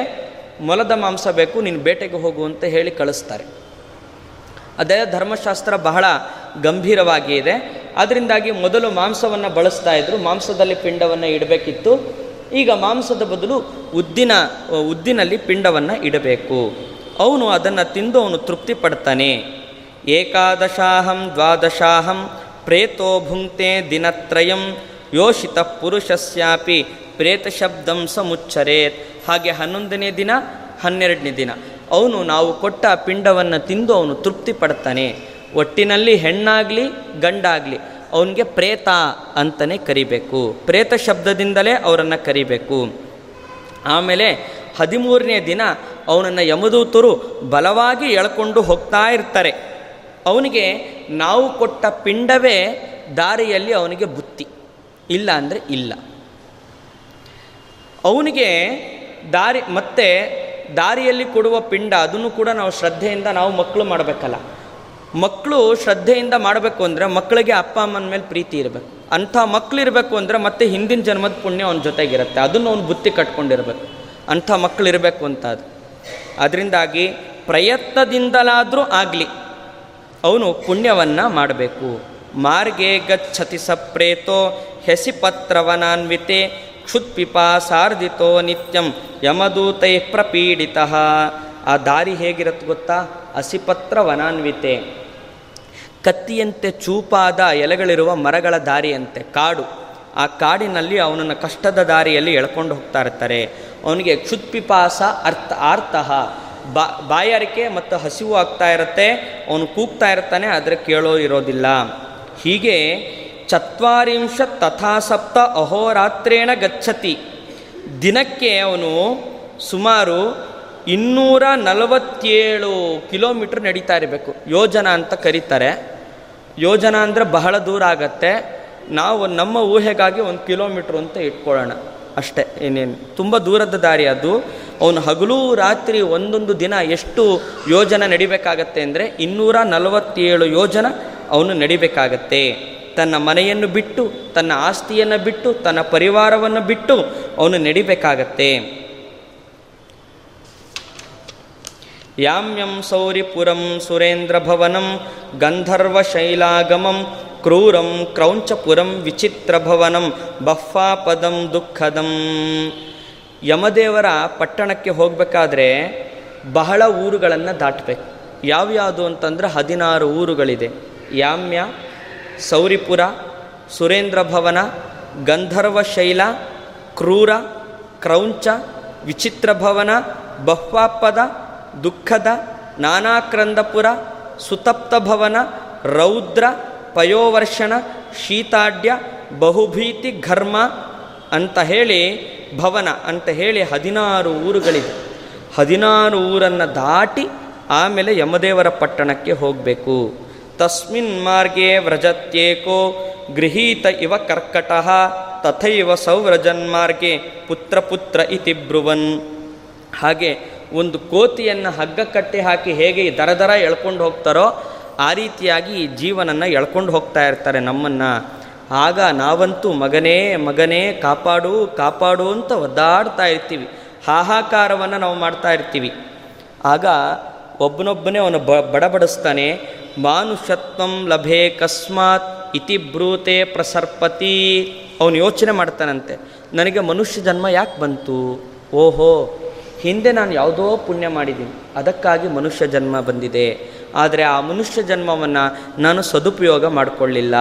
ಮೊಲದ ಮಾಂಸ ಬೇಕು, ನೀನು ಬೇಟೆಗೆ ಹೋಗು ಅಂತ ಹೇಳಿ ಕಳಿಸ್ತಾರೆ. ಅದೇ ಧರ್ಮಶಾಸ್ತ್ರ ಬಹಳ ಗಂಭೀರವಾಗಿ ಇದೆ. ಅದರಿಂದಾಗಿ ಮೊದಲು ಮಾಂಸವನ್ನು ಬಳಸ್ತಾ ಇದ್ರು. ಮಾಂಸದಲ್ಲಿ ಪಿಂಡವನ್ನು ಇಡಬೇಕಿತ್ತು. ಈಗ ಮಾಂಸದ ಬದಲು ಉದ್ದಿನ, ಉದ್ದಿನಲ್ಲಿ ಪಿಂಡವನ್ನು ಇಡಬೇಕು. ಅವನು ಅದನ್ನು ತಿಂದು ಅವನು ತೃಪ್ತಿ ಪಡ್ತಾನೆ ಏಕಾದಶಾಹಂ ದ್ವಾದಶಾಹಂ ಪ್ರೇತೋ ಭುಂಕ್ತೆ ದಿನತ್ರಯಂ ಯೋಷಿತ ಪುರುಷಸ್ಯಾಪಿ ಪ್ರೇತ ಶಬ್ದಂ ಮುಚ್ಚರೇತ್ ಹಾಗೆ ಹನ್ನೊಂದನೇ ದಿನ, ಹನ್ನೆರಡನೇ ದಿನ. ಅವನು ನಾವು ಕೊಟ್ಟ ಪಿಂಡವನ್ನು ತಿಂದು ಅವನು ತೃಪ್ತಿ ಪಡ್ತಾನೆ. ಒಟ್ಟಿನಲ್ಲಿ ಹೆಣ್ಣಾಗಲಿ, ಗಂಡಾಗಲಿ, ಅವನಿಗೆ ಪ್ರೇತ ಅಂತಲೇ ಕರಿಬೇಕು. ಪ್ರೇತ ಶಬ್ದದಿಂದಲೇ ಅವರನ್ನು ಕರಿಬೇಕು. ಆಮೇಲೆ ಹದಿಮೂರನೇ ದಿನ ಅವನನ್ನು ಯಮದೂತರು ಬಲವಾಗಿ ಎಳ್ಕೊಂಡು ಹೋಗ್ತಾ ಇರ್ತಾರೆ. ಅವನಿಗೆ ನಾವು ಕೊಟ್ಟ ಪಿಂಡವೇ ದಾರಿಯಲ್ಲಿ ಅವನಿಗೆ ಬುತ್ತಿ, ಇಲ್ಲ ಅಂದರೆ ಇಲ್ಲ. ಅವನಿಗೆ ದಾರಿ, ಮತ್ತೆ ದಾರಿಯಲ್ಲಿ ಕೊಡುವ ಪಿಂಡ ಅದನ್ನು ಕೂಡ ನಾವು ಶ್ರದ್ಧೆಯಿಂದ ನಾವು ಮಕ್ಕಳು ಮಾಡಬೇಕಲ್ಲ. ಮಕ್ಕಳು ಶ್ರದ್ಧೆಯಿಂದ ಮಾಡಬೇಕು ಅಂದರೆ ಮಕ್ಕಳಿಗೆ ಅಪ್ಪ ಅಮ್ಮನ ಮೇಲೆ ಪ್ರೀತಿ ಇರಬೇಕು. ಅಂಥ ಮಕ್ಕಳು ಇರಬೇಕು ಅಂದರೆ ಮತ್ತೆ ಹಿಂದಿನ ಜನ್ಮದ ಪುಣ್ಯ ಅವನ ಜೊತೆಗಿರುತ್ತೆ. ಅದನ್ನು ಅವ್ನು ಬುತ್ತಿ ಕಟ್ಕೊಂಡಿರ್ಬೇಕು. ಅಂಥ ಮಕ್ಕಳು ಇರಬೇಕು ಅಂತ ಅದು ಅದರಿಂದಾಗಿ ಪ್ರಯತ್ನದಿಂದಲಾದರೂ ಆಗಲಿ ಅವನು ಪುಣ್ಯವನ್ನು ಮಾಡಬೇಕು. ಮಾರ್ಗೆ ಗಚ್ಚತಿ ಸಪ್ರೇತೋ ಹೆಸಿಪತ್ರವನಾನ್ವಿತೆ ಕ್ಷುತ್ಪಿಪಾಸಾರ್ಧಿತೋ ನಿತ್ಯಂ ಯಮದೂತೈ ಪ್ರಪೀಡಿತ. ಆ ದಾರಿ ಹೇಗಿರುತ್ತೆ ಗೊತ್ತಾ? ಹಸಿಪತ್ರ ವನಾನ್ವಿತೆ ಕತ್ತಿಯಂತೆ ಚೂಪಾದ ಎಲೆಗಳಿರುವ ಮರಗಳ ದಾರಿಯಂತೆ, ಕಾಡು. ಆ ಕಾಡಿನಲ್ಲಿ ಅವನನ್ನು ಕಷ್ಟದ ದಾರಿಯಲ್ಲಿ ಎಳ್ಕೊಂಡು ಹೋಗ್ತಾ ಇರ್ತಾರೆ ಅವನಿಗೆ ಕ್ಷುತ್ಪಿಪಾಸ ಅರ್ಥ ಆರ್ತಃ. ಬಾ, ಬಾಯಾರಿಕೆ ಮತ್ತು ಹಸಿವು ಆಗ್ತಾ ಇರುತ್ತೆ ಅವನು ಕೂಗ್ತಾ ಇರ್ತಾನೆ ಆದರೆ ಕೇಳೋ ಇರೋದಿಲ್ಲ. ಹೀಗೆ ಚತ್ವಾರಿಂಶತ್ ತಥಾ ಸಪ್ತ ಅಹೋರಾತ್ರೇಣ ಗಚ್ಚತಿ. ದಿನಕ್ಕೆ ಅವನು ಸುಮಾರು ಇನ್ನೂರ ನಲವತ್ತೇಳು ಕಿಲೋಮೀಟ್ರ್ ನಡೀತಾ ಇರಬೇಕು. ಯೋಜನ ಅಂತ ಕರೀತಾರೆ. ಯೋಜನ ಅಂದರೆ ಬಹಳ ದೂರ ಆಗತ್ತೆ. ನಾವು ನಮ್ಮ ಊಹೆಗಾಗಿ ಒಂದು ಕಿಲೋಮೀಟ್ರ್ ಅಂತ ಇಟ್ಕೊಳ್ಳೋಣ. ಅಷ್ಟೇ, ಏನೇನು? ತುಂಬ ದೂರದ ದಾರಿ ಅದು. ಅವನು ಹಗಲು ರಾತ್ರಿ ಒಂದೊಂದು ದಿನ ಎಷ್ಟು ಯೋಜನೆ ನಡಿಬೇಕಾಗತ್ತೆ ಅಂದರೆ ಇನ್ನೂರ ನಲವತ್ತೇಳು ಯೋಜನ ಅವನು ನಡಿಬೇಕಾಗತ್ತೆ. ತನ್ನ ಮನೆಯನ್ನು ಬಿಟ್ಟು, ತನ್ನ ಆಸ್ತಿಯನ್ನು ಬಿಟ್ಟು, ತನ್ನ ಪರಿವಾರವನ್ನು ಬಿಟ್ಟು ಅವನು ನಡಿಬೇಕಾಗತ್ತೆ. ಯಾಮ್ಯಂ ಸೌರಿಪುರಂ ಸುರೇಂದ್ರಭವನಂ ಗಂಧರ್ವಶೈಲಾಗಮಂ ಕ್ರೂರಂ ಕ್ರೌಂಚಪುರಂ ವಿಚಿತ್ರಭವನಂ ಬಫ್ಫಾಪದಂ ದುಃಖದಂ. ಯಮದೇವರ ಪಟ್ಟಣಕ್ಕೆ ಹೋಗಬೇಕಾದ್ರೆ ಬಹಳ ಊರುಗಳನ್ನು ದಾಟಬೇಕು. ಯಾವ್ಯಾವುದು ಅಂತಂದ್ರೆ ಹದಿನಾರು ಊರುಗಳಿದೆ. ಯಾಮ್ಯ ಸೌರಿಪುರ, ಸುರೇಂದ್ರ ಭವನ ಗಂಧರ್ವಶೈಲ ಕ್ರೂರ, ಕ್ರೌಂಚ, ವಿಚಿತ್ರ ಭವನ, ಬಹ್ವಾಪದ, ದುಃಖದ, ನಾನಾಕ್ರಂದಪುರ, ಸುತಪ್ತ ಭವನ, ರೌದ್ರ, ಪಯೋವರ್ಷಣ, ಶೀತಾಡ್ಯ, ಬಹುಭೀತಿ ಘರ್ಮ ಅಂತ ಹೇಳಿ ಭವನ ಅಂತ ಹೇಳಿ ಹದಿನಾರು ಊರುಗಳಿದೆ. ಹದಿನಾರು ಊರನ್ನು ದಾಟಿ ಆಮೇಲೆ ಯಮದೇವರ ಪಟ್ಟಣಕ್ಕೆ ಹೋಗಬೇಕು. ತಸ್ಮಿನ್ ಮಾರ್ಗೆ ವ್ರಜತ್ಯೇಕೋ ಗೃಹೀತ ಇವ ಕರ್ಕಟಃ, ತಥೈವ ಸೌವ್ರಜನ್ಮಾರ್ಗೆ ಪುತ್ರ ಪುತ್ರ ಇತಿ ಬ್ರುವನ್. ಹಾಗೆ ಒಂದು ಕೋತಿಯನ್ನು ಹಗ್ಗ ಕಟ್ಟಿ ಹಾಕಿ ಹೇಗೆ ದರ ದರ ಎಳ್ಕೊಂಡು ಹೋಗ್ತಾರೋ ಆ ರೀತಿಯಾಗಿ ಈ ಜೀವನನ್ನು ಎಳ್ಕೊಂಡು ಹೋಗ್ತಾ ಇರ್ತಾರೆ ನಮ್ಮನ್ನು. ಆಗ ನಾವಂತೂ ಮಗನೇ ಮಗನೇ, ಕಾಪಾಡು ಕಾಪಾಡು ಅಂತ ಒದ್ದಾಡ್ತಾ ಇರ್ತೀವಿ. ಹಾಹಾಕಾರವನ್ನು ನಾವು ಮಾಡ್ತಾ ಇರ್ತೀವಿ. ಆಗ ಒಬ್ಬನೊಬ್ಬನೇ ಅವನು ಬ, ಬಡಬಡಿಸ್ತಾನೆ, ಮಾನುಷತ್ವಂ ಲಭೆ ಕಸ್ಮಾತ್ ಇತಿ ಬ್ರೂತೆ ಪ್ರಸರ್ಪತಿ. ಅವನು ಯೋಚನೆ ಮಾಡ್ತಾನಂತೆ, ನನಗೆ ಮನುಷ್ಯ ಜನ್ಮ ಯಾಕೆ ಬಂತು? ಓಹೋ, ಹಿಂದೆ ನಾನು ಯಾವುದೋ ಪುಣ್ಯ ಮಾಡಿದ್ದೀನಿ, ಅದಕ್ಕಾಗಿ ಮನುಷ್ಯ ಜನ್ಮ ಬಂದಿದೆ. ಆದರೆ ಆ ಮನುಷ್ಯ ಜನ್ಮವನ್ನು ನಾನು ಸದುಪಯೋಗ ಮಾಡಿಕೊಳ್ಳಿಲ್ಲ.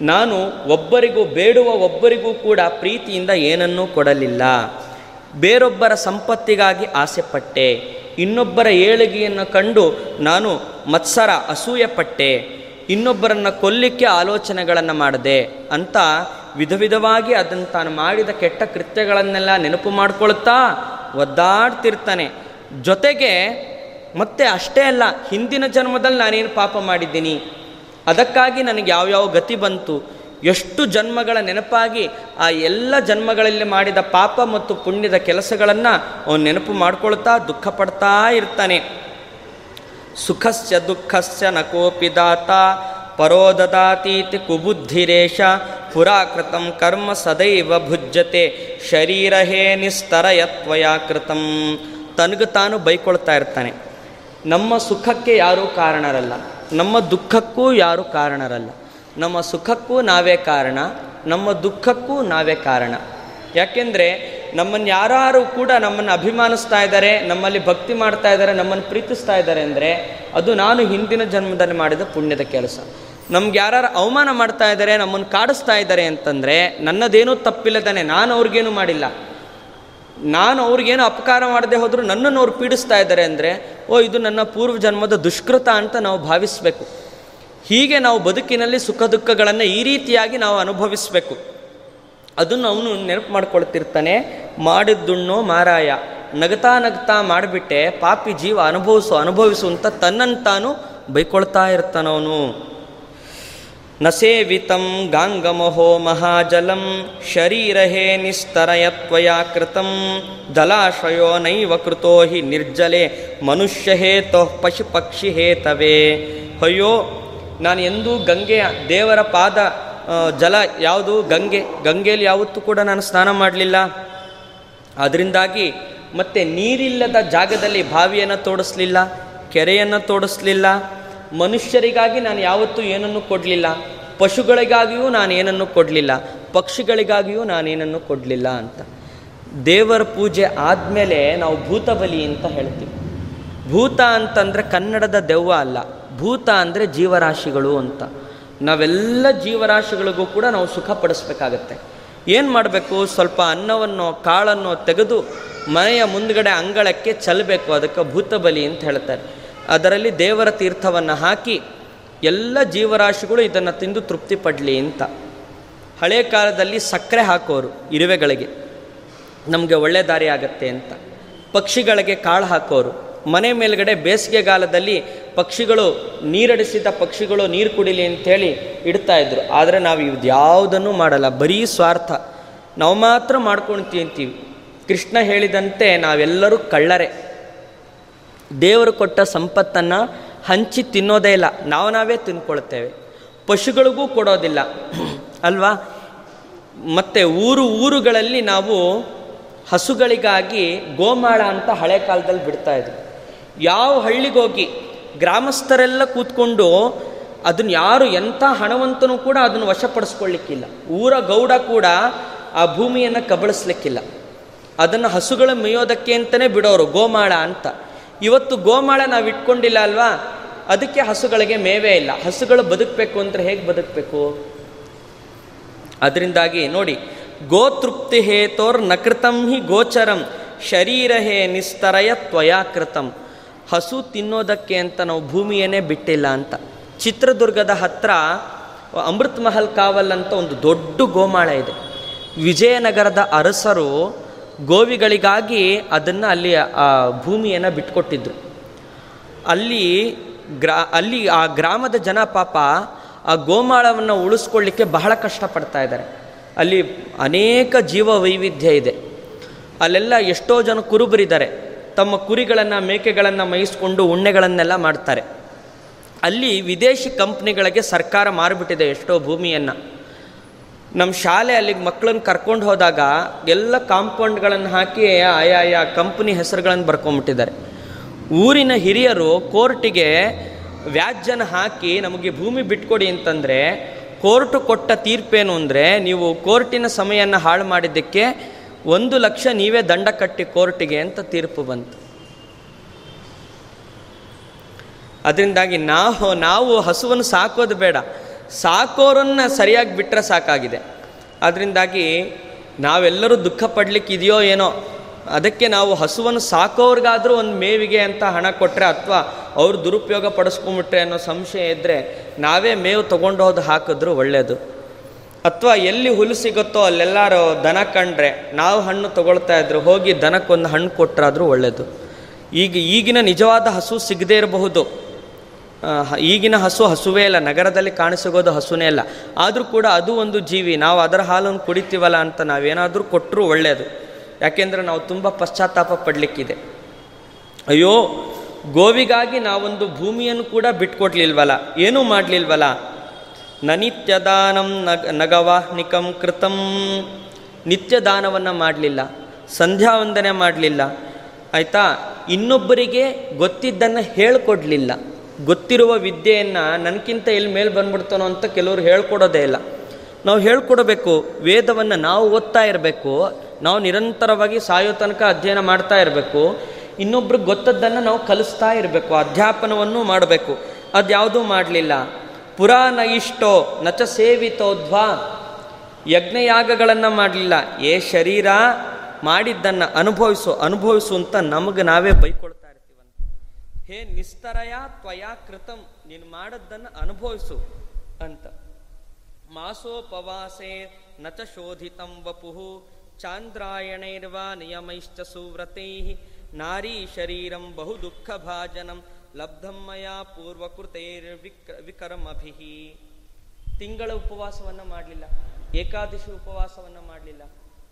ನಾನು ಒಬ್ಬರಿಗೂ ಬೇಡುವ ಒಬ್ಬರಿಗೂ ಕೂಡ ಪ್ರೀತಿಯಿಂದ ಏನನ್ನೂ ಕೊಡಲಿಲ್ಲ. ಬೇರೊಬ್ಬರ ಸಂಪತ್ತಿಗಾಗಿ ಆಸೆಪಟ್ಟೆ. ಇನ್ನೊಬ್ಬರ ಏಳಿಗೆಯನ್ನು ಕಂಡು ನಾನು ಮತ್ಸರ ಅಸೂಯೆ ಪಟ್ಟೆ ಇನ್ನೊಬ್ಬರನ್ನು ಕೊಲ್ಲಿಕ್ಕೆ ಆಲೋಚನೆಗಳನ್ನು ಮಾಡಿದೆ ಅಂತ ವಿಧ ವಿಧವಾಗಿ ಅದನ್ನು ತಾನು ಮಾಡಿದ ಕೆಟ್ಟ ಕೃತ್ಯಗಳನ್ನೆಲ್ಲ ನೆನಪು ಮಾಡಿಕೊಳ್ತಾ ಒದ್ದಾಡ್ತಿರ್ತಾನೆ. ಜೊತೆಗೆ ಮತ್ತೆ ಅಷ್ಟೇ ಅಲ್ಲ, ಹಿಂದಿನ ಜನ್ಮದಲ್ಲಿ ನಾನೇನು ಪಾಪ ಮಾಡಿದ್ದೀನಿ, ಅದಕ್ಕಾಗಿ ನನಗೆ ಯಾವ್ಯಾವ ಗತಿ ಬಂತು ಎಷ್ಟು ಜನ್ಮಗಳ ನೆನಪಾಗಿ ಆ ಎಲ್ಲ ಜನ್ಮಗಳಲ್ಲಿ ಮಾಡಿದ ಪಾಪ ಮತ್ತು ಪುಣ್ಯದ ಕೆಲಸಗಳನ್ನು ಅವನು ನೆನಪು ಮಾಡ್ಕೊಳ್ತಾ ದುಃಖ ಪಡ್ತಾ ಇರ್ತಾನೆ. ಸುಖಸ್ಯ ದುಃಖಸ್ಯ ನ ಕೋಪಿ ದಾತ ಪರೋ ದದಾತೀತಿ ಕುಬುದ್ಧಿರೇಶ ಪುರಾಕೃತಂ ಕರ್ಮ ಸದೈವ ಭುಜ್ಯತೆ ಶರೀರ ಹೇ ಕೃತಂ. ತನಗೆ ತಾನು ಬೈಕೊಳ್ತಾ ಇರ್ತಾನೆ. ನಮ್ಮ ಸುಖಕ್ಕೆ ಯಾರೂ ಕಾರಣರಲ್ಲ. ನಮ್ಮ ದುಃಖಕ್ಕೂ ಯಾರೂ ಕಾರಣರಲ್ಲ. ನಮ್ಮ ಸುಖಕ್ಕೂ ನಾವೇ ಕಾರಣ, ನಮ್ಮ ದುಃಖಕ್ಕೂ ನಾವೇ ಕಾರಣ. ಯಾಕೆಂದರೆ ನಮ್ಮನ್ನು ಯಾರು ಕೂಡ ನಮ್ಮನ್ನು ಅಭಿಮಾನಿಸ್ತಾ ಇದ್ದಾರೆ, ನಮ್ಮಲ್ಲಿ ಭಕ್ತಿ ಮಾಡ್ತಾ ಇದ್ದಾರೆ ನಮ್ಮನ್ನು ಪ್ರೀತಿಸ್ತಾ ಇದ್ದಾರೆ ಅಂದರೆ ಅದು ನಾನು ಹಿಂದಿನ ಜನ್ಮದಲ್ಲಿ ಮಾಡಿದ ಪುಣ್ಯದ ಕೆಲಸ. ನಮ್ಗೆ ಯಾರು ಅವಮಾನ ಮಾಡ್ತಾ ಇದ್ದಾರೆ ನಮ್ಮನ್ನು ಕಾಡಿಸ್ತಾ ಇದ್ದಾರೆ ಅಂತಂದರೆ ನನ್ನದೇನೂ ತಪ್ಪಿಲ್ಲದಾನೆ, ನಾನು ಅವ್ರಿಗೇನು ಮಾಡಿಲ್ಲ. ನಾನು ಅವ್ರಿಗೇನು ಅಪಕಾರ ಮಾಡದೆ ಹೋದರೂ ನನ್ನನ್ನು ಅವ್ರು ಪೀಡಿಸ್ತಾ ಇದ್ದಾರೆ ಅಂದರೆ, ಓ, ಇದು ನನ್ನ ಪೂರ್ವ ಜನ್ಮದ ದುಷ್ಕೃತ ಅಂತ ನಾವು ಭಾವಿಸಬೇಕು. ಹೀಗೆ ನಾವು ಬದುಕಿನಲ್ಲಿ ಸುಖ ದುಃಖಗಳನ್ನು ಈ ರೀತಿಯಾಗಿ ನಾವು ಅನುಭವಿಸಬೇಕು. ಅದನ್ನು ಅವನು ನೆನಪು ಮಾಡ್ಕೊಳ್ತಿರ್ತಾನೆ, ಮಾಡಿದ್ದುಣ್ಣೋ ಮಾರಾಯ, ನಗತಾ ನಗ್ತಾ ಮಾಡಿಬಿಟ್ಟೆ, ಪಾಪಿ ಜೀವ ಅನುಭವಿಸು ಅನುಭವಿಸು ಅಂತ ತನ್ನನ್ನು ತಾನು ಬೈಕೊಳ್ತಾ ಇರ್ತಾನವನು ನಸೇವಿತಂ ಸೇವಿತಂ ಗಾಂಗಮಹೋ ಮಹಾಜಲಂ ಶರೀರಹೇ ನಿಸ್ತರಯತ್ವಯಾ ಕೃತಂ ಜಲಾಶಯೋ ನೈವ ಕೃತೋ ಹಿ ನಿರ್ಜಲೆ, ಮನುಷ್ಯ ಹೇತೋ ಪಶು ಪಕ್ಷಿ ಹೇತವೇ. ಅಯ್ಯೋ ನಾನು ಎಂದೂ ಗಂಗೆಯ ದೇವರ ಪಾದ ಜಲ ಯಾವುದು, ಗಂಗೆ, ಗಂಗೆಯಲ್ಲಿ ಯಾವತ್ತೂ ಕೂಡ ನಾನು ಸ್ನಾನ ಮಾಡಲಿಲ್ಲ. ಅದರಿಂದಾಗಿ ಮತ್ತೆ ನೀರಿಲ್ಲದ ಜಾಗದಲ್ಲಿ ಬಾವಿಯನ್ನು ತೋಡಿಸ್ಲಿಲ್ಲ, ಕೆರೆಯನ್ನು ತೋಡಿಸ್ಲಿಲ್ಲ, ಮನುಷ್ಯರಿಗಾಗಿ ನಾನು ಯಾವತ್ತೂ ಏನನ್ನು ಕೊಡಲಿಲ್ಲ, ಪಶುಗಳಿಗಾಗಿಯೂ ನಾನು ಏನನ್ನು ಕೊಡಲಿಲ್ಲ, ಪಕ್ಷಿಗಳಿಗಾಗಿಯೂ ನಾನೇನನ್ನು ಕೊಡಲಿಲ್ಲ ಅಂತ. ದೇವರ ಪೂಜೆ ಆದಮೇಲೆ ನಾವು ಭೂತಬಲಿ ಅಂತ ಹೇಳ್ತೀವಿ. ಭೂತ ಅಂತಂದರೆ ಕನ್ನಡದ ದೆವ್ವ ಅಲ್ಲ. ಭೂತ ಅಂದರೆ ಜೀವರಾಶಿಗಳು ಅಂತ. ನಾವೆಲ್ಲ ಜೀವರಾಶಿಗಳಿಗೂ ಕೂಡ ನಾವು ಸುಖ ಪಡಿಸ್ಬೇಕಾಗತ್ತೆ. ಏನು ಮಾಡಬೇಕು? ಸ್ವಲ್ಪ ಅನ್ನವನ್ನು, ಕಾಳನ್ನು ತೆಗೆದು ಮನೆಯ ಮುಂದ್ಗಡೆ ಅಂಗಳಕ್ಕೆ ಚಲಬೇಕು. ಅದಕ್ಕೆ ಭೂತ ಬಲಿ ಅಂತ ಹೇಳ್ತಾರೆ. ಅದರಲ್ಲಿ ದೇವರ ತೀರ್ಥವನ್ನು ಹಾಕಿ ಎಲ್ಲ ಜೀವರಾಶಿಗಳು ಇದನ್ನು ತಿಂದು ತೃಪ್ತಿ ಪಡಲಿ ಅಂತ. ಹಳೆ ಕಾಲದಲ್ಲಿ ಸಕ್ಕರೆ ಹಾಕೋರು ಇರುವೆಗಳಿಗೆ. ನಮಗೆ ಒಳ್ಳೆ ದಾರಿ ಆಗತ್ತೆ ಅಂತ. ಪಕ್ಷಿಗಳಿಗೆ ಕಾಳು ಹಾಕೋರು. ಮನೆ ಮೇಲ್ಗಡೆ ಬೇಸಿಗೆಗಾಲದಲ್ಲಿ ಪಕ್ಷಿಗಳು ನೀರಡಿಸಿದ ಪಕ್ಷಿಗಳು ನೀರು ಕುಡಿಲಿ ಅಂಥೇಳಿ ಇಡ್ತಾ ಇದ್ರು. ಆದರೆ ನಾವು ಇದ್ಯಾವುದನ್ನು ಮಾಡಲ್ಲ. ಬರೀ ಸ್ವಾರ್ಥ. ನಾವು ಮಾತ್ರ ಮಾಡ್ಕೊಂಡು ತಿಂತೀವಿ ಕೃಷ್ಣ ಹೇಳಿದಂತೆ ನಾವೆಲ್ಲರೂ ಕಳ್ಳರೆ. ದೇವರು ಕೊಟ್ಟ ಸಂಪತ್ತನ್ನು ಹಂಚಿ ತಿನ್ನೋದೇ ಇಲ್ಲ. ನಾವು ನಾವೇ ತಿನ್ಕೊಳ್ತೇವೆ. ಪಶುಗಳಿಗೂ ಕೊಡೋದಿಲ್ಲ. ಅಲ್ವಾ? ಮತ್ತು ಊರು ಊರುಗಳಲ್ಲಿ ನಾವು ಹಸುಗಳಿಗಾಗಿ ಗೋಮಾಳ ಅಂತ ಹಳೆ ಕಾಲದಲ್ಲಿ ಬಿಡ್ತಾ ಇದ್ರು. ಯಾವ ಹಳ್ಳಿಗೋಗಿ ಗ್ರಾಮಸ್ಥರೆಲ್ಲ ಕೂತ್ಕೊಂಡು ಅದನ್ನು ಯಾರು ಎಂಥ ಹಣವಂತನೂ ಕೂಡ ಅದನ್ನು ವಶಪಡಿಸ್ಕೊಳ್ಳಿಕ್ಕಿಲ್ಲ. ಊರ ಗೌಡ ಕೂಡ ಆ ಭೂಮಿಯನ್ನು ಕಬಳಿಸ್ಲಿಕ್ಕಿಲ್ಲ. ಅದನ್ನು ಹಸುಗಳ ಮೇಯೋದಕ್ಕೆ ಅಂತಲೇ ಬಿಡೋರು, ಗೋಮಾಳ ಅಂತ. ಇವತ್ತು ಗೋಮಾಳ ನಾವು ಇಟ್ಕೊಂಡಿಲ್ಲ ಅಲ್ವಾ? ಅದಕ್ಕೆ ಹಸುಗಳಿಗೆ ಮೇವೇ ಇಲ್ಲ. ಹಸುಗಳು ಬದುಕಬೇಕು ಅಂದರೆ ಹೇಗೆ ಬದುಕಬೇಕು? ಅದರಿಂದಾಗಿ ನೋಡಿ, ಗೋತೃಪ್ತಿ ಹೇತೋರ್ ನಕೃತಂ ಹಿ ಗೋಚರಂ, ಶರೀರ ಹೇ ನಿಸ್ತರಯ ತ್ವಯಾಕೃತಂ. ಹಸು ತಿನ್ನೋದಕ್ಕೆ ಅಂತ ನಾವು ಭೂಮಿಯನ್ನೇ ಬಿಟ್ಟಿಲ್ಲ ಅಂತ. ಚಿತ್ರದುರ್ಗದ ಹತ್ರ ಅಮೃತ್ ಮಹಲ್ ಕಾವಲ್ ಅಂತ ಒಂದು ದೊಡ್ಡ ಗೋಮಾಳ ಇದೆ. ವಿಜಯನಗರದ ಅರಸರು ಗೋವಿಗಳಿಗಾಗಿ ಅದನ್ನು ಅಲ್ಲಿ, ಆ, ಭೂಮಿಯನ್ನು ಬಿಟ್ಕೊಟ್ಟಿದ್ರು. ಅಲ್ಲಿ ಗ್ರಾ, ಅಲ್ಲಿ ಆ ಗ್ರಾಮದ ಜನ ಪಾಪ ಆ ಗೋಮಾಳವನ್ನು ಉಳಿಸ್ಕೊಳ್ಳಿಕ್ಕೆ ಬಹಳ ಕಷ್ಟಪಡ್ತಾ ಇದ್ದಾರೆ. ಅಲ್ಲಿ ಅನೇಕ ಜೀವ ವೈವಿಧ್ಯ ಇದೆ. ಅಲ್ಲೆಲ್ಲ ಎಷ್ಟೋ ಜನ ಕುರುಬರಿದ್ದಾರೆ. ತಮ್ಮ ಕುರಿಗಳನ್ನು, ಮೇಕೆಗಳನ್ನು ಮೇಯಿಸ್ಕೊಂಡು ಉಣ್ಣೆಗಳನ್ನೆಲ್ಲ ಮಾಡ್ತಾರೆ. ಅಲ್ಲಿ ವಿದೇಶಿ ಕಂಪ್ನಿಗಳಿಗೆ ಸರ್ಕಾರ ಮಾರಿಬಿಟ್ಟಿದೆ ಎಷ್ಟೋ ಭೂಮಿಯನ್ನು. ನಮ್ಮ ಶಾಲೆ ಅಲ್ಲಿಗೆ ಮಕ್ಕಳನ್ನ ಕರ್ಕೊಂಡು ಹೋದಾಗ ಎಲ್ಲ ಕಾಂಪೌಂಡ್ಗಳನ್ನು ಹಾಕಿ ಆಯಾ ಕಂಪ್ನಿ ಹೆಸರುಗಳನ್ನು ಬರ್ಕೊಂಬಿಟ್ಟಿದ್ದಾರೆ. ಊರಿನ ಹಿರಿಯರು ಕೋರ್ಟಿಗೆ ವ್ಯಾಜ್ಯನ ಹಾಕಿ ನಮಗೆ ಭೂಮಿ ಬಿಟ್ಕೊಡಿ ಅಂತಂದರೆ, ಕೋರ್ಟು ಕೊಟ್ಟ ತೀರ್ಪೇನು ಅಂದರೆ, ನೀವು ಕೋರ್ಟಿನ ಸಮಯನ ಹಾಳು ಮಾಡಿದ್ದಕ್ಕೆ ಒಂದು ಲಕ್ಷ ನೀವೇ ದಂಡ ಕಟ್ಟಿ ಕೋರ್ಟಿಗೆ ಅಂತ ತೀರ್ಪು ಬಂತು. ಅದರಿಂದಾಗಿ ನಾವು ನಾವು ಹಸುವನ್ನು ಸಾಕೋದು ಬೇಡ. ಸಾಕೋರನ್ನ ಸರಿಯಾಗಿ ಬಿಟ್ಟರೆ ಸಾಕಾಗಿದೆ. ಅದರಿಂದಾಗಿ ನಾವೆಲ್ಲರೂ ದುಃಖ ಇದೆಯೋ ಏನೋ, ಅದಕ್ಕೆ ನಾವು ಹಸುವನ್ನು ಸಾಕೋರ್ಗಾದರೂ ಒಂದು ಮೇವಿಗೆ ಅಂತ ಹಣ ಕೊಟ್ಟರೆ ಅಥವಾ ಅವ್ರು ದುರುಪಯೋಗ ಪಡಿಸ್ಕೊಂಬಿಟ್ರೆ ಅನ್ನೋ ಸಂಶಯ ಇದ್ದರೆ ನಾವೇ ಮೇವು ತೊಗೊಂಡು ಹಾಕಿದ್ರು ಒಳ್ಳೆಯದು ಅಥವಾ ಎಲ್ಲಿ ಹುಲ್ಲು ಸಿಗುತ್ತೋ ಅಲ್ಲೆಲ್ಲರೂ ದನ ಕಂಡ್ರೆ ನಾವು ಹಣ್ಣು ತಗೊಳ್ತಾ ಇದ್ರು ಹೋಗಿ ದನಕ್ಕೊಂದು ಹಣ್ಣು ಕೊಟ್ಟರಾದರೂ ಒಳ್ಳೆಯದು ಈಗ ಈಗಿನ ನಿಜವಾದ ಹಸು ಸಿಗದೇ ಇರಬಹುದು. ಈಗಿನ ಹಸು ಹಸುವೇ ಇಲ್ಲ ನಗರದಲ್ಲಿ ಕಾಣಿಸಿಗೋದು ಹಸುನೇ ಇಲ್ಲ ಆದರೂ ಕೂಡ ಅದು ಒಂದು ಜೀವಿ, ನಾವು ಅದರ ಹಾಲನ್ನು ಕುಡಿತೀವಲ್ಲ ಅಂತ ನಾವೇನಾದರೂ ಕೊಟ್ಟರೂ ಒಳ್ಳೆಯದು ಯಾಕೆಂದರೆ ನಾವು ತುಂಬ ಪಶ್ಚಾತ್ತಾಪ ಪಡಲಿಕ್ಕಿದೆ. ಅಯ್ಯೋ, ಗೋವಿಗಾಗಿ ನಾವೊಂದು ಭೂಮಿಯನ್ನು ಕೂಡ ಬಿಟ್ಕೊಡ್ಲಿಲ್ವಲ್ಲ, ಏನೂ ಮಾಡಲಿಲ್ವಲ್ಲ? ನನಿತ್ಯದಾನಂ ನಗ, ನಗವಾಹ್ನಿಕಂ ಕೃತಂ. ನಿತ್ಯದಾನವನ್ನು ಮಾಡಲಿಲ್ಲ ಸಂಧ್ಯಾ ವಂದನೆ ಮಾಡಲಿಲ್ಲ. ಆಯಿತಾ? ಇನ್ನೊಬ್ಬರಿಗೆ ಗೊತ್ತಿದ್ದನ್ನು ಹೇಳಿಕೊಡ್ಲಿಲ್ಲ. ಗೊತ್ತಿರುವ ವಿದ್ಯೆಯನ್ನು ನನಗಿಂತ ಎಲ್ಲಿ ಮೇಲೆ ಬಂದ್ಬಿಡ್ತಾನೋ ಅಂತ ಕೆಲವರು ಹೇಳ್ಕೊಡೋದೇ ಇಲ್ಲ. ನಾವು ಹೇಳ್ಕೊಡಬೇಕು, ವೇದವನ್ನು ನಾವು ಓದ್ತಾ ಇರಬೇಕು, ನಾವು ನಿರಂತರವಾಗಿ ಸಾಯೋ ತನಕ ಅಧ್ಯಯನ ಮಾಡ್ತಾ ಇರಬೇಕು, ಇನ್ನೊಬ್ರಿಗೆ ಗೊತ್ತದ್ದನ್ನು ನಾವು ಕಲಿಸ್ತಾ ಇರಬೇಕು, ಅಧ್ಯಾಪನವನ್ನು ಮಾಡಬೇಕು. ಅದ್ಯಾವುದೂ ಮಾಡಲಿಲ್ಲ. ಪುರಾಣ ಇಷ್ಟೋ ನಚ ಸೇವಿತೋದ್ವಾ ಯಜ್ಞಯಾಗಗಳನ್ನು ಮಾಡಲಿಲ್ಲ. ಏ ಶರೀರ, ಮಾಡಿದ್ದನ್ನು ಅನುಭವಿಸು ಅನುಭವಿಸು ಅಂತ ನಮಗೆ ನಾವೇ ಬೈಕೊಳ್ತಾ ಇರ್ತೀವಂತೆ. ಹೇ ನಿಸ್ತರಯ ತ್ವಯಾ ಕೃತಂ, ನೀನು ಮಾಡದ್ದನ್ನು ಅನುಭವಿಸು ಅಂತ. ಮಾಸೋಪವಾಸೆ ನಚ ಶೋಧಿತಂ ವಪುಹು ಚಾಂದ್ರಾಯಣೈರ್ವಾ ನಿಯಮೈಶ್ಚ ಸುವ್ರತೈ. ನಾರೀ ಶರೀರಂ ಬಹು ದುಃಖಭಾಜನಂ. ಲಬ್ಧಂ ಮಯಾ ಪೂರ್ವಕೃತೈರ್ವಿಕ್ರ ವಿಕರಮಭಿಹಿ ತಿಂಗಳ ಉಪವಾಸವನ್ನು ಮಾಡಲಿಲ್ಲ. ಏಕಾದಶಿ ಉಪವಾಸವನ್ನು ಮಾಡಲಿಲ್ಲ.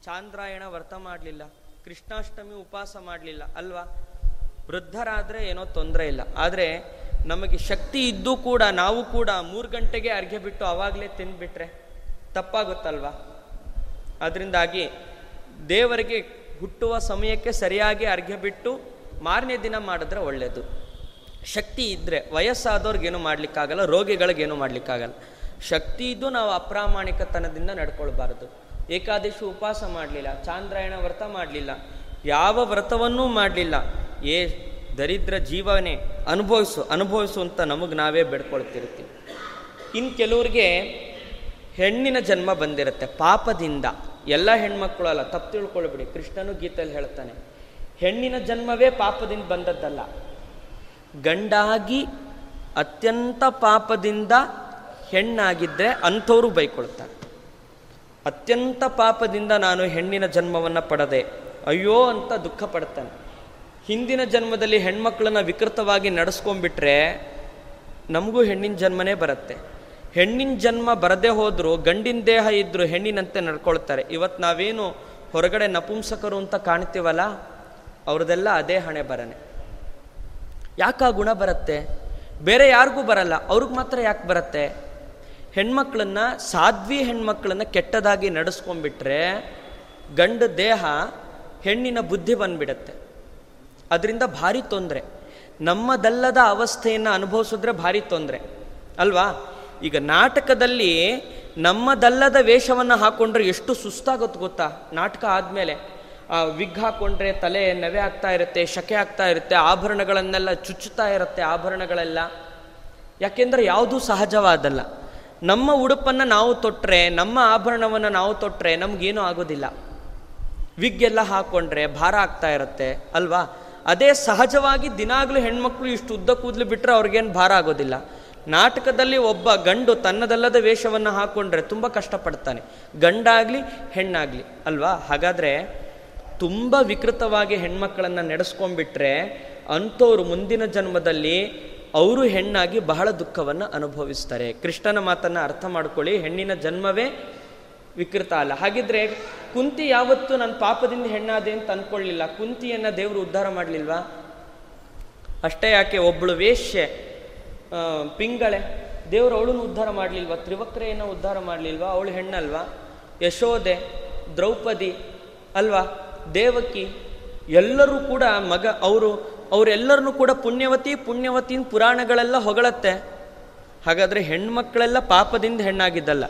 ಚಾಂದ್ರಾಯಣ ವ್ರತ ಮಾಡಲಿಲ್ಲ. ಕೃಷ್ಣಾಷ್ಟಮಿ ಉಪವಾಸ ಮಾಡಲಿಲ್ಲ, ಅಲ್ವಾ? ವೃದ್ಧರಾದರೆ ಏನೋ ತೊಂದರೆ ಇಲ್ಲ. ಆದರೆ ನಮಗೆ ಶಕ್ತಿ ಇದ್ದೂ ಕೂಡ, ನಾವು ಕೂಡ ಮೂರು ಗಂಟೆಗೆ ಅರ್ಘ್ಯ ಬಿಟ್ಟು ಆವಾಗಲೇ ತಿಂದುಬಿಟ್ರೆ ತಪ್ಪಾಗುತ್ತಲ್ವಾ? ಅದರಿಂದಾಗಿ ದೇವರಿಗೆ ಹುಟ್ಟುವ ಸಮಯಕ್ಕೆ ಸರಿಯಾಗಿ ಅರ್ಘ್ಯ ಬಿಟ್ಟು ಮಾರನೇ ದಿನ ಮಾಡಿದ್ರೆ ಒಳ್ಳೆಯದು ಶಕ್ತಿ ಇದ್ದರೆ ವಯಸ್ಸಾದವ್ರಿಗೇನು ಮಾಡಲಿಕ್ಕಾಗಲ್ಲ, ರೋಗಿಗಳಿಗೇನು ಮಾಡಲಿಕ್ಕಾಗಲ್ಲ. ಶಕ್ತಿ ಇದ್ದು ನಾವು ಅಪ್ರಾಮಾಣಿಕತನದಿಂದ ನಡ್ಕೊಳ್ಬಾರ್ದು. ಏಕಾದಶಿ ಉಪವಾಸ ಮಾಡಲಿಲ್ಲ, ಚಾಂದ್ರಾಯಣ ವ್ರತ ಮಾಡಲಿಲ್ಲ, ಯಾವ ವ್ರತವನ್ನೂ ಮಾಡಲಿಲ್ಲ. ಏ ದರಿದ್ರ ಜೀವನೇ, ಅನುಭವಿಸು ಅನುಭವಿಸು ಅಂತ ನಮಗೆ ನಾವೇ ಬೆಡ್ಕೊಳ್ತಿರ್ತೀವಿ. ಇನ್ನು ಕೆಲವ್ರಿಗೆ ಹೆಣ್ಣಿನ ಜನ್ಮ ಬಂದಿರುತ್ತೆ, ಪಾಪದಿಂದ. ಎಲ್ಲ ಹೆಣ್ಮಕ್ಳು ಅಲ್ಲ, ತಪ್ಪು ತಿಳ್ಕೊಳ್ಬಿಡಿ, ಕೃಷ್ಣನು ಗೀತೆಯಲ್ಲಿ ಹೇಳ್ತಾನೆ, ಹೆಣ್ಣಿನ ಜನ್ಮವೇ ಪಾಪದಿಂದ ಬಂದದ್ದಲ್ಲ. ಗಂಡಾಗಿ ಅತ್ಯಂತ ಪಾಪದಿಂದ ಹೆಣ್ಣಾಗಿದ್ದರೆ ಅಂಥವರು ಬೈಕೊಳ್ತಾರೆ. ಅತ್ಯಂತ ಪಾಪದಿಂದ ನಾನು ಹೆಣ್ಣಿನ ಜನ್ಮವನ್ನು ಪಡೆದೆ, ಅಯ್ಯೋ ಅಂತ ದುಃಖ ಪಡ್ತಾನೆ. ಹಿಂದಿನ ಜನ್ಮದಲ್ಲಿ ಹೆಣ್ಮಕ್ಳನ್ನ ವಿಕೃತವಾಗಿ ನಡೆಸ್ಕೊಂಡ್ಬಿಟ್ರೆ ನಮಗೂ ಹೆಣ್ಣಿನ ಜನ್ಮನೇ ಬರುತ್ತೆ. ಹೆಣ್ಣಿನ ಜನ್ಮ ಬರದೇ ಹೋದರೂ ಗಂಡಿನ ದೇಹ ಇದ್ದರೂ ಹೆಣ್ಣಿನಂತೆ ನಡ್ಕೊಳ್ತಾರೆ. ಇವತ್ತು ನಾವೇನು ಹೊರಗಡೆ ನಪುಂಸಕರು ಅಂತ ಕಾಣ್ತೀವಲ್ಲ ಅವ್ರದ್ದೆಲ್ಲ ಅದೇ ಹಣೆ ಬರನೆ ಯಾಕೆ ಆ ಗುಣ ಬರುತ್ತೆ? ಬೇರೆ ಯಾರಿಗೂ ಬರಲ್ಲ, ಅವ್ರಿಗೆ ಮಾತ್ರ ಯಾಕೆ ಬರುತ್ತೆ? ಹೆಣ್ಮಕ್ಳನ್ನ, ಸಾಧ್ವಿ ಹೆಣ್ಮಕ್ಳನ್ನ ಕೆಟ್ಟದಾಗಿ ನಡೆಸ್ಕೊಂಡ್ಬಿಟ್ರೆ ಗಂಡ ದೇಹ ಹೆಣ್ಣಿನ ಬುದ್ಧಿ ಬಂದ್ಬಿಡತ್ತೆ. ಅದರಿಂದ ಭಾರಿ ತೊಂದರೆ. ನಮ್ಮದಲ್ಲದ ಅವಸ್ಥೆಯನ್ನು ಅನುಭವಿಸಿದ್ರೆ ಭಾರಿ ತೊಂದರೆ. ಅಲ್ವಾ? ಈಗ ನಾಟಕದಲ್ಲಿ ನಮ್ಮದಲ್ಲದ ವೇಷವನ್ನು ಹಾಕೊಂಡ್ರೆ ಎಷ್ಟು ಸುಸ್ತಾಗುತ್ತೆ ಗೊತ್ತಾ? ನಾಟಕ ಆದಮೇಲೆ. ವಿಗ್ ಹಾಕೊಂಡ್ರೆ ತಲೆ ನವೆ ಆಗ್ತಾ ಇರುತ್ತೆ, ಶಕೆ ಆಗ್ತಾ ಇರುತ್ತೆ, ಆಭರಣಗಳನ್ನೆಲ್ಲ ಚುಚ್ಚುತ್ತಾ ಇರುತ್ತೆ, ಆಭರಣಗಳೆಲ್ಲ. ಯಾಕೆಂದ್ರೆ ಯಾವುದೂ ಸಹಜವಾದಲ್ಲ. ನಮ್ಮ ಉಡುಪನ್ನು ನಾವು ತೊಟ್ಟರೆ ನಮ್ಮ ಆಭರಣವನ್ನು ನಾವು ತೊಟ್ಟರೆ ನಮಗೇನು ಆಗೋದಿಲ್ಲ. ವಿಗ್ ಎಲ್ಲ ಹಾಕೊಂಡ್ರೆ ಭಾರ ಆಗ್ತಾ ಇರುತ್ತೆ, ಅಲ್ವಾ? ಅದೇ ಸಹಜವಾಗಿ ದಿನಾಗಲೂ ಹೆಣ್ಮಕ್ಳು ಇಷ್ಟು ಉದ್ದ ಕೂದಲು ಬಿಟ್ಟರೆ ಅವ್ರಿಗೇನು ಭಾರ ಆಗೋದಿಲ್ಲ. ನಾಟಕದಲ್ಲಿ ಒಬ್ಬ ಗಂಡು ತನ್ನದಲ್ಲದ ವೇಷವನ್ನು ಹಾಕೊಂಡ್ರೆ ತುಂಬ ಕಷ್ಟಪಡ್ತಾನೆ. ಗಂಡಾಗಲಿ, ಹೆಣ್ಣಾಗಲಿ, ಅಲ್ವಾ? ಹಾಗಾದರೆ ತುಂಬ ವಿಕೃತವಾಗಿ ಹೆಣ್ಮಕ್ಕಳನ್ನು ನಡೆಸ್ಕೊಂಡ್ಬಿಟ್ರೆ ಅಂಥವ್ರು ಮುಂದಿನ ಜನ್ಮದಲ್ಲಿ ಅವರು ಹೆಣ್ಣಾಗಿ ಬಹಳ ದುಃಖವನ್ನು ಅನುಭವಿಸ್ತಾರೆ. ಕೃಷ್ಣನ ಮಾತನ್ನು ಅರ್ಥ ಮಾಡ್ಕೊಳ್ಳಿ. ಹೆಣ್ಣಿನ ಜನ್ಮವೇ ವಿಕೃತ ಅಲ್ಲ. ಹಾಗಿದ್ರೆ ಕುಂತಿ ಯಾವತ್ತೂ ನನ್ನ ಪಾಪದಿಂದ ಹೆಣ್ಣಾದೆ ಅಂತ ಅನ್ಕೊಳ್ಳಿಲ್ಲ. ಕುಂತಿಯನ್ನು ದೇವರು ಉದ್ಧಾರ ಮಾಡಲಿಲ್ವಾ? ಅಷ್ಟೇ ಯಾಕೆ? ಒಬ್ಬಳು ವೇಶ್ಯೆ ಪಿಂಗಳೆ, ದೇವರು ಅವಳನ್ನು ಉದ್ಧಾರ ಮಾಡಲಿಲ್ವಾ? ತ್ರಿವಕ್ರೆಯನ್ನು ಉದ್ಧಾರ ಮಾಡಲಿಲ್ವಾ? ಅವಳು ಹೆಣ್ಣಲ್ವಾ? ಯಶೋದೆ, ದ್ರೌಪದಿ ಅಲ್ವಾ? ದೇವಕಿ, ಎಲ್ಲರೂ ಕೂಡ ಮಗ, ಅವರು, ಅವರೆಲ್ಲರನ್ನೂ ಕೂಡ ಪುಣ್ಯವತಿ ಪುಣ್ಯವತಿನ ಪುರಾಣಗಳೆಲ್ಲ ಹೊಗಳತ್ತೆ. ಹಾಗಾದರೆ ಹೆಣ್ಮಕ್ಕಳೆಲ್ಲ ಪಾಪದಿಂದ ಹೆಣ್ಣಾಗಿದ್ದಲ್ಲ.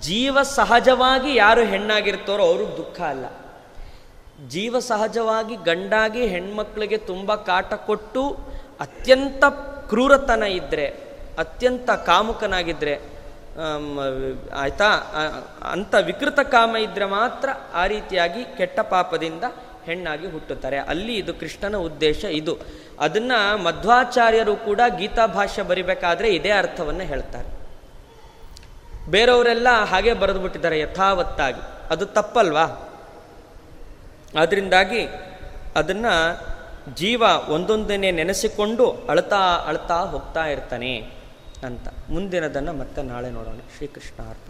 ಜೀವ ಸಹಜವಾಗಿ ಯಾರು ಹೆಣ್ಣಾಗಿರ್ತಾರೋ ಅವರು ದುಃಖ ಅಲ್ಲ. ಜೀವ ಸಹಜವಾಗಿ ಗಂಡಾಗಿ ಹೆಣ್ಮಕ್ಳಿಗೆ ತುಂಬ ಕಾಟ ಕೊಟ್ಟು ಅತ್ಯಂತ ಕ್ರೂರತನ ಇದ್ದರೆ ಅತ್ಯಂತ ಕಾಮುಕನಾಗಿದ್ದರೆ ಆಯ್ತಾ? ಅಂಥ ವಿಕೃತ ಕಾಮ ಇದ್ರೆ ಮಾತ್ರ ಆ ರೀತಿಯಾಗಿ ಕೆಟ್ಟ ಪಾಪದಿಂದ ಹೆಣ್ಣಾಗಿ ಹುಟ್ಟುತ್ತಾರೆ. ಅಲ್ಲಿ ಇದು ಕೃಷ್ಣನ ಉದ್ದೇಶ ಇದು. ಅದನ್ನ ಮಧ್ವಾಚಾರ್ಯರು ಕೂಡ ಗೀತಾ ಭಾಷ್ಯ ಬರಿಬೇಕಾದ್ರೆ ಇದೇ ಅರ್ಥವನ್ನು ಹೇಳ್ತಾರೆ. ಬೇರೆಯವರೆಲ್ಲ ಹಾಗೆ ಬರೆದು ಬಿಟ್ಟಿದ್ದಾರೆ ಯಥಾವತ್ತಾಗಿ. ಅದು ತಪ್ಪಲ್ವಾ? ಅದರಿಂದಾಗಿ ಅದನ್ನ ಜೀವ ಒಂದೊಂದನ್ನೇ ನೆನೆಸಿಕೊಂಡು ಅಳ್ತಾ ಅಳ್ತಾ ಹೋಗ್ತಾ ಇರ್ತಾನೆ. ಅಂತ. ಮುಂದಿನದನ್ನು ಮತ್ತೆ ನಾಳೆ ನೋಡೋಣ. ಶ್ರೀಕೃಷ್ಣ ಅರ್ಪಣ